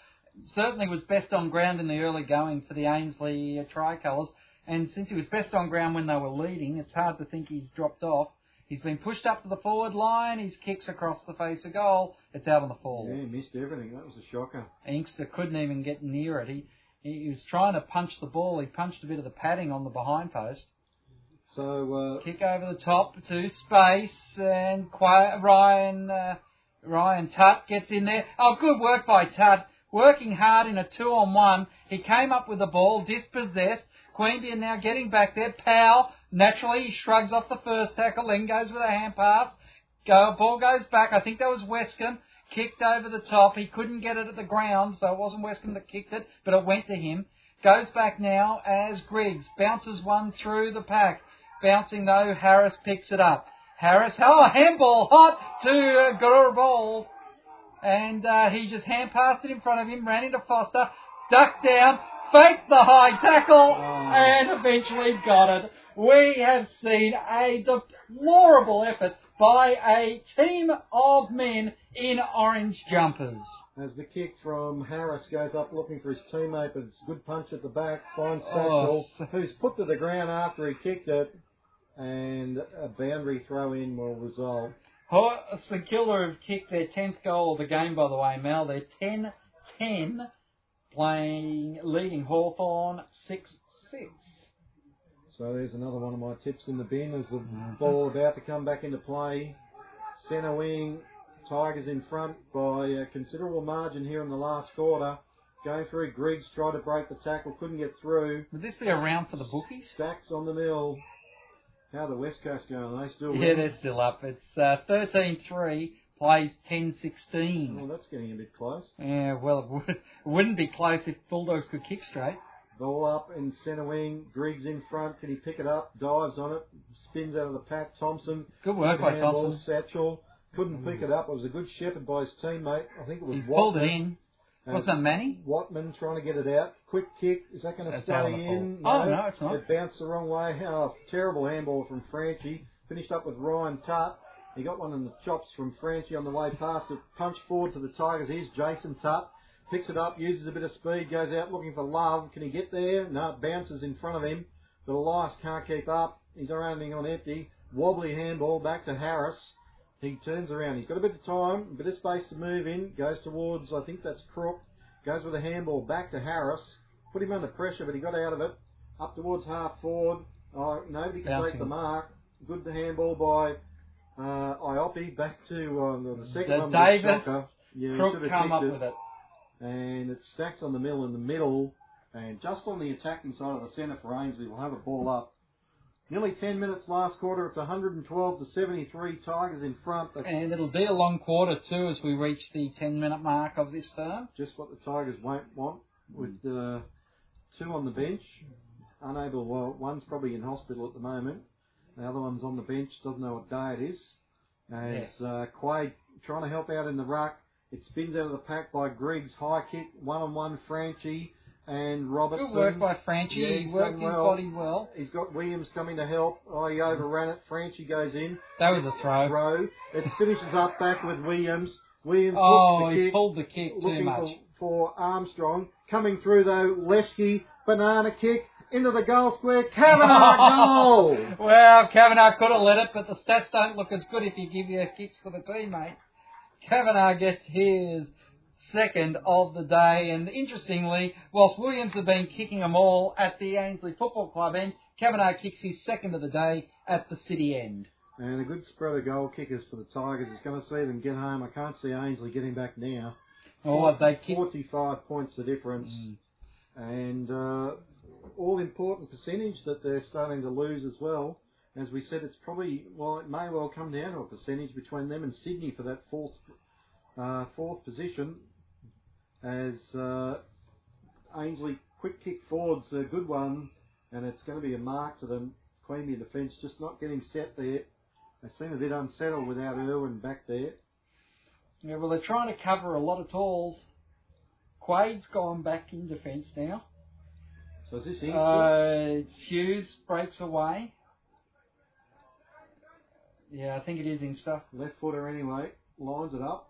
Certainly was best on ground in the early going for the Ainslie uh, tricolours. And since he was best on ground when they were leading, it's hard to think he's dropped off. He's been pushed up to the forward line. His kicks across the face of goal. It's out on the forward. Yeah, he missed everything. That was a shocker. Inkster couldn't even get near it. He, he was trying to punch the ball. He punched a bit of the padding on the behind post. So, uh, Kick over the top to space, and Ryan uh, Ryan Tutt gets in there. Oh, good work by Tutt. Working hard in a two on one. He came up with the ball, dispossessed. Queanbeyan now getting back there. Powell, naturally, he shrugs off the first tackle, then goes with a hand pass. Go, ball goes back. I think that was Westcombe. Kicked over the top. He couldn't get it at the ground, so it wasn't Westcombe that kicked it, but it went to him. Goes back now as Griggs bounces one through the pack. Bouncing though, Harris picks it up. Harris, oh, handball hot to uh, Gurball. And uh, he just hand passed it in front of him, ran into Foster, ducked down, faked the high tackle, and eventually got it. We have seen a deplorable effort by a team of men in orange jumpers. as the kick from Harris goes up looking for his teammate, but it's a good punch at the back, finds Oh, Satchel, who's put to the ground after he kicked it, and a boundary throw in will result. Ho- St Kilda have kicked their 10th goal of the game, by the way, Mel. They're 10 10, playing, leading Hawthorn 6 6. So there's another one of my tips in the bin as the ball about to come back into play. Centre wing, Tigers in front by a considerable margin here in the last quarter. Going through, Griggs tried to break the tackle, couldn't get through. Would this be a round for the bookies? Stacks on the mill. How are the West Coast going? Are they still Yeah, they're still up. It's uh, 13 3, plays 10-16. Well, that's getting a bit close. Yeah, well, it, would, it wouldn't be close if Bulldogs could kick straight. Ball up in centre wing. Griggs in front. Can he pick it up? Dives on it. Spins out of the pack. Thompson. Good work by Thompson. Satchel. Couldn't pick it up. It was a good shepherd by his teammate. I think it was He's pulled it in. Wasn't that Manny? Watman trying to get it out. Quick kick. Is that going to stay out on the in? ball. Oh, no, it's not. It bounced the wrong way. Oh, terrible handball from Franchi. Finished up with Ryan Tutt. He got one in the chops from Franchi on the way past it. Punch forward to the Tigers. Here's Jason Tutt. Picks it up, uses a bit of speed, goes out looking for love. Can he get there? No, it bounces in front of him. But Elias can't keep up. He's running on empty. Wobbly handball back to Harris. He turns around. He's got a bit of time, a bit of space to move in. Goes towards, I think that's Crook. Goes with a handball back to Harris. Put him under pressure, but he got out of it. Up towards half forward. Oh, nobody can Bouncing. take the mark. Good handball by uh, Iopi back to uh, the, the second The one. Davis Shocker. Yeah, Crook should have come up it. with it. and it stacks on the middle in the middle, and just on the attacking side of the centre for Ainslie, we'll have a ball up. Nearly 10 minutes last quarter, it's 112 to 73, Tigers in front. That's And it'll be a long quarter too as we reach the 10 minute mark of this term. just what the Tigers won't want, with uh, two on the bench. Unable, well, one's probably in hospital at the moment. The other one's on the bench, doesn't know what day it is. As uh, Quade trying to help out in the ruck, it spins out of the pack by Griggs, high kick, one on one, Franchi and Robertson. Good work by Franchi. Yeah, he worked his well. body well. He's got Williams coming to help. Oh, he overran it. Franchi goes in. That was a throw. Throw. It finishes up back with Williams. Williams Oh, he kick. pulled the kick too much. For, for Armstrong. Coming through though, Leschke, banana kick into the goal square. Kavanagh goal. Well, Kavanagh could have let it, but the stats don't look as good if you give your kicks to the teammate. Kavanagh gets his second of the day, and interestingly, whilst Williams had been kicking them all at the Ainslie Football Club end, Kavanagh kicks his second of the day at the City end. And a good spread of goal kickers for the Tigers. He's going to see them get home. I can't see Ainslie getting back now. What they kick. 45 points the difference. Mm. And uh, all important percentage that they're starting to lose as well. As we said, it's probably, well, it may well come down to a percentage between them and Sydney for that fourth, uh, fourth position. As uh, Ainslie quick kick forward's a good one, and it's going to be a mark to the Queanbeyan defence just not getting set there. They seem a bit unsettled without Irwin back there. Yeah, well, they're trying to cover a lot of talls. Quade's gone back in defence now. So is this Inkster? Uh, Hughes breaks away. Yeah, I think it is Inkster. Left footer anyway, lines it up.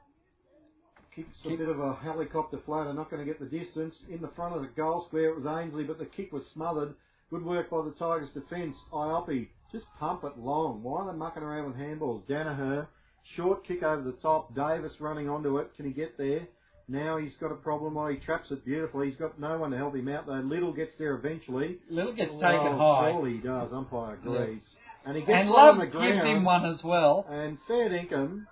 Kicks a bit of a helicopter floater, not going to get the distance. In the front of the goal square, it was Ainslie, but the kick was smothered. Good work by the Tigers defence. Iopi, just pump it long. Why are they mucking around with handballs? Danaher, short kick over the top. Davis running onto it. Can he get there? Now he's got a problem. Oh, he traps it beautifully. He's got no one to help him out though. Little gets there eventually. Little gets Oh, taken high. Surely he does. Umpire Yeah. agrees. And he gets And Love on the gives ground. him one as well. And fair dinkum,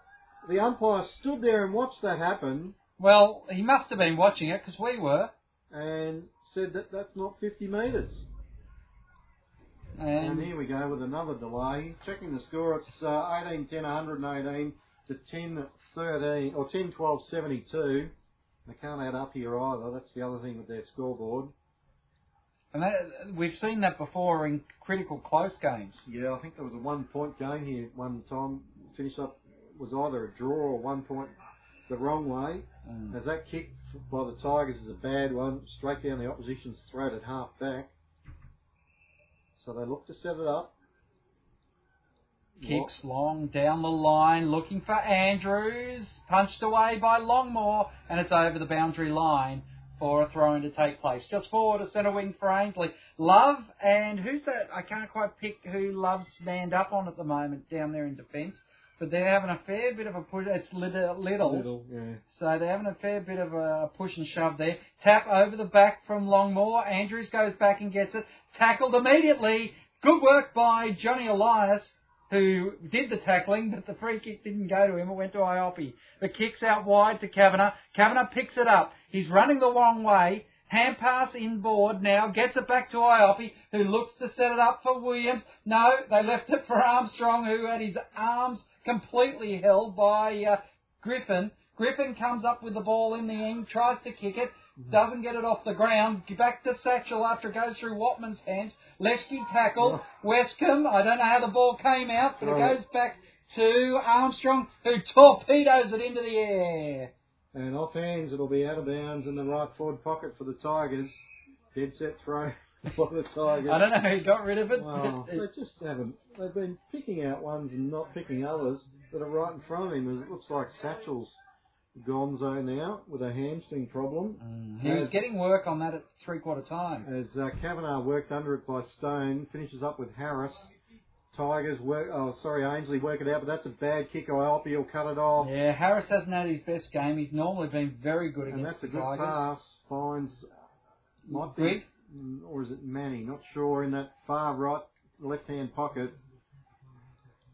the umpire stood there and watched that happen Well, he must have been watching it because we were. and said that that's not 50 metres. And, And here we go with another delay. Checking the score, it's uh, 18 10 118 to 10 13 or 10 12 72. They can't add up here either. That's the other thing with their scoreboard. and that, we've seen that before in critical close games. Yeah, I think there was a one point game here one time. Finished up was either a draw or one point the wrong way. Mm. As that kick by the Tigers is a bad one, straight down the opposition's throat at half back. So they look to set it up. Kicks long down the line, looking for Andrews. Punched away by Longmore, and it's over the boundary line for a throw in to take place. Just forward, a centre wing for Ainsley. Love, and who's that? I can't quite pick who Love's manned up on at the moment down there in defence. But they're having a fair bit of a push. It's little, little. Little, yeah. So they're having a fair bit of a push and shove there. Tap over the back from Longmore. Andrews goes back and gets it. Tackled immediately. Good work by Johnny Elias, who did the tackling, but the free kick didn't go to him. It went to Iopi. The kick's out wide to Kavanagh. Kavanagh picks it up. He's running the wrong way. Hand pass inboard now, gets it back to Iopi, who looks to set it up for Williams. No, they left it for Armstrong, who had his arms completely held by uh, Griffin. Griffin comes up with the ball in the end, tries to kick it, doesn't get it off the ground. Back to Satchel after it goes through Watman's hands. Leschke tackled. Westcombe, I don't know how the ball came out, but it goes back to Armstrong, who torpedoes it into the air. And off hands, it'll be out of bounds in the right forward pocket for the Tigers. Dead set throw for the Tigers. I don't know who got rid of it. Well, they just haven't. They've been picking out ones and not picking others that are right in front of him. It looks like Satchel's gonzo now with a hamstring problem. Mm, he was getting work on that at three quarter time. As uh, Kavanagh worked under it by Stone, finishes up with Harris. Tigers work. Oh, sorry, Ainslie work it out, but that's a bad kick. I hope he'll cut it off. Yeah, Harris hasn't had his best game. He's normally been very good and against that's a the good Tigers. pass. Finds might be, Greg? mm, or is it Manny? Not sure. In that far right left-hand pocket.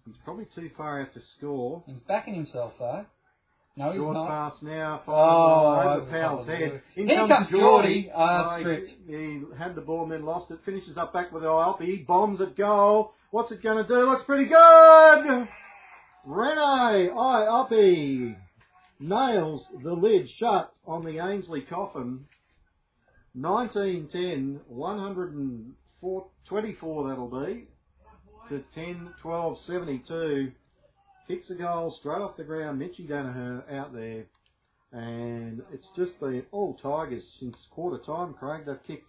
He's probably too far out to score. He's backing himself though. No, he's Short not. pass now. Oh, over Powell's head. In Here comes, comes Geordie. Oh, he- He, had the ball and then lost it. Finishes up back with Iopi. He bombs at goal. What's it going to do? Looks pretty good. Rene Iopi nails the lid shut on the Ainslie coffin. 1910, 124 that'll be, to 10, 12, 72. Kicks a goal straight off the ground. Mitchy Danaher out there. And it's just been all Tigers since quarter time, Craig. They've kicked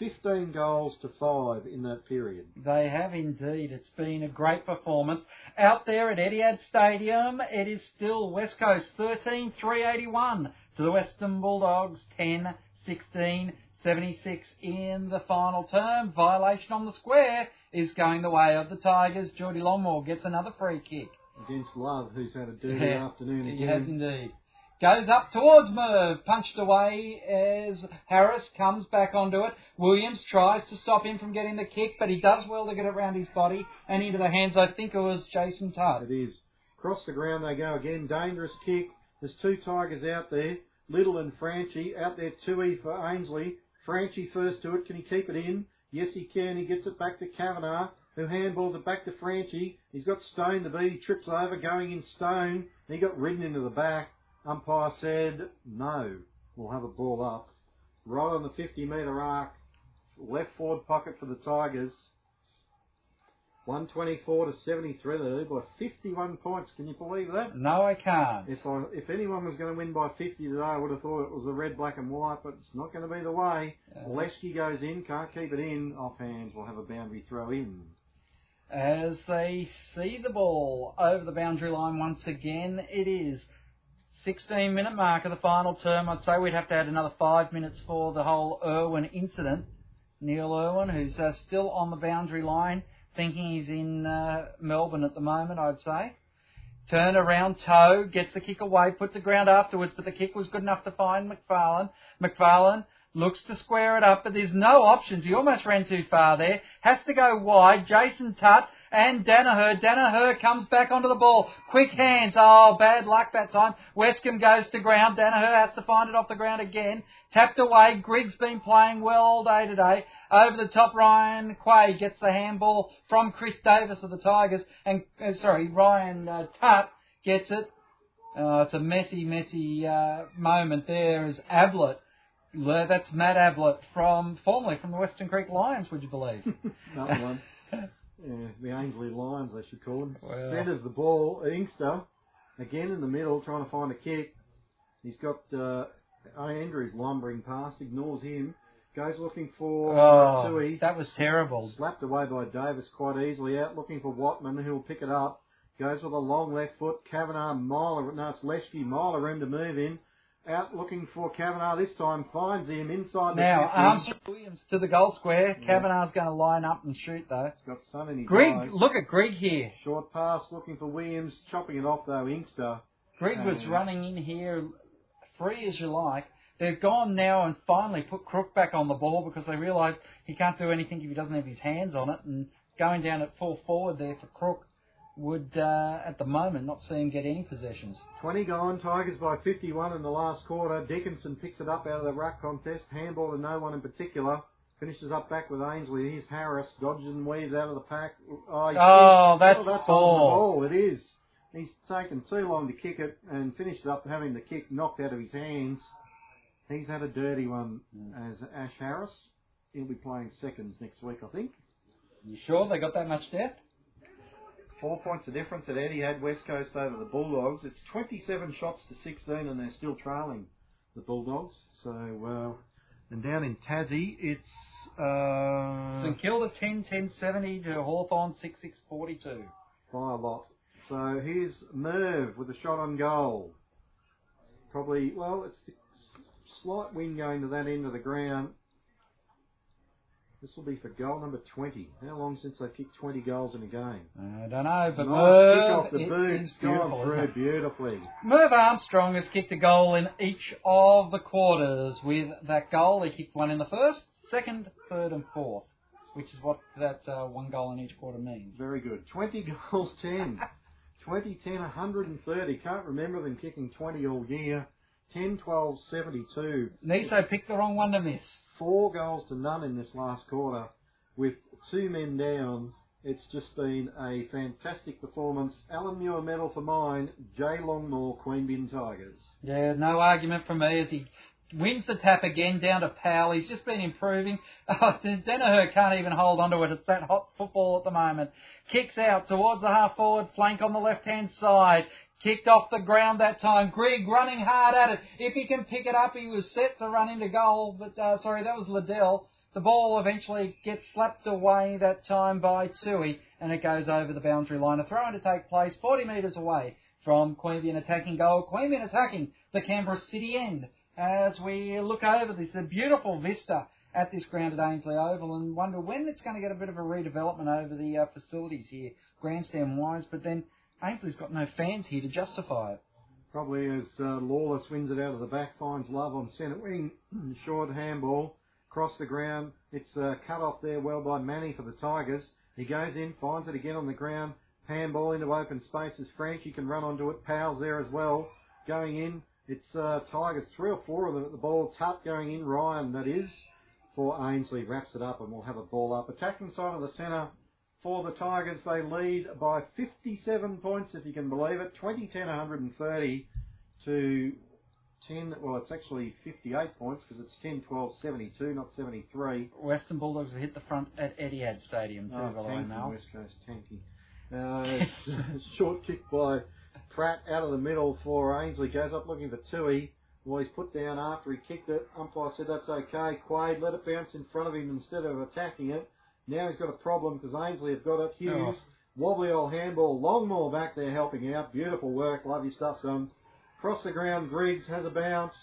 15 goals to 5 in that period. They have indeed. It's been a great performance. Out there at Etihad Stadium, it is still West Coast 13 381 to the Western Bulldogs 10 16 76 in the final term. Violation on the square is going the way of the Tigers. Geordie Longmore gets another free kick. Against Love, who's had a dirty Yeah, afternoon He has indeed. Goes up towards Merv, punched away as Harris comes back onto it. Williams tries to stop him from getting the kick, but he does well to get it round his body and into the hands. I think it was Jason Tutt. It is. Across the ground they go again. Dangerous kick. There's two Tigers out there. Little and Franchi out there. 2E for Ainslie. Franchi first to it. Can he keep it in? Yes, he can. He gets it back to Kavanagh, who handballs it back to Franchi. He's got Stone to beat. He trips over, going in Stone. He got ridden into the back. Umpire said, no, we'll have a ball up. Right on the 50 metre arc. Left forward pocket for the Tigers. 124 to 73 they do by 51 points. Can you believe that? No, I can't. If I, if anyone was going to win by 50 today, I would have thought it was a red, black and white, but it's not going to be the way. Uh, goes in, can't keep it in. Off hands, We'll have a boundary throw in. As they see the ball over the boundary line once again, it is 16 minute mark of the final term. I'd say we'd have to add another five minutes for the whole Irwin incident. Neil Irwin, who's uh, still on the boundary line, thinking he's in uh, Melbourne at the moment, I'd say. Turn around toe, gets the kick away, put the ground afterwards, but the kick was good enough to find McFarlane. McFarlane looks to square it up, but there's no options. He almost ran too far there. Has to go wide. Jason Tutt and Danaher. Danaher comes back onto the ball. Quick hands. Oh, bad luck that time. Westcombe goes to ground. Danaher has to find it off the ground again. Tapped away. Griggs been playing well all day today. Over the top, Ryan Quade gets the handball from Chris Davis of the Tigers. And, uh, sorry, Ryan uh, Tutt gets it. Uh, it's a messy, messy uh, moment there as Ablett That's Matt Ablett from formerly from the Western Creek Lions, would you believe? That one. Yeah, the Ainslie Lions, they should call them. Well. Centres the ball. Inkster, again in the middle, trying to find a kick. He's got uh, Andrews lumbering past, ignores him, goes looking for oh, Tui. that was terrible. Slapped away by Davis quite easily. Out looking for Watman, who'll pick it up. Goes with a long left foot. Kavanagh, Myler, no, it's Leschke, Myler room to move in. Out looking for Kavanagh this time. Finds him inside the Now, 50. Armstrong Williams to the goal square. Kavanagh's going to line up and shoot though. He's got sun in his Greg, eyes. look at Greg here. Short pass looking for Williams. Chopping it off though, Inkster. Greg was running in here free as you like. They've gone now and finally put Crook back on the ball because they realise he can't do anything if he doesn't have his hands on it. And going down at full forward there for Crook would, uh, at the moment, not see him get any possessions. 20 gone. Tigers by 51 in the last quarter. Dickinson picks it up out of the ruck contest. Handball to no one in particular. Finishes up back with Ainslie. Here's Harris. Dodges and weaves out of the pack. Oh, Oh, that's oh, that's ball. on the ball. It is. He's taken too long to kick it and finished up having the kick knocked out of his hands. He's had a dirty one as Ash Harris. He'll be playing seconds next week, I think. You sure they got that much depth? Four points of difference at Etihad West Coast over the Bulldogs. It's 27 shots to 16 and they're still trailing the Bulldogs. So, uh, and down in Tassie, it's, uh, St Kilda 10 10 70 to Hawthorn 6 6 42. by a lot. So here's Merv with a shot on goal. Probably, well, it's the slight wind going to that end of the ground. This will be for goal number 20. How long since they kicked 20 goals in a game? I don't know, but nice Merv kick off the it boot. Gone through it? beautifully. Merv Armstrong has kicked a goal in each of the quarters. With that goal, he kicked one in the first, second, third, and fourth. which is what that uh, one goal in each quarter means. Very good. 20 goals, 10. 20, 10, 130. Can't remember them kicking 20 all year. 10, 12, 72. Niso picked the wrong one to miss. Four goals to none in this last quarter with two men down. It's just been a fantastic performance. Alan Muir medal for mine. Jay Longmore, Queanbeyan Tigers. Yeah, no argument from me as he wins the tap again down to Powell. He's just been improving. Oh, Danaher can't even hold onto it. It's that hot football at the moment. Kicks out towards the half forward flank on the left hand side. Kicked off the ground that time. Grigg running hard at it. If he can pick it up, he was set to run into goal. But uh, sorry, that was Liddell. The ball eventually gets slapped away that time by Tui, and it goes over the boundary line. A throw in to take place 40 metres away from Queanbeyan attacking goal. Queanbeyan attacking the Canberra City end as we look over this a beautiful vista at this ground at Ainslie Oval and wonder when it's going to get a bit of a redevelopment over the uh, facilities here, grandstand wise. But then Ainslie's got no fans here to justify it. Probably as uh, Lawless wins it out of the back, finds love on centre wing, short handball, across the ground. It's uh, cut off there well by Manny for the Tigers. He goes in, finds it again on the ground, handball into open spaces. Franchi can run onto it. Powell's there as well, going in. It's uh, Tigers, three or four of them at the ball. Tutt going in, Ryan, that is, for Ainslie. Wraps it up and we'll have a ball up. Attacking side of the centre for the Tigers. They lead by 57 points, if you can believe it. 20 10 130 to 10. Well, it's actually 58 points because it's 10 12 72, not 73. Western Bulldogs have hit the front at Etihad Stadium too, Oh, tanky, now. West Coast tanky. Uh, short kick by Pratt out of the middle for Ainslie. Goes up looking for Tui. Well, he's put down after he kicked it. Umpire said that's okay. Quade let it bounce in front of him instead of attacking it. Now he's got a problem because Ainslie have got it. Hughes, Oh. wobbly old handball. Longmore back there helping out. Beautiful work. Love your stuff, son. Cross the ground. Griggs has a bounce.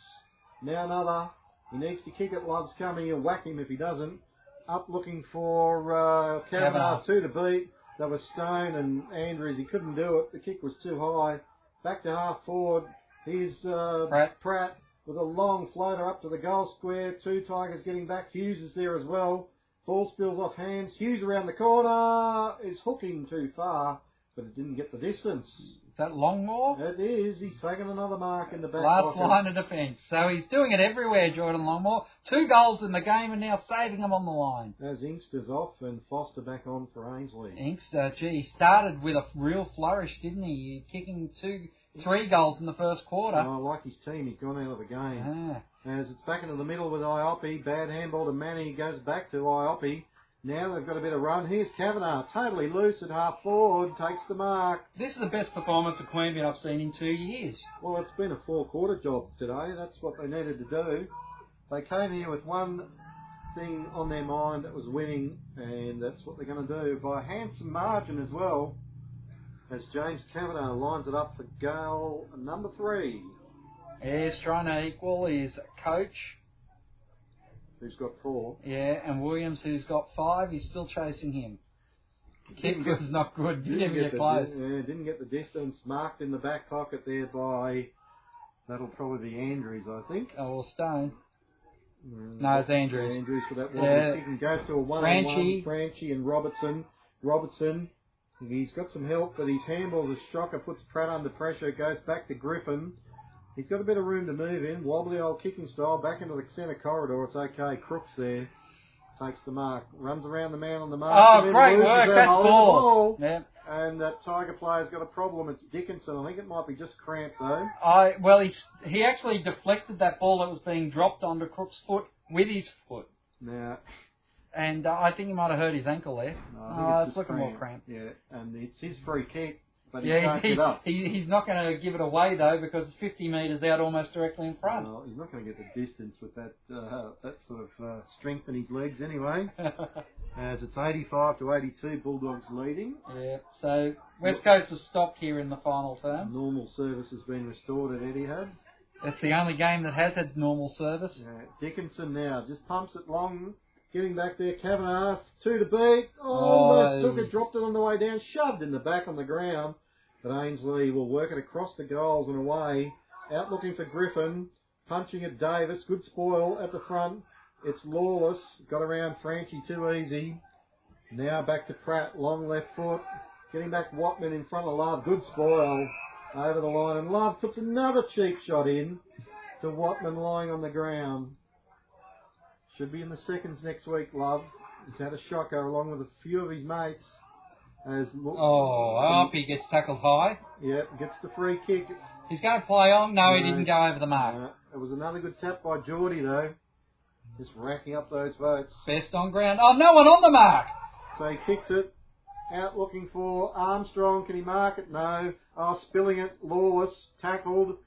Now another. He needs to kick it. Love's coming. He'll whack him if he doesn't. Up looking for uh, Kavanagh. two to beat. That was Stone and Andrews. He couldn't do it. The kick was too high. Back to half forward. Here's uh, Pratt. Pratt with a long floater up to the goal square. Two Tigers getting back. Hughes is there as well. Ball spills off hands. Hughes around the corner is hooking too far, but it didn't get the distance. Is that Longmore? It is. He's taken another mark in the back Last pocket. line of defence. So he's doing it everywhere, Jordan Longmore. Two goals in the game and now saving them on the line. As Inkster's off and Foster back on for Ainslie. Inkster, gee, he started with a real flourish, didn't he? Kicking two, three goals in the first quarter. I like his team. He's gone out of the game. Ah. As it's back into the middle with Iopi. Bad handball to Manny. He Goes back to Iopi. Now they've got a bit of run. Here's Kavanagh. Totally loose at half forward. Takes the mark. This is the best performance of Queanbeyan I've seen in two years. Well, it's been a four quarter job today. That's what they needed to do. They came here with one thing on their mind that was winning, and that's what they're going to do by a handsome margin as well. As James Kavanagh lines it up for goal number three, He's trying to equal his coach, who's got four. yeah, and Williams, who's got five. He's still chasing him. Kick Didn't get- was not good. Didn't even get the, close. Yeah, didn't get the distance marked in the back pocket there by. That'll probably be Andrews, I think. Oh, Stone. Mm, No, it's Andrews. Andrews for that wobbly Yeah. and goes to a one Franchi. on one. Franchi and Robertson. Robertson. He's got some help, but his handball's a shocker. Puts Pratt under pressure. Goes back to Griffin. He's got a bit of room to move in. Wobbly old kicking style. Back into the centre corridor. It's okay. Crooks there. Takes the mark. Runs around the man on the mark. Oh, and great work. That's holding the ball. Yeah. And that Tiger player's got a problem. It's Dickinson. I think it might be just cramped though. I well, he he actually deflected that ball that was being dropped onto Crook's foot with his foot, Now, and uh, I think he might have hurt his ankle there. no, Oh, it's looking more cramped. Yeah, and it's his free kick, but he Yeah, can't he, get up. he, he's not going to give it away though because it's 50 metres out, almost directly in front. Well, he's not going to get the distance with that uh, that sort of uh, strength in his legs anyway. As it's 85 to 82, Bulldogs leading. yeah. So West Coast has stopped here in the final term. Normal service has been restored at Etihad. It's the only game that has had normal service. Uh, Dickinson now just pumps it long, getting back there. Kavanagh two to beat. Oh, almost Oh, took it, dropped it on the way down, shoved in the back on the ground. But Ainslie will work it across the goals and away. Out looking for Griffin, punching at Davis. Good spoil at the front. It's Lawless. Got around Franchi too easy. Now back to Pratt, long left foot. Getting back Watman in front of Love. Good spoil over the line. And Love puts another cheap shot in to Watman lying on the ground. Should be in the seconds next week, Love. He's had a shocker along with a few of his mates. As look, Oh, he gets tackled high. yeah, gets the free kick. He's going to play on. No, he didn't go over the mark. It was another good tap by Geordie though. Just racking up those votes. Best on ground. Oh, no one on the mark. So he kicks it. Out looking for Armstrong. Can he mark it? No. Oh, spilling it. Lawless. Tackled.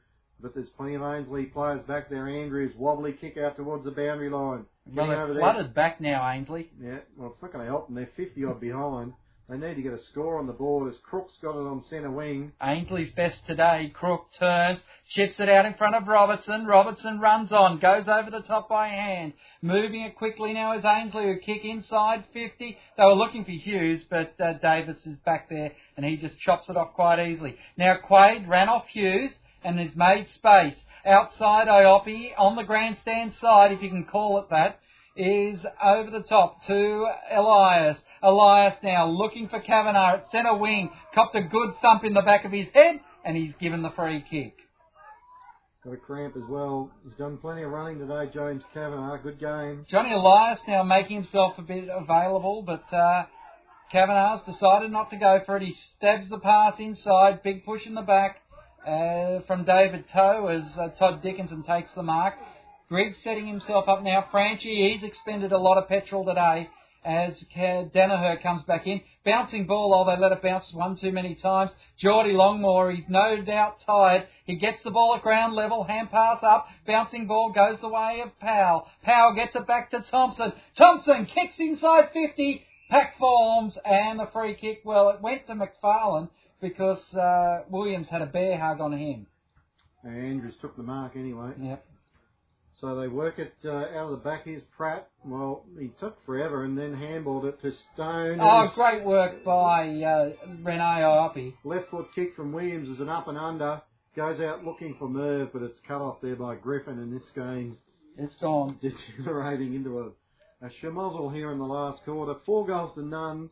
But there's plenty of Ainslie players back there. Andrews. Wobbly kick out towards the boundary line. Well, they're there. flooded back now, Ainslie. Yeah, well, it's not going to help them. They're 50 odd behind. They need to get a score on the board as Crook's got it on centre wing. Ainslie's best today. Crook turns, chips it out in front of Robertson. Robertson runs on, goes over the top by hand. Moving it quickly now is Ainslie who kick inside 50. They were looking for Hughes, but uh, Davis is back there and he just chops it off quite easily. Now Quade ran off Hughes and has made space. Outside Iopi on the grandstand side, if you can call it that, is over the top to Elias. Elias now looking for Kavanagh at centre wing. Copped a good thump in the back of his head and he's given the free kick. Got a cramp as well. He's done plenty of running today, James Kavanagh. Good game. Johnny Elias now making himself a bit available, but uh, Kavanagh's decided not to go for it. He stabs the pass inside, big push in the back uh, from David Toe as uh, Todd Dickinson takes the mark. Griggs setting himself up now. Franchi, he's expended a lot of petrol today as Danaher comes back in. Bouncing ball, oh, they let it bounce one too many times. Geordie Longmore, he's no doubt tired. He gets the ball at ground level, hand pass up. Bouncing ball goes the way of Powell. Powell gets it back to Thompson. Thompson kicks inside 50. Pack forms and the free kick, well, it went to McFarlane because uh, Williams had a bear hug on him. Andrews took the mark anyway. Yep. So they work it uh, out of the back. Here's Pratt. Well, he took forever and then handballed it to Stone. Oh, great work by uh, Rene Iopi. Left foot kick from Williams is an up and under. Goes out looking for Merv, but it's cut off there by Griffin. And this game It's gone. degenerating into a, a schmozzle here in the last quarter. Four goals to none.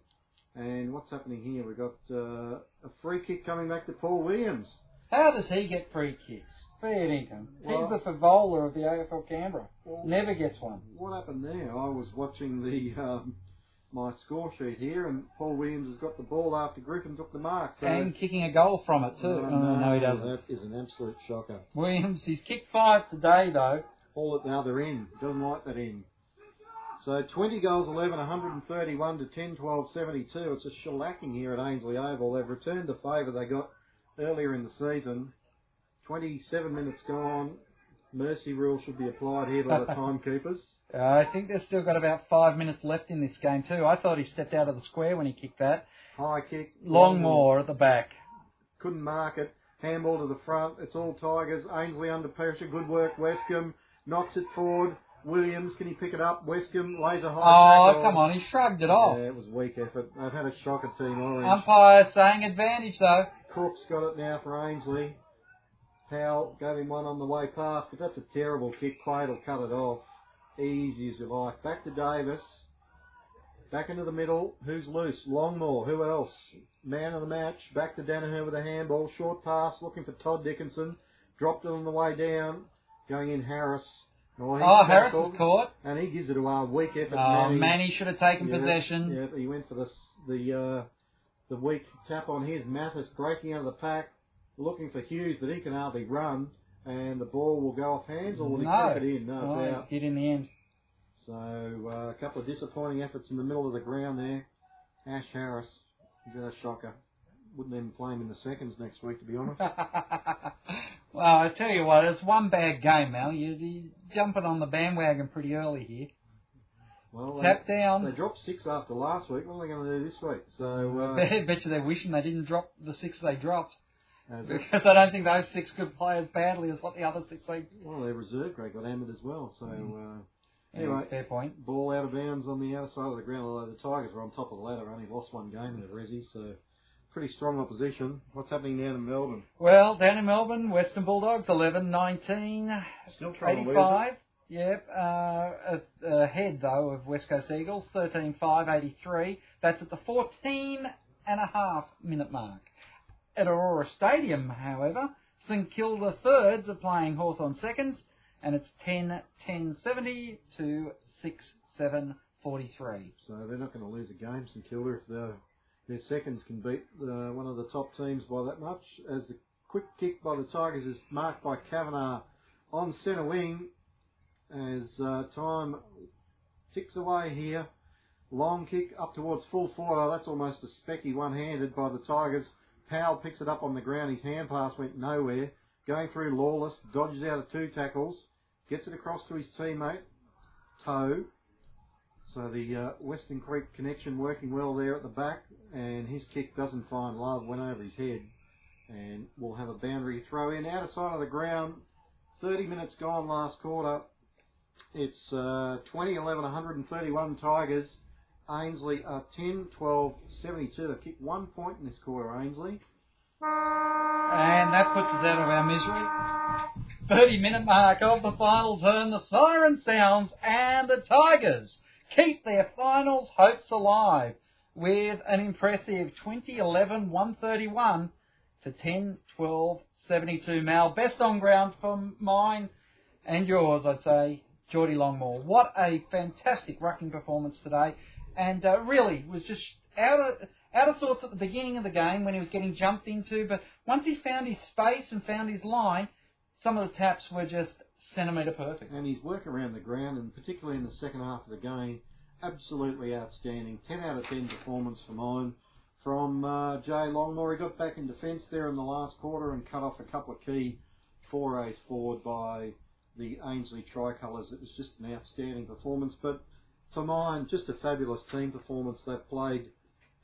And what's happening here? We've got uh, a free kick coming back to Paul Williams. How does he get free kicks? Fair income. Well- He's the Fevola of the AFL Canberra. Well, Never gets one. What happened there? I was watching the um, my score sheet here, and Paul Williams has got the ball after Griffin took the mark. So And kicking a goal from it too. Oh, Oh, no, he doesn't. That is an absolute shocker. Williams, he's kicked five today though. Ball at the other end. Doesn't like that end. So 20 goals 11, 131 to 10, 12, 72. It's a shellacking here at Ainslie Oval. They've returned the favour they got earlier in the season. 27 minutes gone. Mercy rule should be applied here by the timekeepers. Uh, I think they've still got about five minutes left in this game too. I thought he stepped out of the square when he kicked that. High kick. Longmore at the back. couldn't mark it. Handball to the front. It's all Tigers. Ainslie under pressure. Good work. Westcombe knocks it forward. Williams, can he pick it up? Westcombe lays a high Oh, tackle. come on, he shrugged it off. Yeah, it was weak effort. They've had a shocker team orange. Umpire saying advantage though. Crook's got it now for Ainslie. Powell gave him one on the way past, but that's a terrible kick. Will cut it off. Easy as you like. Back to Davis. Back into the middle. Who's loose? Longmore. Who else? Man of the match. Back to Danaher with a handball. Short pass. Looking for Todd Dickinson. Dropped it on the way down. Going in Harris. Oh, Oh, Harris is caught. And he gives it a uh, weak effort. Oh, Manny. Manny should have taken Yeah, possession. Yeah, but he went for the the uh, the weak tap on his Mathis breaking out of the pack, looking for Hughes, but he can hardly run, and the ball will go off hands, or will he No. crack it in? No, Oh, it's out. he in the end. So uh, a couple of disappointing efforts in the middle of the ground there. Ash Harris, he's a shocker. Wouldn't even play him in the seconds next week, to be honest. well, I tell you what, it's one bad game, Mal. You, you're jumping on the bandwagon pretty early here. Well, Tap they, down. they dropped six after last week. What are they going to do this week? So uh, I bet you they're wishing they didn't drop the six they dropped. Because I don't think those six could play as badly as what the other six they. well, their reserve grade got hammered as well. So. Mm. Uh, Anyway. fair point. Ball out of bounds on the outer side of the ground, although the Tigers were on top of the ladder, only lost one game in the Resi, so pretty strong opposition. What's happening down in Melbourne? Well, down in Melbourne, Western Bulldogs 11 19 Still trying to lose 85. Yep, uh, ahead though of West Coast Eagles, 13.583. That's at the 14 and a half minute mark. At Aurora Stadium, however, St Kilda thirds are playing Hawthorn seconds, and it's 10 10 70 to 6 7 43. So they're not going to lose a game, St Kilda, if their their seconds can beat uh, one of the top teams by that much. As the quick kick by the Tigers is marked by Kavanagh on centre wing, as uh, time ticks away here. Long kick up towards full forward. That's almost a specky one-handed by the Tigers. Powell picks it up on the ground. His hand pass went nowhere. Going through Lawless, dodges out of two tackles, gets it across to his teammate, Toe. So the uh, Western Creek connection working well there at the back, and his kick doesn't find love, went over his head, and we'll have a boundary throw in out of sight of the ground. 30 minutes gone last quarter. It's uh, 20 11 131 Tigers. Ainslie are 10 12 72. They've kicked one point in this quarter, Ainslie. And that puts us out of our misery. 30 minute mark of the final turn. The siren sounds, and the Tigers keep their finals hopes alive with an impressive 2011 131 to 10 12 72. Mal, best on ground for mine and yours, I'd say. Geordie Longmore. What a fantastic rucking performance today, and uh, really was just out of out of sorts at the beginning of the game when he was getting jumped into, but once he found his space and found his line, some of the taps were just centimetre perfect. And his work around the ground, and particularly in the second half of the game, absolutely outstanding. 10 out of 10 performance for mine. From uh, Jay Longmore, he got back in defence there in the last quarter and cut off a couple of key forays forward by the Ainslie Tricolours. It was just an outstanding performance. But for mine, just a fabulous team performance. They've played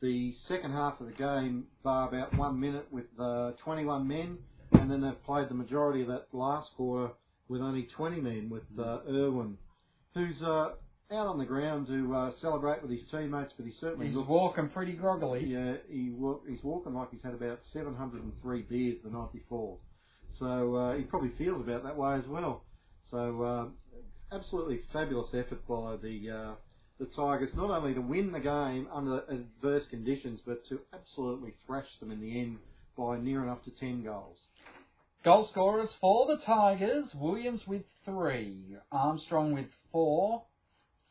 the second half of the game, bar about one minute, with uh, 21 men, and then they've played the majority of that last quarter with only 20 men, with uh, Irwin, who's uh, out on the ground to uh, celebrate with his teammates, but he certainly He's looks, walking pretty groggily. Yeah, he he's walking like he's had about 703 beers the night before. So uh, he probably feels about that way as well. So uh, absolutely fabulous effort by the uh, the Tigers, not only to win the game under adverse conditions, but to absolutely thrash them in the end by near enough to 10 goals. Goal scorers for the Tigers: Williams with three, Armstrong with four,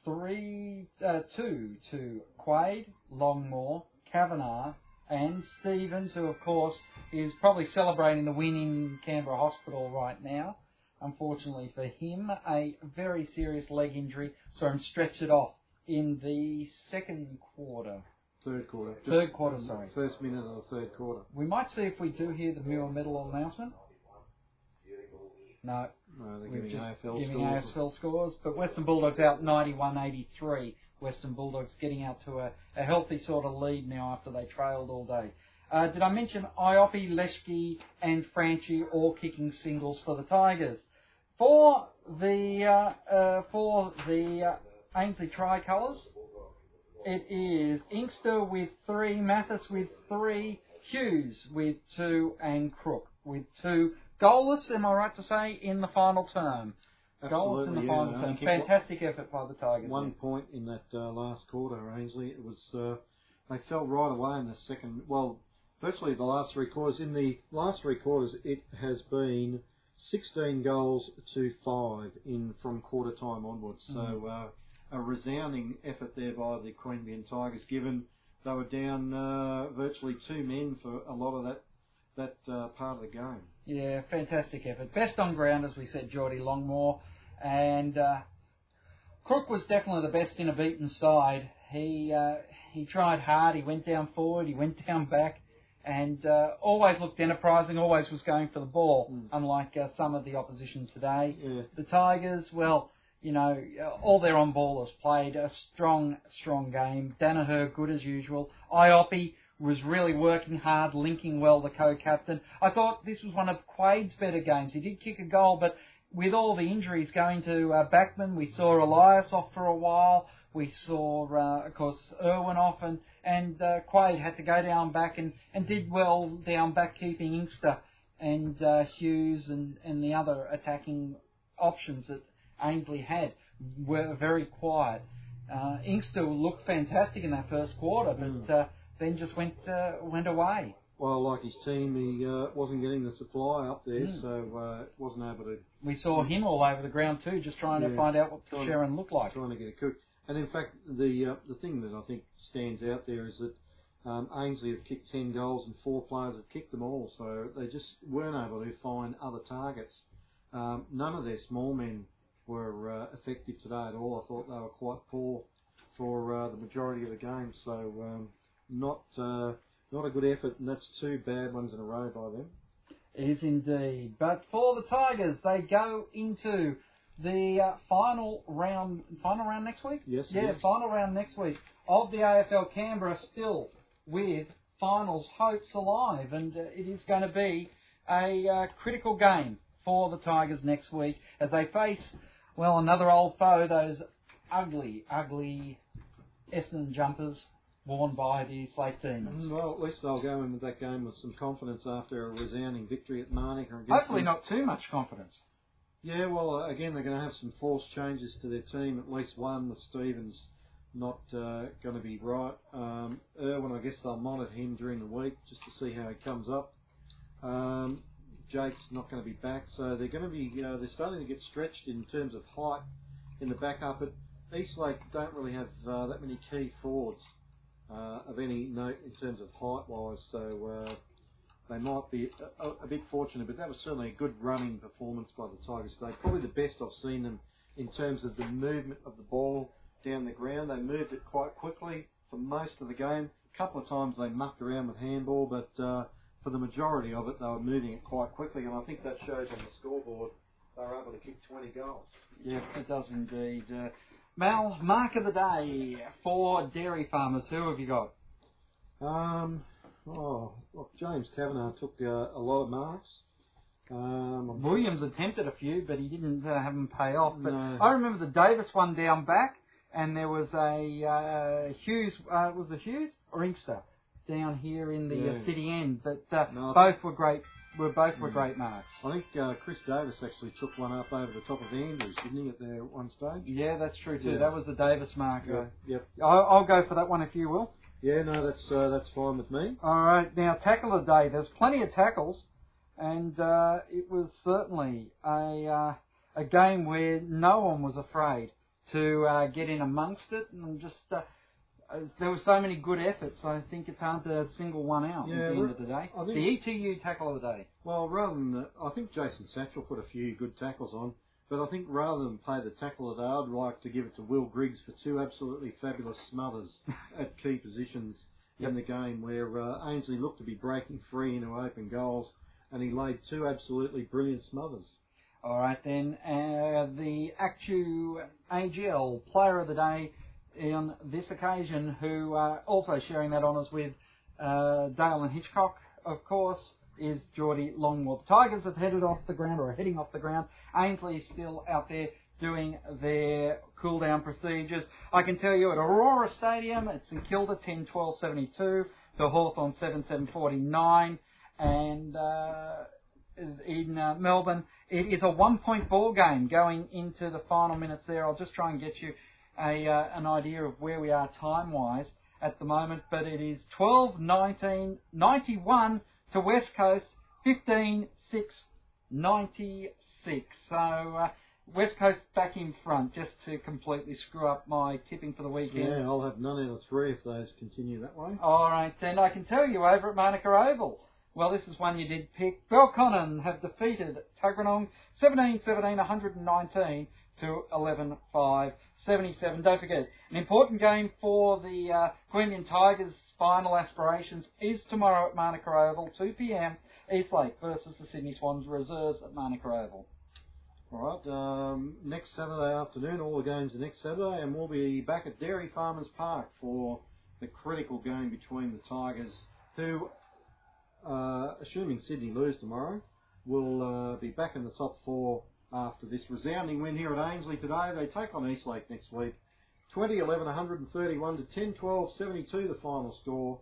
three, uh, two to Quade, Longmore, Kavanagh, and Stevens, who of course is probably celebrating the win in Canberra Hospital right now. Unfortunately for him, a very serious leg injury, so I'm stretched it off in the second quarter. Third quarter. Third quarter, sorry. First minute of the third quarter. We might see if we do hear the Muir medal announcement. No, No, they're we're giving just AFL giving scores. AFL scores. But Western Bulldogs out 91-83. Western Bulldogs getting out to a, a healthy sort of lead now after they trailed all day. Uh, did I mention Iopi, Leschke and Franchi all kicking singles for the Tigers? For the uh, uh, for the uh, Ainslie Tricolours, it is Inkster with three, Mathis with three, Hughes with two, and Crook with two. Goalless, am I right to say, in the final term? Goalless in the Absolutely, final yeah. term. Only kicked one- Fantastic effort by the Tigers. One point in that uh, last quarter, Ainslie. It was uh, they fell right away in the second. Well, virtually the last three quarters. In the last three quarters, it has been 16 goals to five in from quarter time onwards. So uh, a resounding effort there by the Queanbeyan Tigers, given they were down uh, virtually two men for a lot of that that uh, part of the game. Yeah, fantastic effort. Best on ground, as we said, Geordie Longmore. And uh, Crook was definitely the best in a beaten side. He uh, he tried hard. He went down forward. He went down back, and uh, always looked enterprising. Always was going for the ball, Mm. unlike uh, some of the opposition today. Yeah. The Tigers, well, you know, all their on ballers played a strong, strong game. Danaher, good as usual. Iopi was really working hard, linking well the co-captain. I thought this was one of Quade's better games. He did kick a goal, but with all the injuries going to uh, Backman, we saw Elias off for a while. We saw, uh, of course, Irwin off, and and uh, Quade had to go down back and, and did well down back, keeping Inkster and uh, Hughes and, and the other attacking options that Ainslie had were very quiet. Uh, Inkster looked fantastic in that first quarter, but uh, then just went uh, went away. Well, like his team, he uh, wasn't getting the supply up there, Mm. so uh, wasn't able to We saw him all over the ground too, just trying to find out what Sherrin looked like. trying to get a cook. And in fact, the uh, the thing that I think stands out there is that um, Ainslie have kicked ten goals and four players have kicked them all, so they just weren't able to find other targets. Um, none of their small men were uh, effective today at all. I thought they were quite poor for uh, the majority of the game, so um, not uh, not a good effort, and that's two bad ones in a row by them. It is indeed. But for the Tigers, they go into the uh, final round. Final round next week. Yes, Yeah, is. final round next week of the AFL Canberra, still with finals hopes alive, and uh, it is going to be a uh, critical game for the Tigers next week as they face well another old foe, those ugly, ugly Essendon jumpers worn by the Slate Demons. Mm, Well, at least they'll go in with that game with some confidence after a resounding victory at Manuka. Hopefully, them. not too much confidence. Yeah, well, uh, again, they're going to have some forced changes to their team. At least one with Stevens not uh, going to be right. Um, Irwin, I guess they'll monitor him during the week just to see how he comes up. Um, Jake's not going to be back, so they're going to be. Uh, they're starting to get stretched in terms of height in the back backup. But Eastlake don't really have uh, that many key forwards of any note in terms of height wise, so. Uh, they might be a, a, bit fortunate, but that was certainly a good running performance by the Tigers today. Probably the best I've seen them in terms of the movement of the ball down the ground. They moved it quite quickly for most of the game. A couple of times they mucked around with handball, but uh, for the majority of it, they were moving it quite quickly, and I think that shows on the scoreboard. They were able to kick 20 goals. Yes, it does indeed. Uh, Mal, mark of the day for dairy farmers. Who have you got? Um, oh, look, James Kavanagh took uh, a lot of marks. Um, Williams attempted a few, but he didn't uh, have them pay off. But No. I remember the Davis one down back, and there was a uh, Hughes. Uh, was it Hughes or Inkster down here in the uh, Yeah. city end? But uh, No, both were great. Were both were Mm. great marks. I think uh, Chris Davis actually took one up over the top of Andrews, didn't he, at there one stage? Yeah, that's true too. Yeah. That was the Davis mark. Yeah. Yep. I'll, I'll go for that one if you will. Yeah, no, that's uh, that's fine with me. All right, now tackle of the day. There's plenty of tackles, and uh, it was certainly a uh, a game where no one was afraid to uh, get in amongst it, and just uh, there were so many good efforts. I think it's hard to single one out Yeah, at the end of the day. I think- The ETU tackle of the day. Well, rather than uh, I think Jason Satchel put a few good tackles on, but I think rather than play the tackle of the day, I'd like to give it to Will Griggs for two absolutely fabulous smothers at key positions in the game where uh, Ainslie looked to be breaking free into open goals, and he laid two absolutely brilliant smothers. All right then, uh, the Actu AGL Player of the Day on this occasion, who uh, also sharing that honours with uh, Dale and Hitchcock, of course, is Geordie Longmore. The Tigers have headed off the ground or are heading off the ground. Ainslie is still out there doing their cool down procedures. I can tell you at Aurora Stadium, it's in Kilda 10 12 72 to Hawthorn 7 7 49 and uh, in uh, Melbourne. It is a one point ball game going into the final minutes there. I'll just try and get you a, uh, an idea of where we are time wise at the moment, but it is 12 19 91 to West Coast 15 6 96. So uh, West Coast back in front just to completely screw up my tipping for the weekend. Yeah, I'll have none out of three if those continue that way. All right, then I can tell you over at Manuka Oval. Well, this is one you did pick. Belconnen have defeated Tuggeranong 17-17, 119 to 11-5, 77. Don't forget, an important game for the uh, Tigers' final aspirations is tomorrow at Manuka Oval, 2 p.m. Eastlake versus the Sydney Swans reserves at Manuka Oval. All right, um, next Saturday afternoon, all the games are next Saturday, and we'll be back at Dairy Farmers Park for the critical game between the Tigers, who, uh, assuming Sydney lose tomorrow, will uh, be back in the top four after this resounding win here at Ainslie today. They take on Eastlake next week. 20 11 131 to 10 12 72 the final score.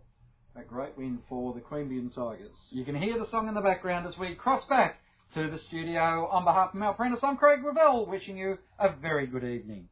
A great win for the Queanbeyan Tigers. You can hear the song in the background as we cross back to the studio on behalf of Mel Prentice. I'm Craig Revell, wishing you a very good evening.